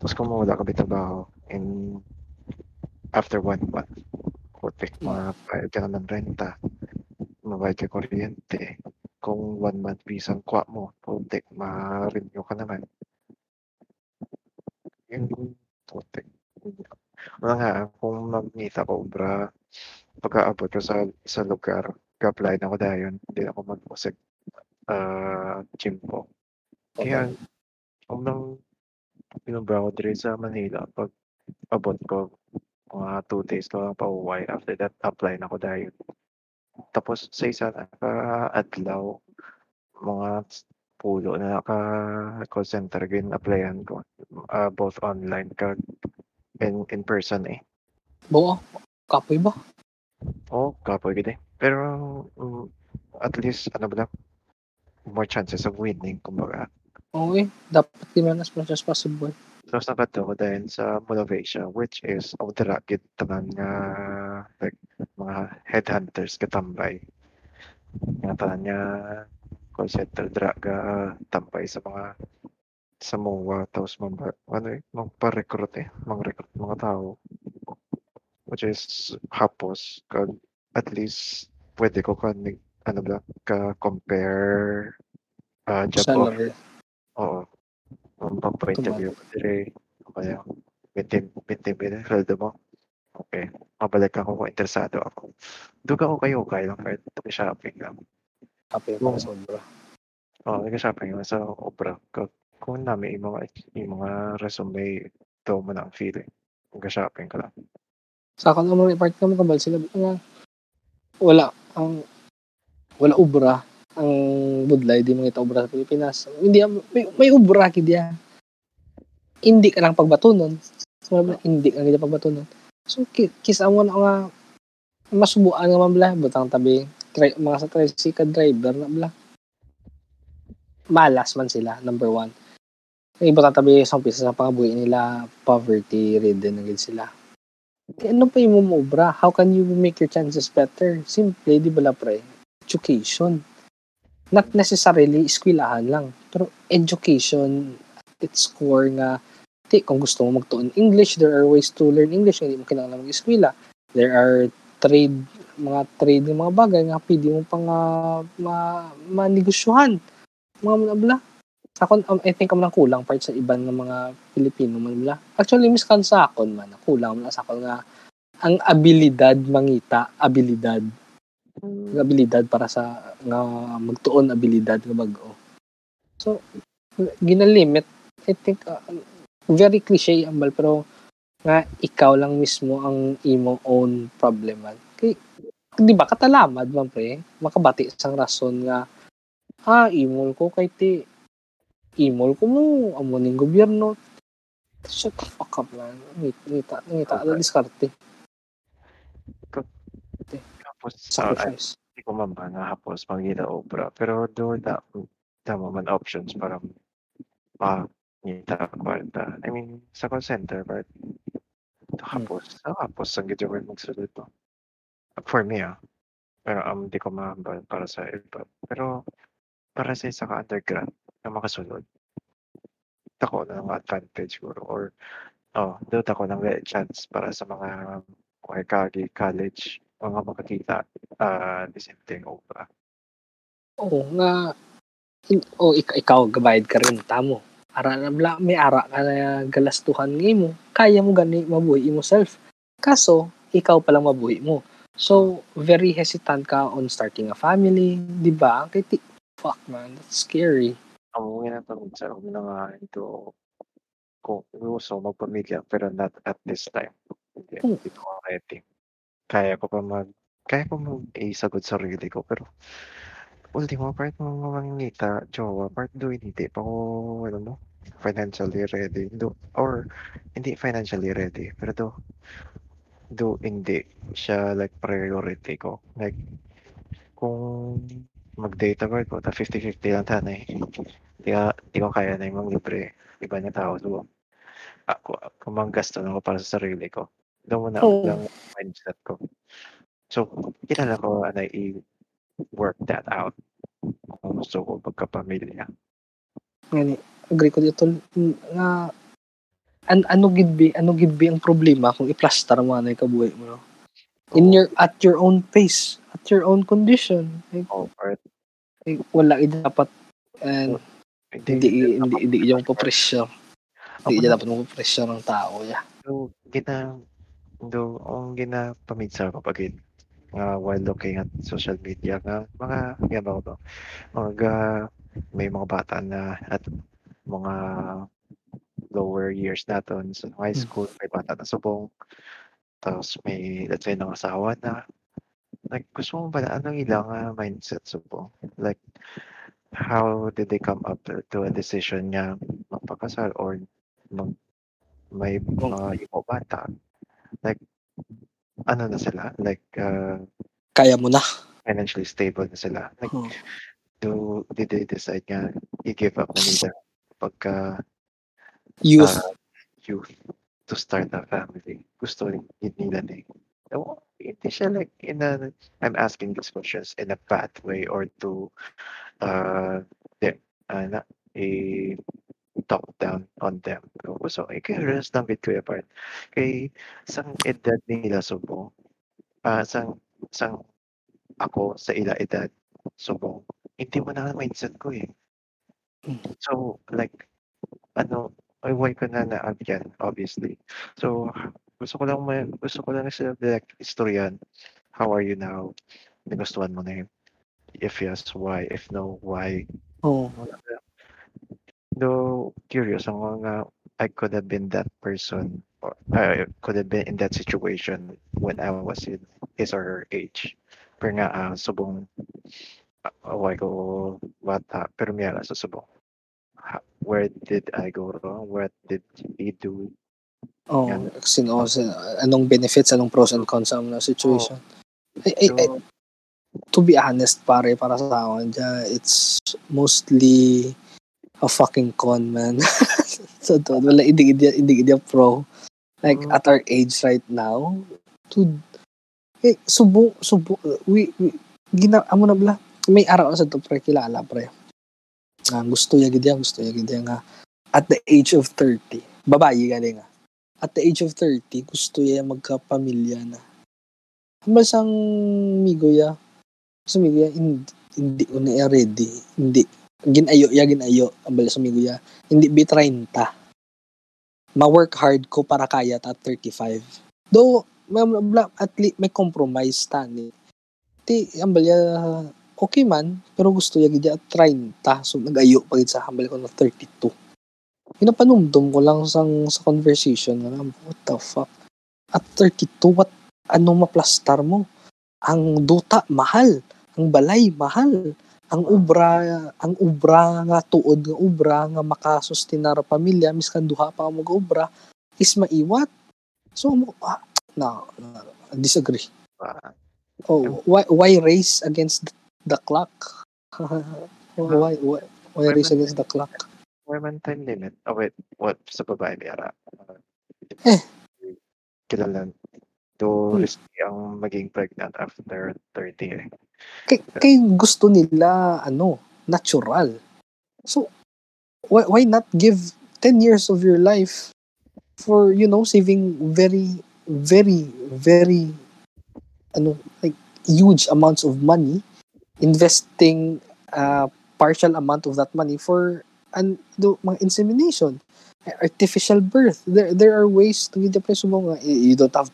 A: Tapos kung wala ka trabaho in after one month, putik, mga bayad ka na ng renta, mabayad ka kuryente. Kung one month visa ang kwa mo, putik, ma-renew ka naman. Yung putik. Wala nga, kung mag-meet ako, bra, pagka-abot ko sa sa lugar, ka-apply na ako dayon, hindi ako mag-musik uh, gym po. Kaya, kung nang pinubra ko sa Manila, pag abot ko, mga two days ko lang pauwi. After that, apply na ako dayon. Tapos sa isa naka-adlaw, mga pulo na naka call center gin applyan ko. Ah, both online ka and in person eh.
B: Bo, kapoy ba?
A: Oo, kapoy gid eh. Pero mm, at least ano ba na, more chances of winning kumbaga.
B: Okay, dapat di man as much as possible.
A: Tapos nakadto ko dahil sa Motivation which is of the rocket tanan nga like mga headhunters katambay. Nga tanan nga call center draga tambay sa mga sa MOA tapos mga ano eh, magpa-recruit eh, mga-recruit mga tao. Which is hapos kag at least pwede ko ka ano ba ka compare uh, job offer
B: Salary.
A: Oo. Pampa-interview ko dire. Kaya, bitim, bitim, bitim, sweldo mo. Okay. Mabalik ako kung interesado ako. Duga ko kayo, kaya lang kahit shopping lang.
B: Kapoy
A: Oo.
B: para sobra.
A: Oo, nag-shopping lang sa Opera. Kung, namin yung mga, yung mga resume, ito mo na ang feeling. Nag-shopping ka lang.
B: Sa akin naman, part mo kabal sila. Nga, wala, ang, wala ubra ang budlay, di mga ubra sa Pilipinas. Hindi, may, may ubra kidya. Hindi ka lang pagbatunon. So, hindi ka lang pagbatunon. So, ki- kisa mo na nga, masubuan nga man bla, butang tabi, tri, mga sa tricycle driver na bla. Malas man sila, number one. Yung iba tatabi sa umpisa sa pangabuhi nila, poverty ridden na sila. Ano pa yung mumubra? How can you make your chances better? Simple, di ba pre? Education. Not necessarily eskwelahan lang, pero education at its core nga ti kung gusto mo magtuon English, there are ways to learn English, hindi mo kailangan mag-eskwela. There are trade mga trade ng mga bagay nga pwede mo pang uh, ma, manegosyohan. Mga manabla. Sa akon, um, I think lang kulang part sa iban ng mga Pilipino man bla. Actually, miskan sa akon man, kulang man sa akon nga ang abilidad mangita, abilidad ng abilidad para sa nga magtuon abilidad nga bag-o. So ginalimit I think uh, very cliche ang bal pero nga ikaw lang mismo ang imong own problem man. Kay di ba katalamad man pre makabati sang rason nga ah imol ko kay ti imol ko mo amo ning gobyerno shut the fuck up man ngita ngita okay. diskarte
A: Tapos, sa
B: sacrifice
A: hindi ko man ba nga hapos magiging obra. Pero doon na, tama man options para ma ngita kwarta. I mean, sa call center, but tapos, tapos ang gito ko magsulod to. For me, ah. Pero um, di ko mahambal para sa iba. Pero para sa isa ka undergrad na makasunod, ako na ng advantage siguro or oh, doon ako ng chance para sa mga mga kagi college mga makakita uh, the same thing o ba?
B: Oo nga. O ikaw, ikaw gabayad ka rin tamo. Ara na bla, may ara ka na galastuhan ng mo. Kaya mo gani mabuhi mo self. Kaso ikaw pa lang mabuhi mo. So very hesitant ka on starting a family, 'di ba? Kay ti- fuck man, that's scary.
A: Ang mga natanong sa ako na nga ito kung gusto magpamilya pero not at this time. Hindi,
B: Hmm.
A: hindi ko ready. Kaya ko pa mag kaya ko mag isagot sarili ko pero ultimo part mo mangingita, jowa, part do hindi pa ako ano mo financially ready. Do, or hindi financially ready pero do do hindi siya like priority ko. Like kung mag-date ako ko, ta 50-50 lang tanay. Di, ka, di ko kaya na yung libre. Iba niya tao. So, ako, kung gasto na ako para sa sarili ko. Doon muna
B: Oo.
A: lang mindset ko. So, kilala ko na i-work that out. Kung gusto ko pagkapamilya.
B: Ngani, agree ko dito n- nga an ano gid bi ano gid bi ang problema kung i-plaster mo na kabuhi mo no? in your at your own pace at your own condition like,
A: Oh, part,
B: like, wala gid dapat and hindi hindi hindi yung po-pressure hindi
A: Ako
B: dapat mo pressure ng tao ya
A: So, gina, do, ang ginapamitsa ko pag nga while looking at social media nga mga yan ba to. Mga may mga bata na at mga lower years naton sa high
B: Hmm.
A: school may bata na subong. Tapos may let's say nang asawa na. Like gusto mo ba na anong ilang ah, mindset subong? Like how did they come up to, a decision nga magpakasal or mag, may mga ibang bata like ano na sila? Like uh,
B: kaya mo na?
A: financially stable na sila. Like
B: Hmm.
A: do did they decide nga i-give up na nila pagka
B: youth.
A: uh, youth to start a family? Gusto rin nila na eh. No, hindi siya like in a I'm asking these questions in a bad way or to uh the uh, na, a talk down on them. So, eh, curious lang with Kuya. Kay, sang edad nila subong, ah, sang, sang ako sa ila edad subong, hindi mo na mindset ko eh. So, like, ano, ay why ko na naagyan, obviously. So, gusto ko lang, may, gusto ko lang sila like, istoryan. How are you now? Nagustuhan mo na yun. If yes, why? If no, why?
B: oh
A: Though curious ako nga I could have been that person or I could have been in that situation when I was in his or her age. Pero nga ah, subong uh, away ko bata pero miyala sa subong. Where did I go wrong? What did he do?
B: oh
A: Yan.
B: sino sa- anong benefits anong pros and cons sa mga situation I, I, I,
A: So,
B: to be honest, pare, para sa akin, it's mostly a fucking con, man. so, to, wala, hindi, hindi, hindi, hindi pro. Like,
A: Mm.
B: at our age right now, to, eh, subo, subo, we, we, gina, amo na bala, may araw sa to, pre, kilala, pre. Ah, gusto ya gid gusto ya gid nga. At the age of 30, babae galing nga. At the age of 30, gusto ya magkapamilya na. Hambal sang migo ya, sa migo ya, hindi, hindi ko na ready. Hindi. Ginayo ya, ginayo. Hambal sa migo ya, hindi bi 30. Ma-work hard ko para kaya at 35. Though, may, at least may compromise tani. Ti, hambal ya, okay man, pero gusto ya gid ya at 30. So, nag-ayo pa gid sa hambal ko na 32. Pinapanumdum ko lang sang, sa conversation nga, what the fuck? At 32, what, anong maplastar mo? Ang duta, mahal. Ang balay, mahal. Ang ubra, ang ubra nga tuod nga ubra nga makasustinar pamilya miskan duha pa mo nga ubra is maiwat. So mo ah, no, no, disagree. Oh, why why race against the clock? why, why why race against the clock?
A: Wala man time limit. Oh, wait. What? Sa babae, Biyara. Uh,
B: Eh.
A: Kilala. Do
B: Hmm.
A: risky ang maging pregnant after 30 eh.
B: Kay, kay gusto nila, ano, natural. So, why, why not give 10 years of your life for, you know, saving very, very, very, ano, like, huge amounts of money, investing a partial amount of that money for an do mga insemination artificial birth. There there are ways to preso mo nga you don't have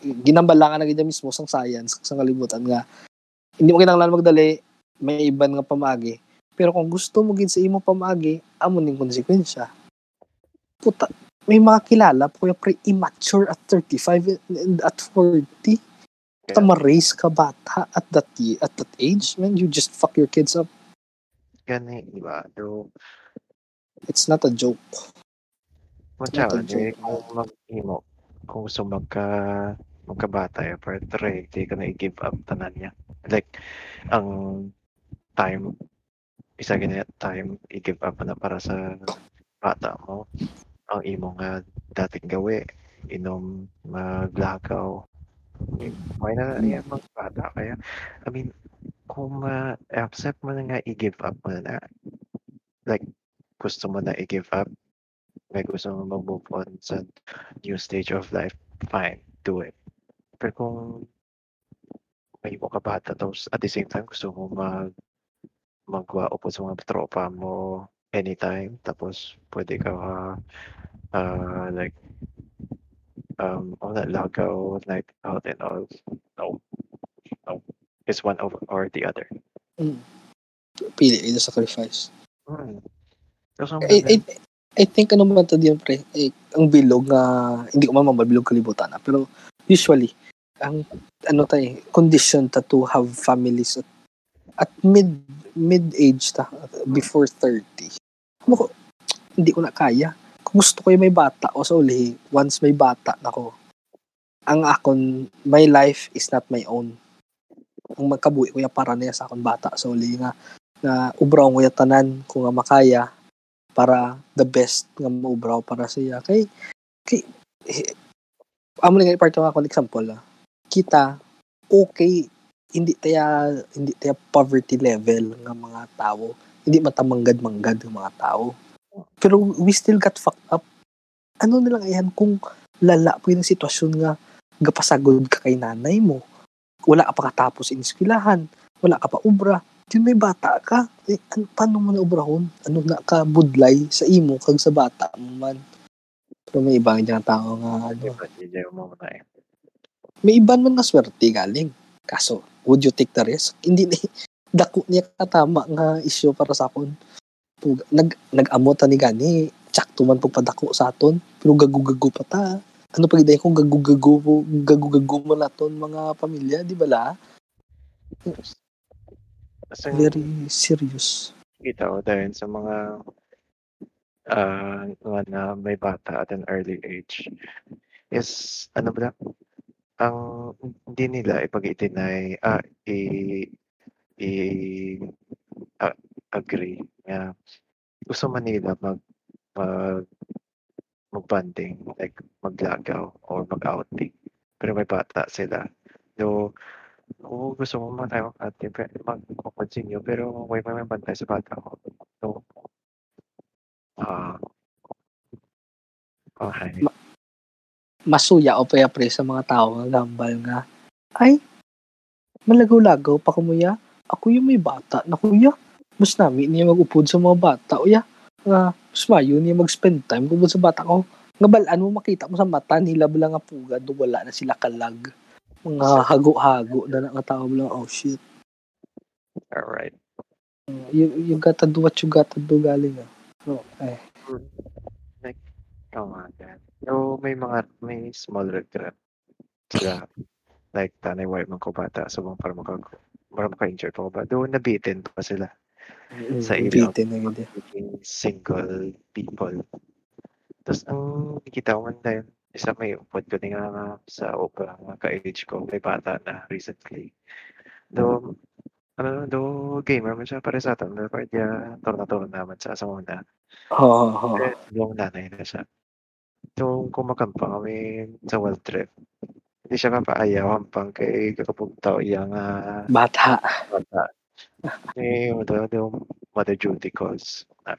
B: ginambalangan na gid mismo sang science sa kalibutan nga hindi mo kinahanglan magdali may iban nga pamagi. Pero kung gusto mo gid sa imo pamagi amo ning konsekwensya puta may mga kilala po yung pre-immature at 35 and at 40 Basta
A: Yeah.
B: ma-raise ka bata at that at that age man you just fuck your kids up.
A: Gani, di ba? Do,
B: it's not a joke.
A: kung
B: Not a
A: tsaka, eh, kung mag-imo, kung gusto magka, magkabata eh, pero try, di ka na i-give up tanan niya. Like, ang time, isa ganyan time, i-give up na para sa bata mo. Ang imo nga dating gawi, inom, maglakaw. Why na yan magbata? Kaya, I mean, kung ma-accept mo na nga i-give up mo na, like, gusto mo na i-give up, may gusto mo mag-move on sa new stage of life, fine, do it. Pero kung may mo ka bata, tapos at the same time gusto mo mag magwa-upo sa mga tropa mo anytime, tapos pwede ka uh, like um on that lagaw, night out and all. No. No. It's one over or the other.
B: pili ito sacrifice
A: Hmm. Ang
B: I, I, I think ano man to din pre eh, ang bilog nga hindi ko man mabilog kalibutan na pero usually ang ano tayo condition ta to have families at, at mid mid age ta before 30 ano ko hindi ko na kaya. Kung gusto ko yung may bata o sa uli once may bata nako. Ang akon my life is not my own. Ang magkabuhi ko ya para niya sa akon bata sa uli nga nga ubraw ko ya tanan kung nga makaya para the best nga maubraw para sa iya kay kay eh, amo nga part akong example ah. Kita okay hindi taya hindi taya poverty level nga mga tao. Hindi matamanggad-manggad ng mga tao. Pero we still got fucked up. Ano na lang ayan kung lala po yung sitwasyon nga gapasagod ka kay nanay mo wala ka pa katapos in eskwelahan wala ka pa ubra yun may bata ka. Eh, ano, paano mo na ubrahon ano na ka budlay sa imo kag sa bata mo man? Pero may ibang diyang tao nga ano.
A: Di ba, di mo na eh.
B: May iban man nga swerte galing. Kaso, would you take the risk? Hindi ni dako niya katama nga isyo para sa akon. Pug- Nag nag-amo ta ni gani, tsakto man pagpadako sa aton, pero gagu-gagu pa ta. Ano pag kung gagu-gagu gagu-gagu mo naton mga pamilya, di ba la?
A: Kasi
B: Very serious.
A: kita ko dahil sa mga mga na may bata at an early age is ano ba ang hindi nila ipag-itinay ah i i ah, agree nga gusto man nila mag mag magbanding like maglagaw or mag-outing pero may bata sila so Oo, gusto mo man tayo mag-ate, mag-continue, pero may may bantay sa bata ko. So, ah, okay.
B: Masuya o paya pre sa mga tao nga gambal nga. Ay, malagaw-lagaw pa kumuya. Ako yung may bata na kuya. Mas namin niya mag-upod sa mga bata. Uya, nga, mas mayo niya mag-spend time kung sa bata ko. Nga balaan mo makita mo sa mata, nila lang nga pugad, wala na sila kalag. Mga hago-hago na nga tao lang, oh shit.
A: Alright.
B: You, you gotta do what you gotta do galing ah. No, eh.
A: Like, oh nga, yan. So, may mga, may small regret sila. Like, tanay wife man ko bata, so para maka, para maka-injure pa ko ba? Doon nabitin pa sila. Sa area. Magiging single people. Tapos, ang nakita ko man dahil, isa may upod ko nga sa opera, nga ka-age ko, may bata na recently. Though, ano do gamer man siya pare sa aton pero part ya torna-torna naman siya sa una.
B: Oo. oo.
A: Eh, yung nanay na siya. Yung kumakampang kami sa World Trip, hindi siya mapaayaw hampang kay kakapog tao iya nga
B: Bata.
A: bata. Eh, ano do mother duty calls. Ah,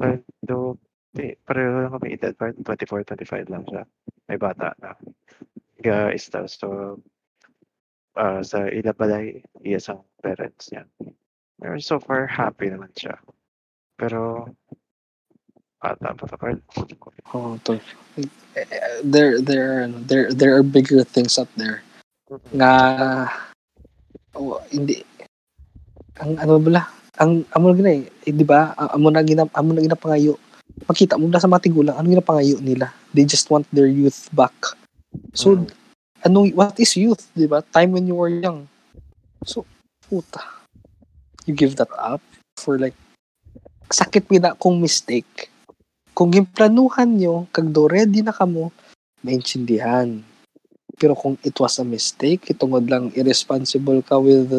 A: well, do di pareho lang kami edad, part 24, 25 lang siya. May bata na. Ga ista so ah, sa ila balay iya sang parents niya. Pero so far happy naman siya. Pero ta part.
B: Oh, tol. Eh, eh, There there ano, there there are bigger things out there nga oh, hindi ang ano bala ang amo na gina eh, di ba amo na gina amo na ginapangayo makita mo na sa mga tigulang ano ginapangayo nila they just want their youth back so
A: Mm.
B: anong what is youth di ba time when you were young so puta you give that up for like sakit pina kung mistake kung gimplanuhan nyo kag do ready na kamo maintindihan. Pero kung it was a mistake itungod lang irresponsible ka with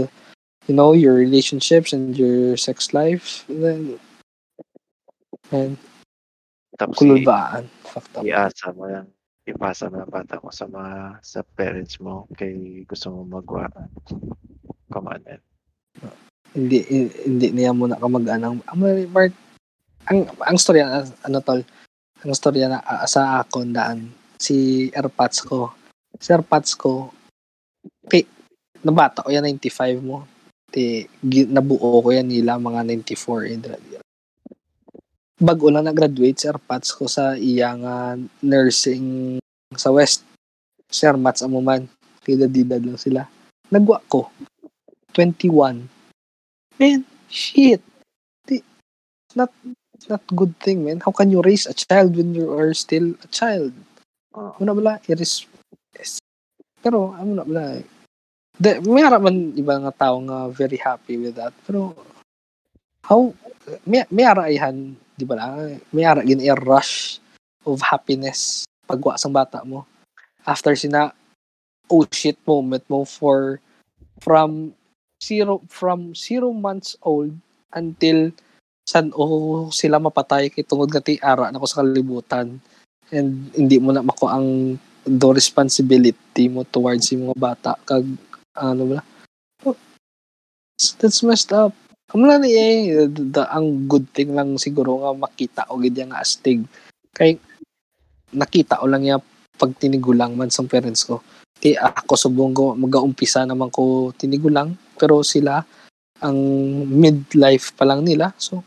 B: you know your relationships and your sex life then and
A: Tapos
B: kulubaan fucked up.
A: Iasa mo lang ipasa mo ang bata mo sa mga sa parents mo kay gusto mo magwa. Come on man.
B: hindi hi- hindi niya muna ka mag-anang ang Bart ang ang storya ano tol ang storya na ah, sa akon daan si Airpods ko. Si Airpods ko kay nabata ko yan 95 mo. Ti nabuo ko yan nila mga 94 eh, dra- bago lang na-graduate si Airpods ko sa iya nga nursing sa West. Si Airmats amo man kidad-didad lang sila. Nagwa ko 21 man, shit. Di- not it's not good thing, man. How can you raise a child when you are still a child?
A: Oh,
B: Ano bala, iris yes. Pero ano na bala. eh. De, may harap man iba nga tao nga very happy with that. Pero how may may araihan, di ba lang? May ara gin a rush of happiness pagwa sang bata mo. After sina oh shit moment mo for from zero from zero months old until san o sila mapatay kay tungod nga ti ara na ko sa kalibutan and hindi mo na mako ang do responsibility mo towards yung mga bata kag ano ba that's messed up Amo ni eh, the, the- ang good thing lang siguro nga makita o gid nga astig. Kay nakita ko lang ya pag tinigulang man sa parents ko. Ti ako subong ko mag-uumpisa naman ko tinigulang pero sila ang midlife pa lang nila. So,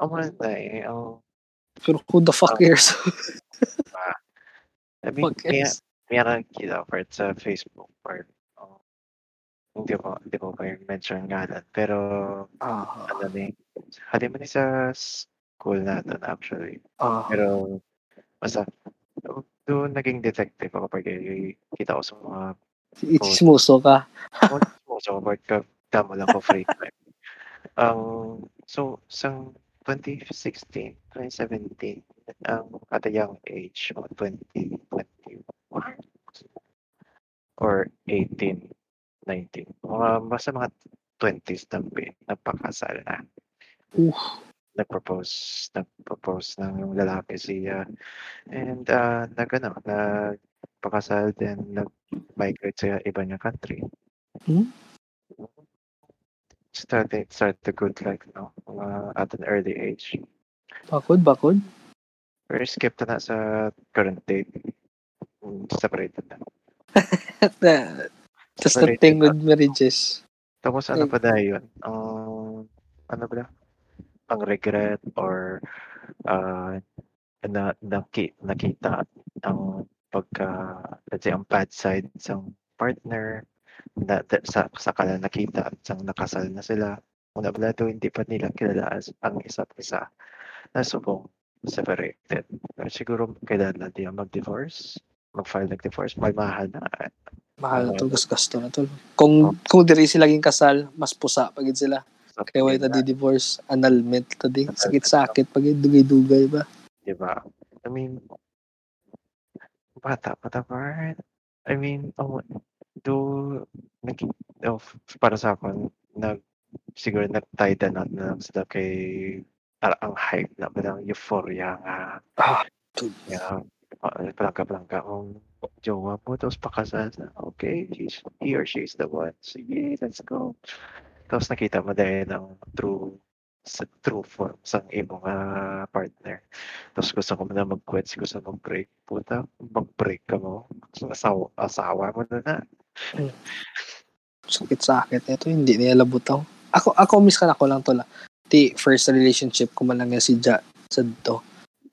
A: ang mga na eh. Ang,
B: pero who the fuck cares?
A: I mean,
B: fuck cares?
A: meron kita part sa Facebook part. Oh, hindi ko, hindi ko pa yung mention nga lang. Pero,
B: Ah,
A: ano ni, hali mo ni sa school natin actually.
B: ah,
A: Pero, basta, doon naging detective ako pag kita ko sa mga
B: itismuso ka.
A: mo sa part ka, tama lang ko free time. Ang, so, sa 2016, 2017, ang at a young age of 20, 21, or 18, 19, mga, basta mga 20s na napakasal na.
B: Oof.
A: Nag-propose, nag-propose ng lalaki siya. And, uh, nag, ano, nagpakasal din, nag-migrate sa iba niyang country.
B: Hmm?
A: Started, start the good life, no? Mga at an early age.
B: Bakod, bakod.
A: Pero skip na na sa current date. Mm, Separated na.
B: Just the thing
A: na.
B: with marriages.
A: Tapos ano pa dahil yun? Ang, ano ba? Ang regret or uh, na, naki, nakita ang pagka, let's say, ang bad side sa partner na, sa, sa kala nakita at sang nakasal na sila. Una pala to, hindi pa nila kilala as ang isa't isa na subong separated. Pero siguro kailangan din mag-divorce, mag-file ng-divorce, may mahal na.
B: Mahal na
A: Oo.
B: to, gasto na to. Kung, kung diri sila ging kasal, mas pusa pagid sila.
A: So,
B: Kaya why ta
A: yun na,
B: di divorce, annulment ta di. Sakit-sakit pagid dugay-dugay ba?
A: Diba? I mean, bata pa ta part. I mean, oh, do nag oh, para sa akin, nag siguro nag-tie the knot na lang sila kay para ang hype na parang euphoria nga.
B: Ah, dude.
A: Yeah, uh, palangka-palangka kung jowa mo tapos pakasal na. Okay, he's, he or she is the one. Sige, let's go. Tapos nakita mo dahil ng true sa true form sa imong uh, partner. Tapos gusto ko na mag-quit, gusto mag-break. Puta, mag-break ka mo. Asawa, asawa mo na na.
B: Sakit-sakit. Ito, hindi niya labutaw. Ako, ako miss ka na ko lang to la. Ti, first relationship ko man lang yan si Ja sa to.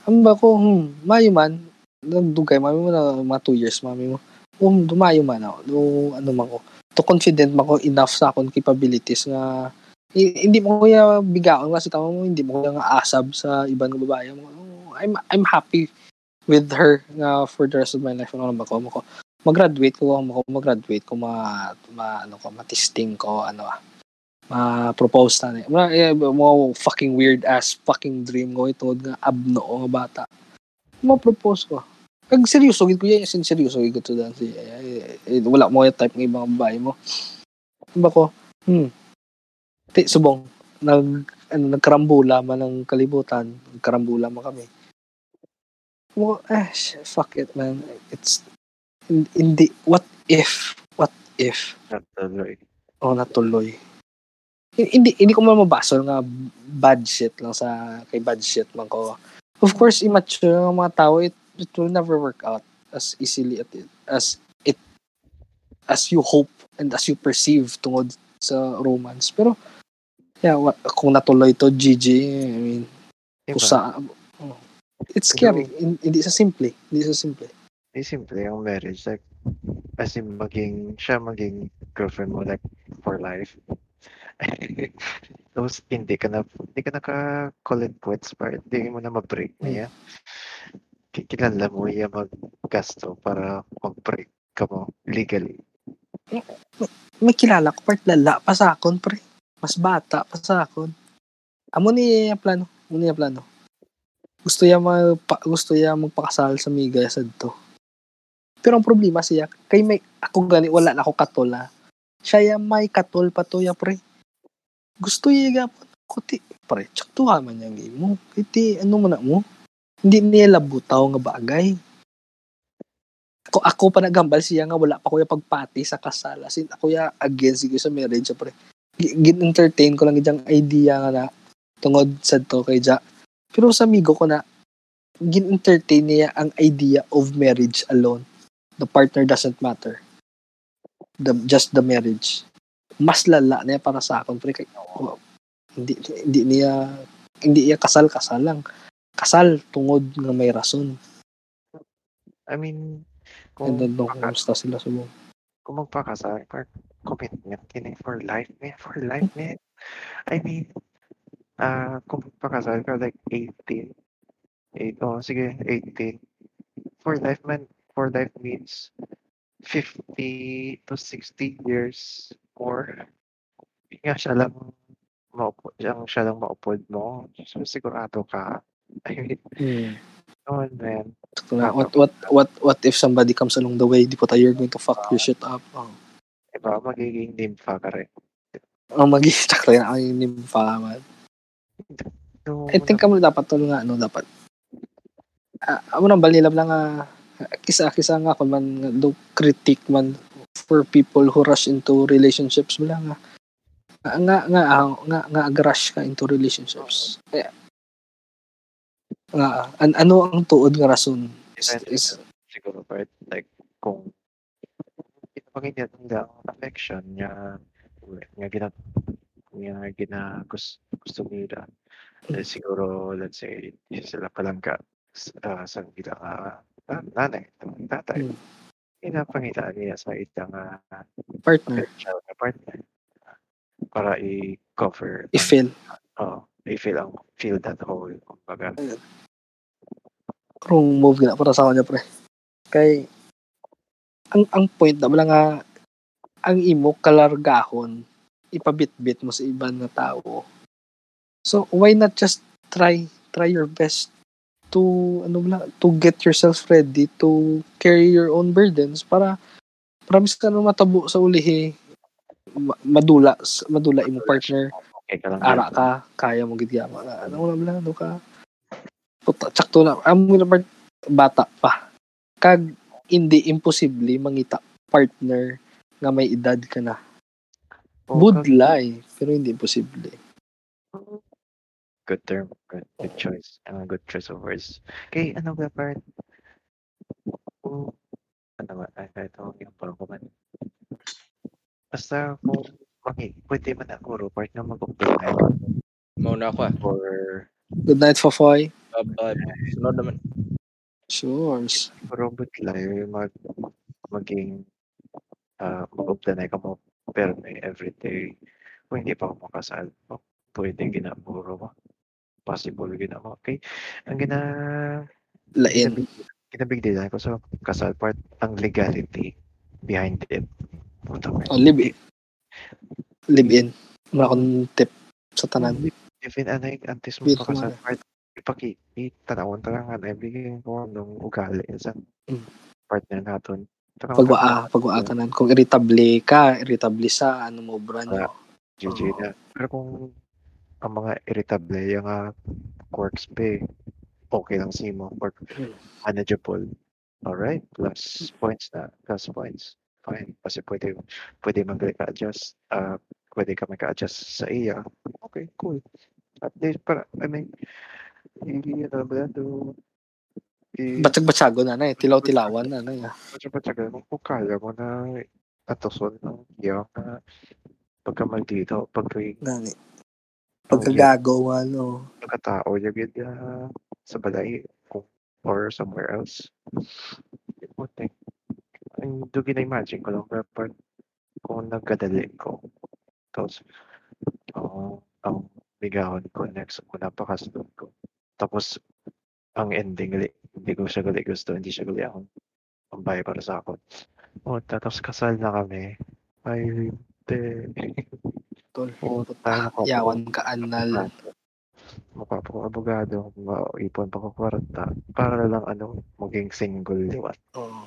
B: Ang ba ko, hmm, mayo man, nagdugay, mami mo na mga two years, mami mo. Um, dumayo man ako. Do, ano man ko. To confident man ko enough sa akong capabilities nga hindi mo kuya bigaon kasi tama mo hindi mo kuya nga asab sa ibang babae mo. I'm I'm happy with her nga for the rest of my life ano ba ko mo ko mag-graduate ko mo ko mag-graduate ko ma, ma ano ko matisting ko ano ah ma-propose na niya. Mga, eh, mo fucking weird ass fucking dream ko ito nga abno nga bata. Ma-propose ko. Kag seryoso gid ko yan, sin seryoso gid ko to dan si eh, eh, wala mo yung type ng ibang babae mo. Ba ko? Hmm. Ti subong nag ano, nagkarambula man ng kalibutan, nagkarambula man kami. Mo eh fuck it man. It's hin- hindi what if what if
A: Natuloy.
B: oh natuloy. Hin- Hindi hindi ko man mabasol nga bad shit lang sa kay bad shit man ko. Of course, immature ang mga tao, it, it will never work out as easily at it, as it as you hope and as you perceive tungod sa romance. Pero yeah, wa, kung natuloy to GG, I mean,
A: Diba?
B: kusa, oh. it's scary. Hin- Hindi sa simple. Hindi sa simple.
A: Eh, simple ang marriage. Like, as in, maging, siya maging girlfriend mo, like, for life. Tapos, hindi ka na, hindi ka naka-call it quits pa. Hindi mo na ma-break niya. Ki- Kilala mo iya maggasto para mag-break ka mo legally.
B: May kilala ko, part lala pa sa akon, pre. Mas bata pa sa akon. Amo ni plano. Amo ni plano. Gusto niya magpa, gusto niya magpakasal sa miga sa to. Pero ang problema siya, kay may ako gani wala na ako katol ha. Siya yung may katol pa to ya pre. Gusto niya gapon ko ti pre, tsak tuwa man yung game mo. Iti ano mo na mo? Hindi niya labutaw nga bagay. Ako, ako pa nagambal siya nga wala pa ko yung pagpati sa kasal. As in, ako ya against siguro sa marriage pre. Gi- Gin-entertain ko lang idyang idea nga na tungod sa to kay Ja. Pero sa amigo ko na gin-entertain niya ang idea of marriage alone. The partner doesn't matter. The, just the marriage. Mas lala niya para sa akin. Pre, oh, hindi, hindi niya hindi niya kasal kasal lang. Kasal tungod nga may rason.
A: I mean,
B: And
A: kung,
B: then, no,
A: maka-
B: kumusta sila subong.
A: kung magpakasal, for commitment, kini for life, man. For life, man. I mean, ah kung magpakasal ka, like 18, 8, oh, sige, 18. For life, man. For life means 50 to 60 years or nga siya lang maupod, siyang siya lang maupod mo. So, sigurado ka. I mean,
B: Hmm.
A: oh, man.
B: Na, what, what, what, what if somebody comes along the way, di po tayo you're going to fuck your shit up. Oh.
A: Diba, magiging nympha ka rin.
B: Ang mag-i-stack rin ang nimfa man.
A: No,
B: I think kamo dapat tulo nga ano dapat. Ah, amo nang balilab lang nga kisa-kisa nga ako man nga, do critique man for people who rush into relationships wala nga. Nga nga nga, ah, nga, nga ag-rush ka into relationships. Kaya, nga an, ano ang tuod nga rason? Is, is
A: siguro part like kung nila ang affection niya nga gina nga gina gusto, gusto nila. Eh, siguro let's say sila palangga uh, sa gila uh, nanay tatay
B: Hmm.
A: inapangitaan niya sa itang uh,
B: partner
A: potential na partner para i-cover
B: i-feel
A: oh, i-fill ang fill that hole kumbaga
B: kung move gina para sa kanya pre. Kay ang ang point na wala nga ang imo kalargahon ipabitbit mo sa ibang na tao. So why not just try try your best to ano lang to get yourself ready to carry your own burdens para promise ka na matabo sa ulihi. Ma- madula, madula imo partner.
A: Okay ka lang.
B: Ara ka, kaya mo gid yama. Ano wala bla, ano ka. Puta, tsakto na. Amo na part, bata pa. Kag, hindi imposible mangita partner nga may edad ka na. Budlay, pero hindi imposible.
A: Good term. Good, good choice. Uh, good choice of words. Okay, ano ba part? Kung, ano ba? Ay, ito, yung parang ko man. Basta kung, okay, pwede man na puro part na mag-apply
C: Mauna ako ah.
A: for
B: Good night, Fofoy.
C: Bye-bye. Sunod naman.
B: Sure.
A: puro butlay, mag, maging uh, mag-apply ka mo pero may everyday kung hindi pa ako makasal oh, pwede ginapuro mo possible ginamo okay ang gina
B: Lain.
A: kinabig din ko sa kasal part ang legality behind it puta mo
B: Oh, live in. Live in. Akong tip sa tanan.
A: even ano yung antes mo sa kasal part ipakita tanawon talaga nga ibigay ko nung ugali sa
B: Mm.
A: partner naton
B: Pagwaa, pagwaa tanan. Kung irritable ka, irritable sa, ano mo, brand
A: Wala.
B: nyo.
A: GG na. Pero kung ang mga irritable, yung mga quirks pa, eh, okay lang si mo. Or
B: Hmm.
A: manageable. Alright, plus points na. Plus points. Fine. Kasi pwede, pwede mag-adjust. Uh, pwede ka mag-adjust sa iya. Okay, cool. At least, para, I mean, hindi ano ba i-
B: Batsag-batsago na na eh. Tilaw-tilawan na na eh.
A: Patsaga mo kung kaya mo na atuson ng iyong na pagkamaldito, pag
B: Gani. Pagkagago, ano.
A: pagkatao yung yun uh, sa balay or somewhere else. Puti. Ang dugi na imagine ko lang pero pag kung nagkadali ko. Tapos uh, ang bigahon ko next kung napakasunod ko. Tapos ang ending gali, hindi ko siya gali gusto hindi siya gali akong pambay para sa ako oh tapos kasal na kami. Ay te
B: Tol.
A: oh,
B: Puta, yawan ka anal.
A: mukha kong abogado, maipon pa ko kwarta, para lang ano, maging single, di ba?
B: Oh.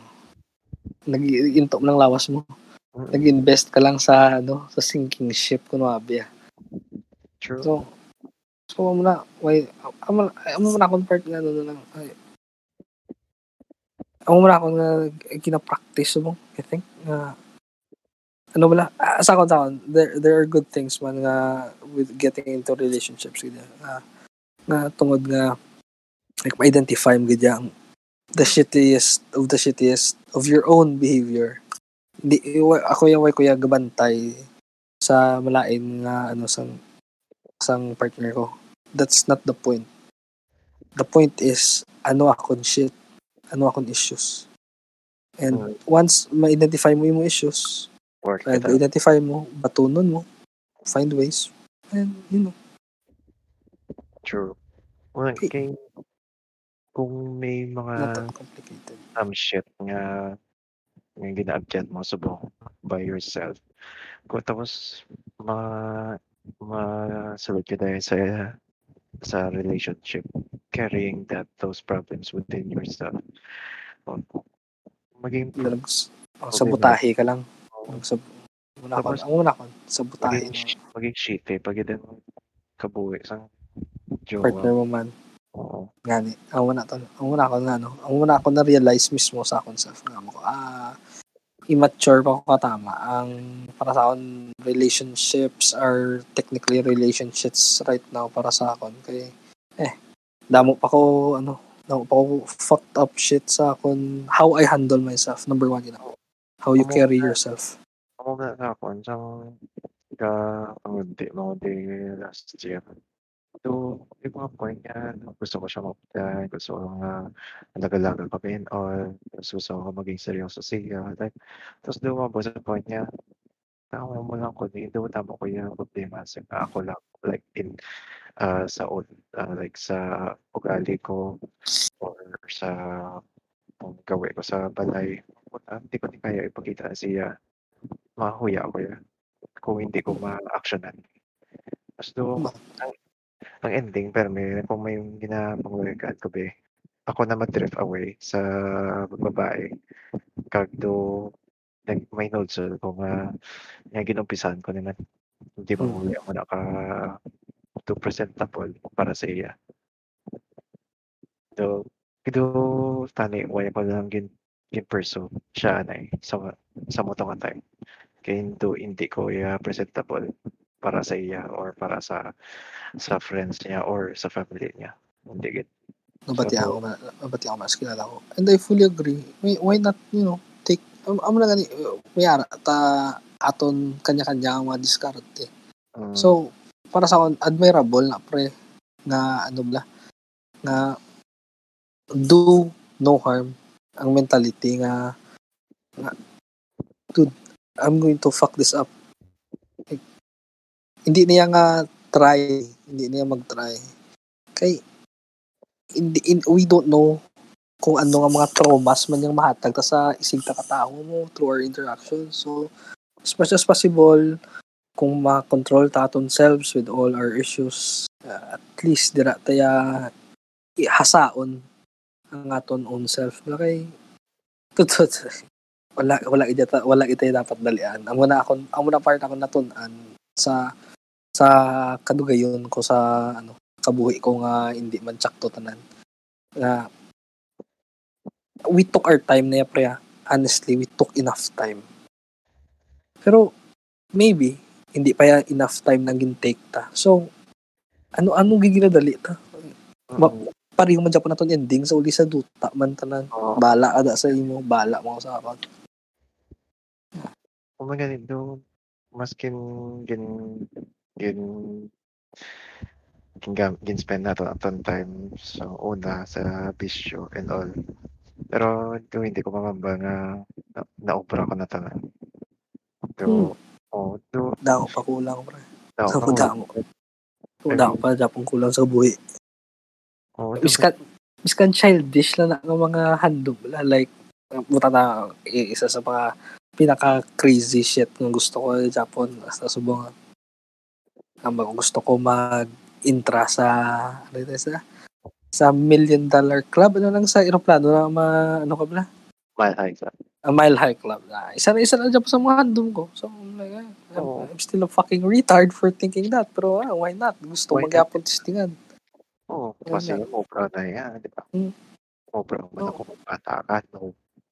B: Nag-intop ng lawas mo. Nag-invest ka lang sa, ano, sa sinking ship, kunwabi ah.
A: True.
B: So, so mo na, why, amo mo na akong part nga ano na lang. Ay, amo mo na akong nga gina-practice mo, I think. Nga, ano wala, ah, sa akon, sa akon, there, there are good things man nga with getting into relationships gid nga, nga tungod nga like ma-identify mo gid ang the shittiest of the shittiest of your own behavior. Di, ako yung way kuya gabantay sa malain nga ano sang sang partner ko. That's not the point. The point is, ano akong shit, ano akong issues. And
A: Mm.
B: once ma-identify mo yung issues,
A: Work
B: uh,
A: it
B: identify mo, batunon mo, find ways, and you know,
A: True.
B: Okay.
A: kay, kung may mga
B: complicated.
A: some shit nga nga gina-adjust mo subong by yourself. Kung tapos ma masulod ka dahil sa sa relationship, carrying that those problems within yourself. O, maging
B: oh,
A: Okay,
B: sabotahe ka lang.
A: Pro-
B: Sab muna
A: Tapos-
B: ang muna ko, sabotahe
A: maging,
B: ng
A: sh- maging shitty pag yun kabuhi sa
B: partner
A: jowa.
B: mo man.
A: Oo.
B: Gani, ang muna to, ang muna ko na ano, ang muna ko na realize mismo sa akong self mo ko, ah, immature pa ko katama. Ang para sa akon relationships are technically relationships right now para sa akon kay eh damo pa ko ano, damo pa ko fucked up shit sa akon how I handle myself. Number one, you know. How you carry yourself.
A: Ako na na ako, isang ka pangudi, mga day last year. So, yung mga point niya, gusto ko siya mapatay, gusto ko nga alaga-laga and all, tapos gusto ko maging seryoso siya. Like, tapos lumabo sa point niya, tama mo lang ko, hindi mo tama ko yung problema sa ako lang, like in, uh, sa, ul- uh, like sa ugali ko, or sa kung gawin ko sa balay. Ah, Hindi ko din kaya ipakita siya mahuya ako yan kung hindi ko ma-actionan. Tapos do,
B: Ma-
A: ang, ang ending, pero may, kung may ginapang-workout ko be, ako na mag-drift away sa babae. Kag do, nag may notes ko nga nga ginumpisahan ko naman. Hindi ba
B: Mm.
A: muli ako naka 2% tapol para sa iya. Do kido tani way ko lang gin gin perso siya anay sa sa mo nga time. Kaya hindi, hindi ko iya presentable para sa iya or para sa sa friends niya or sa family niya. Hindi gid.
B: Nabati
A: So,
B: ako, ma- nabati ako mas kilala ko. And I fully agree. Why, why not, you know, take, am amo na gani, may ara, ta, aton kanya-kanya ang mga diskarte.
A: mm,
B: So, para sa akin, admirable na pre, na ano bla, na do no harm ang mentality nga, nga dude, I'm going to fuck this up. Hindi niya nga try, hindi niya mag-try. Kay, hindi, in, we don't know kung ano nga mga traumas man yung mahatag ta sa isig ta katao mo through our interaction. So, as much as possible, kung ma-control ta aton selves with all our issues, uh, at least dira taya ihasaon ang aton own self. Na kay, tutut, wala wala ita wala ita dapat dalian. Amo na ako amo na part ako natun-an sa sa kadugayon ko sa ano kabuhi ko nga hindi man tsakto tanan. Nga we took our time na pre. Honestly, we took enough time. Pero maybe hindi pa ya enough time nang gintake ta. So ano ano giginadali ta? ma-
A: mm,
B: Pareho man Japan naton ending sa uli sa duta man tanan.
A: oo.
B: Bala ada sa imo, bala mo sa akon.
A: Kung mga ganito, maskin gin gin gin, gam- gin spend natin aton time sa una sa bisyo and all. Pero do hindi ko mamamba nga na, naubra ko na tanan. Do, oh, do,
B: Dako pa kulang pre.
A: daw,
B: Sa damo. Dako pa Japan kulang sa buhi.
A: Oh,
B: Miskan miskan childish na nga mga handog la like muta na isa sa mga pinaka crazy shit ng gusto ko sa Japan sa subong ang gusto ko mag intra sa ano ito sa sa million dollar club. Ano lang sa eroplano na ma, ano ka ba
A: mile high sa.
B: a mile high club na. Isa na isa na dyan po sa mga handom ko. So I'm like ah, I'm,
A: Oo.
B: I'm still a fucking retard for thinking that. Pero ah, why not? Gusto magyapon testingan
A: Oo, kasi
B: nga.
A: mobra na yan, di ba?
B: Mm.
A: Mobra man
B: Oo.
A: ako bata ka, no?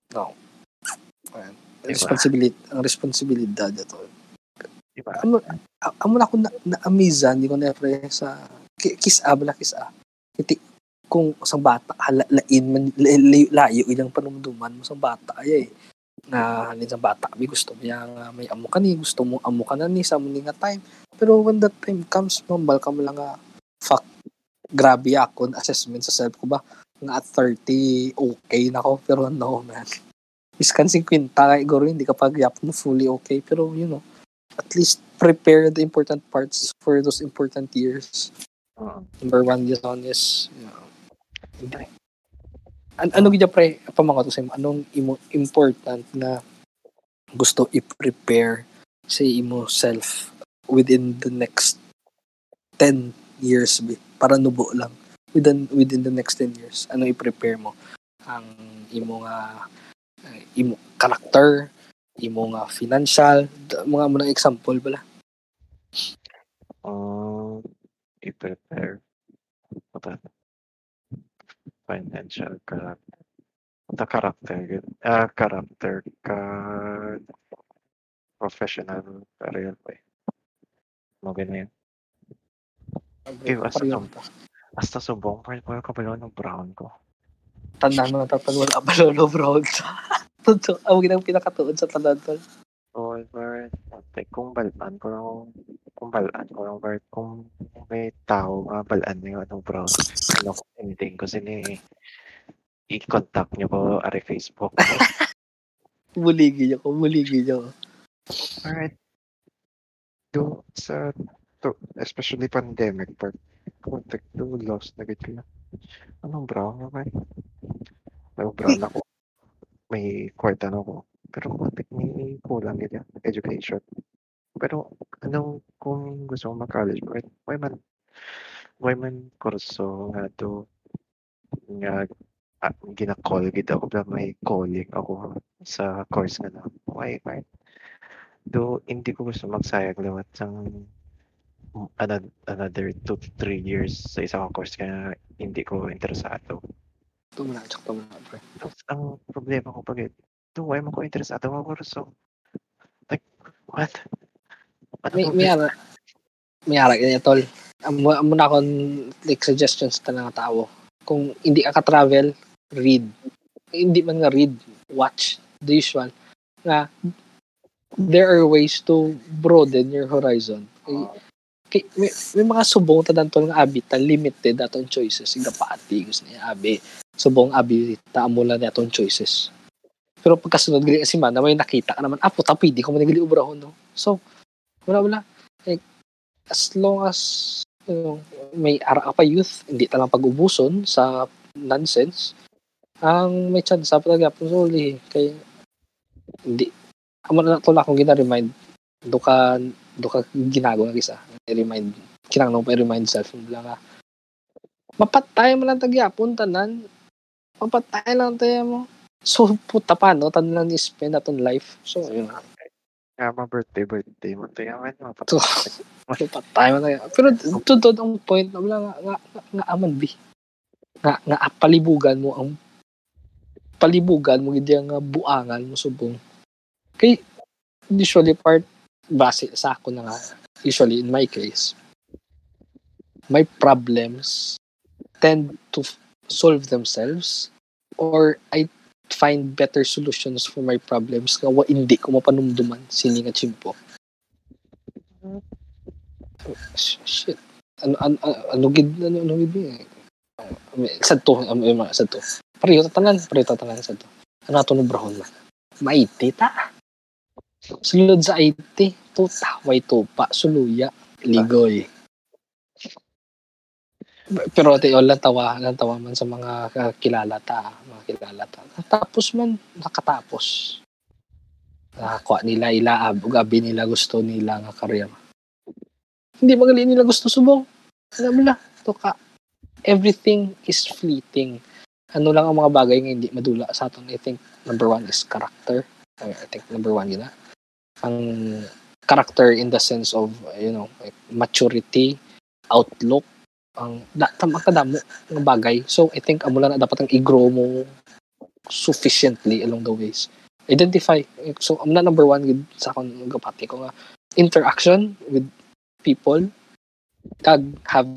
A: Diba?
B: responsibility ang responsibilidad ito
A: Di ba?
B: amo a- amo na ako na, na amazan di ko na pre sa ki- kiss a bala kiss a Iti, kung sa bata hala, lain man la- layo, layo ilang panumduman mo sa bata ay eh. na halin sa bata bi gusto mo yang ah, may amo ka ni gusto mo amo ka na ni sa mo ni nga time pero when that time comes mambal ka mo lang nga fuck grabe ako assessment sa self ko ba? Nga at 30 okay na ako pero no man. Iskan 50 kay guro hindi ka pagyap mo fully okay pero you know at least prepare the important parts for those important years.
A: Oo.
B: number one on is you know, an ano gid pre pamanga to sa imo anong imo important na gusto i-prepare sa imo self within the next 10 years bi para nubo lang within within the next 10 years ano i-prepare mo ang imo nga uh, imo karakter imo nga financial mga mga example bala
A: Um, i-prepare. Financial character. The character. Ah, character ka professional career pa eh. Mga ganyan. Eh, basta
B: Pareho
A: sum-
B: ta.
A: Hasta subong pa rin ko pa ng brown ko.
B: tanda mo na tapos wala pa lolo brown ang ginang pinakatuon sa tanan tol.
A: So, Bart, like, kung balaan ko lang, kung balaan ko lang, Bart, kung may tao nga balaan niyo anong brown, ano ko, anything ko sini, i-contact niyo ko ari Facebook.
B: Muligi niyo ko, muligi niyo ko.
A: Alright. Do, sa, to, especially pandemic part, contact do, lost na gid ko Anong brown ba? May brown ako. May kwarta na ako. Pero konti may kulang yan, education. Pero anong kung gusto mo mag-college, why, why man why man kurso nga to nga ah, gina-call gid ako na may calling ako sa course nga na. Okay, fine. Do hindi ko gusto magsayang liwat sang another, another 2 to 3 years sa isang course kaya hindi ko interesado.
B: Ito mo na, tsaka mo na, pre.
A: Tapos ang problema ko pag do why mo ko interesado mga kurso? Like, what? Ano
B: May, may ara, may ara, ganyan, tol. Amo amo na akong like suggestions ta ng tao. Kung hindi ka ka-travel, read. Hindi man nga read, watch the usual. Nga, there are ways to broaden your horizon. Kay, may, may mga subong ta tol nga abi ta limited atong choices. Siga pati gusto niya abi. Subong abi ta amula na atong choices. Pero pagkasunod gali si Mana, may nakita ka naman, ah, puta, pwede ko man nagali ubrahon, no? So, wala, wala. Like, as long as you know, may ara pa youth, hindi talang pag-ubuson sa nonsense, ang may chance sa talaga po suli kay hindi amo na tula akong gina-remind do ka do ka ginago nga isa remind kinangnon pa remind self nila nga mapatay mo lang tagyapon tanan mapatay lang tayo mo so puta pa no tanan lang ni spend aton life so yun
A: Nga mga birthday, birthday mo. Kaya man, mga
B: So, Patay mo na yan. Pero to, to, ang point na wala nga, nga, nga, nga aman bi. Nga, nga ah, palibugan mo ang palibugan mo hindi nga buangan mo subong. Kay usually part base sa ako na nga usually in my case my problems tend to solve themselves or I find better solutions for my problems nga hindi ko mapanumduman sini nga chimpo. Sh- Shit. Ano ano ano, gid ano ano gid. Sad to, um, sad to. Pareho tatanan, pareho tatanan sad to. Ano ato no brahon na. Maiti ta. Sulod sa IT, tuta, way tupa, suluya, ligoy. Pero te lang tawa, lang tawa man sa mga kilala ta, mga kilala ta. Tapos man nakatapos. Nakakuha nila ila ab, gabi nila gusto nila nga career. Hindi magali nila gusto subong. Alam na, to ka. Everything is fleeting. Ano lang ang mga bagay nga hindi madula sa aton. I think number one is character. I think number one yun na. Ang character in the sense of, you know, like maturity, outlook, ang da, tam, ng bagay. So, I think amo lang na dapat ang i-grow mo sufficiently along the ways. Identify. So, am na number one with sa akong gapati ko nga interaction with people kag have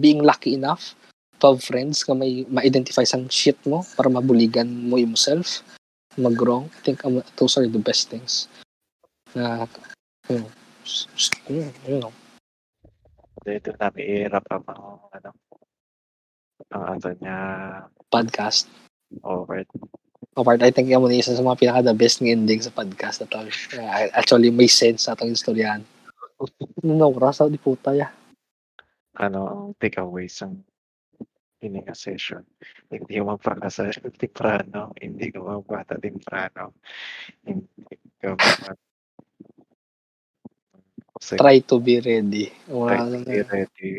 B: being lucky enough to have friends nga may ma-identify sang shit mo para mabuligan mo yourself mag-grow. I think um, those are the best things. Na, s- you know,
A: Dito namin i-wrap up ang ano ang ato niya
B: podcast.
A: over.
B: Apart, I think yung isa sa mga pinaka-the best ng ending sa podcast na to. Actually, may sense sa itong istoryahan. No, rasa di puta ya.
A: Ano takeaways ang ini nga session. Hindi mo magpakasal temprano, hindi ka magbata temprano, hindi mag
B: Try to be ready.
A: try
B: Wala
A: to
B: lang
A: be ready.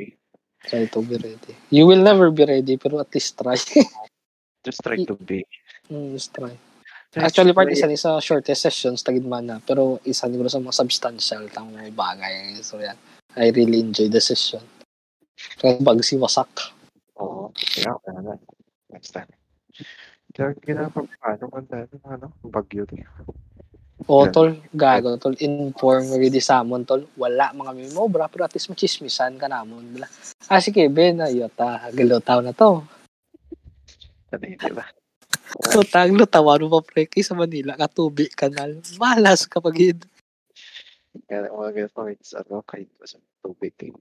B: Try to be ready. You will never be ready, pero at least try.
A: Just try to be.
B: Mm, just try.
A: Just
B: Actually, part
A: try-
B: isa sa shortest sessions, tagid man na. Pero isa ni sa mga substantial, tang mga bagay. So, yan. I really enjoy the session. Kaya bag si Wasak.
A: Oo. Kaya, kaya na. Next time. Kaya ginagawa paano ano, bagyo din.
B: O, tol, gago, tol. Inform, ready samon, tol. Wala mga mimo, bra. Pero at least machismisan ka namon. Bla. Ah, sige, Ben, ayota. Galutaw na to.
A: Ano yun, di ba?
B: Utang, lutawan mo pa, pre. Sa Manila, katubi, kanal. Malas kapag yun.
A: Kaya mga ganito, it's ano, kahit sa tubig. eh.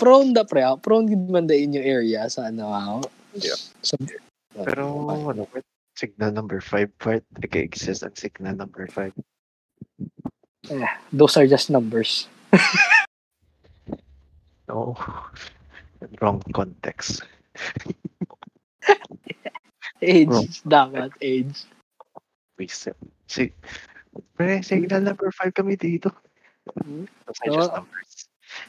B: Prone da, pre. ah. Prone gid man da inyo area sa ano, ah.
A: Yeah.
B: Sa,
A: Pero ano, signal number 5 part, nag-exist ang signal number 5.
B: those are just numbers.
A: No. Wrong context.
B: Age,
A: Wrong.
B: dapat age.
A: Reset. Si, pre, signal number 5 kami dito.
B: Hmm?
A: Those are just
B: Oo.
A: numbers.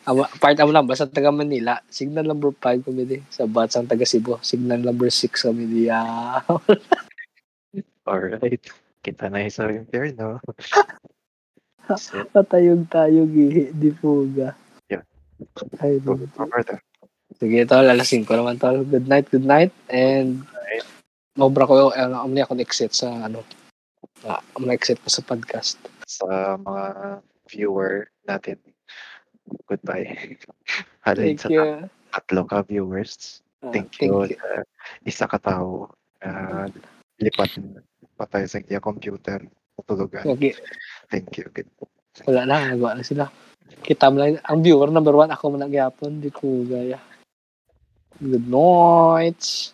B: Ama, part amo lang, basta taga Manila. Signal number 5 kami di. Sa Batsang taga Cebu. Signal number 6 kami di. Ah.
A: Alright. Kita na yung sa impyerno. so,
B: Patayog-tayog ihi. Di fuga.
A: Yeah.
B: Ay,
A: go
B: di-
A: further.
B: Sige, tol. Alas 5 naman, tol. Good night, good night. And, mobra ko yung, ano, umni ako exit sa, ano, ah, exit ko sa podcast.
A: Sa mga viewer natin. Goodbye. Halin
B: Thank
A: sa
B: you.
A: tatlo ka viewers.
B: Ah,
A: Thank you. Uh, isa ka tao. Uh, lipat patay sa kaya computer. Tulugan.
B: Okay.
A: Thank you. Good.
B: Wala na, nagawa na sila. Kita mo lang, ang viewer number one, ako nagyapon, di ko gaya. Good night.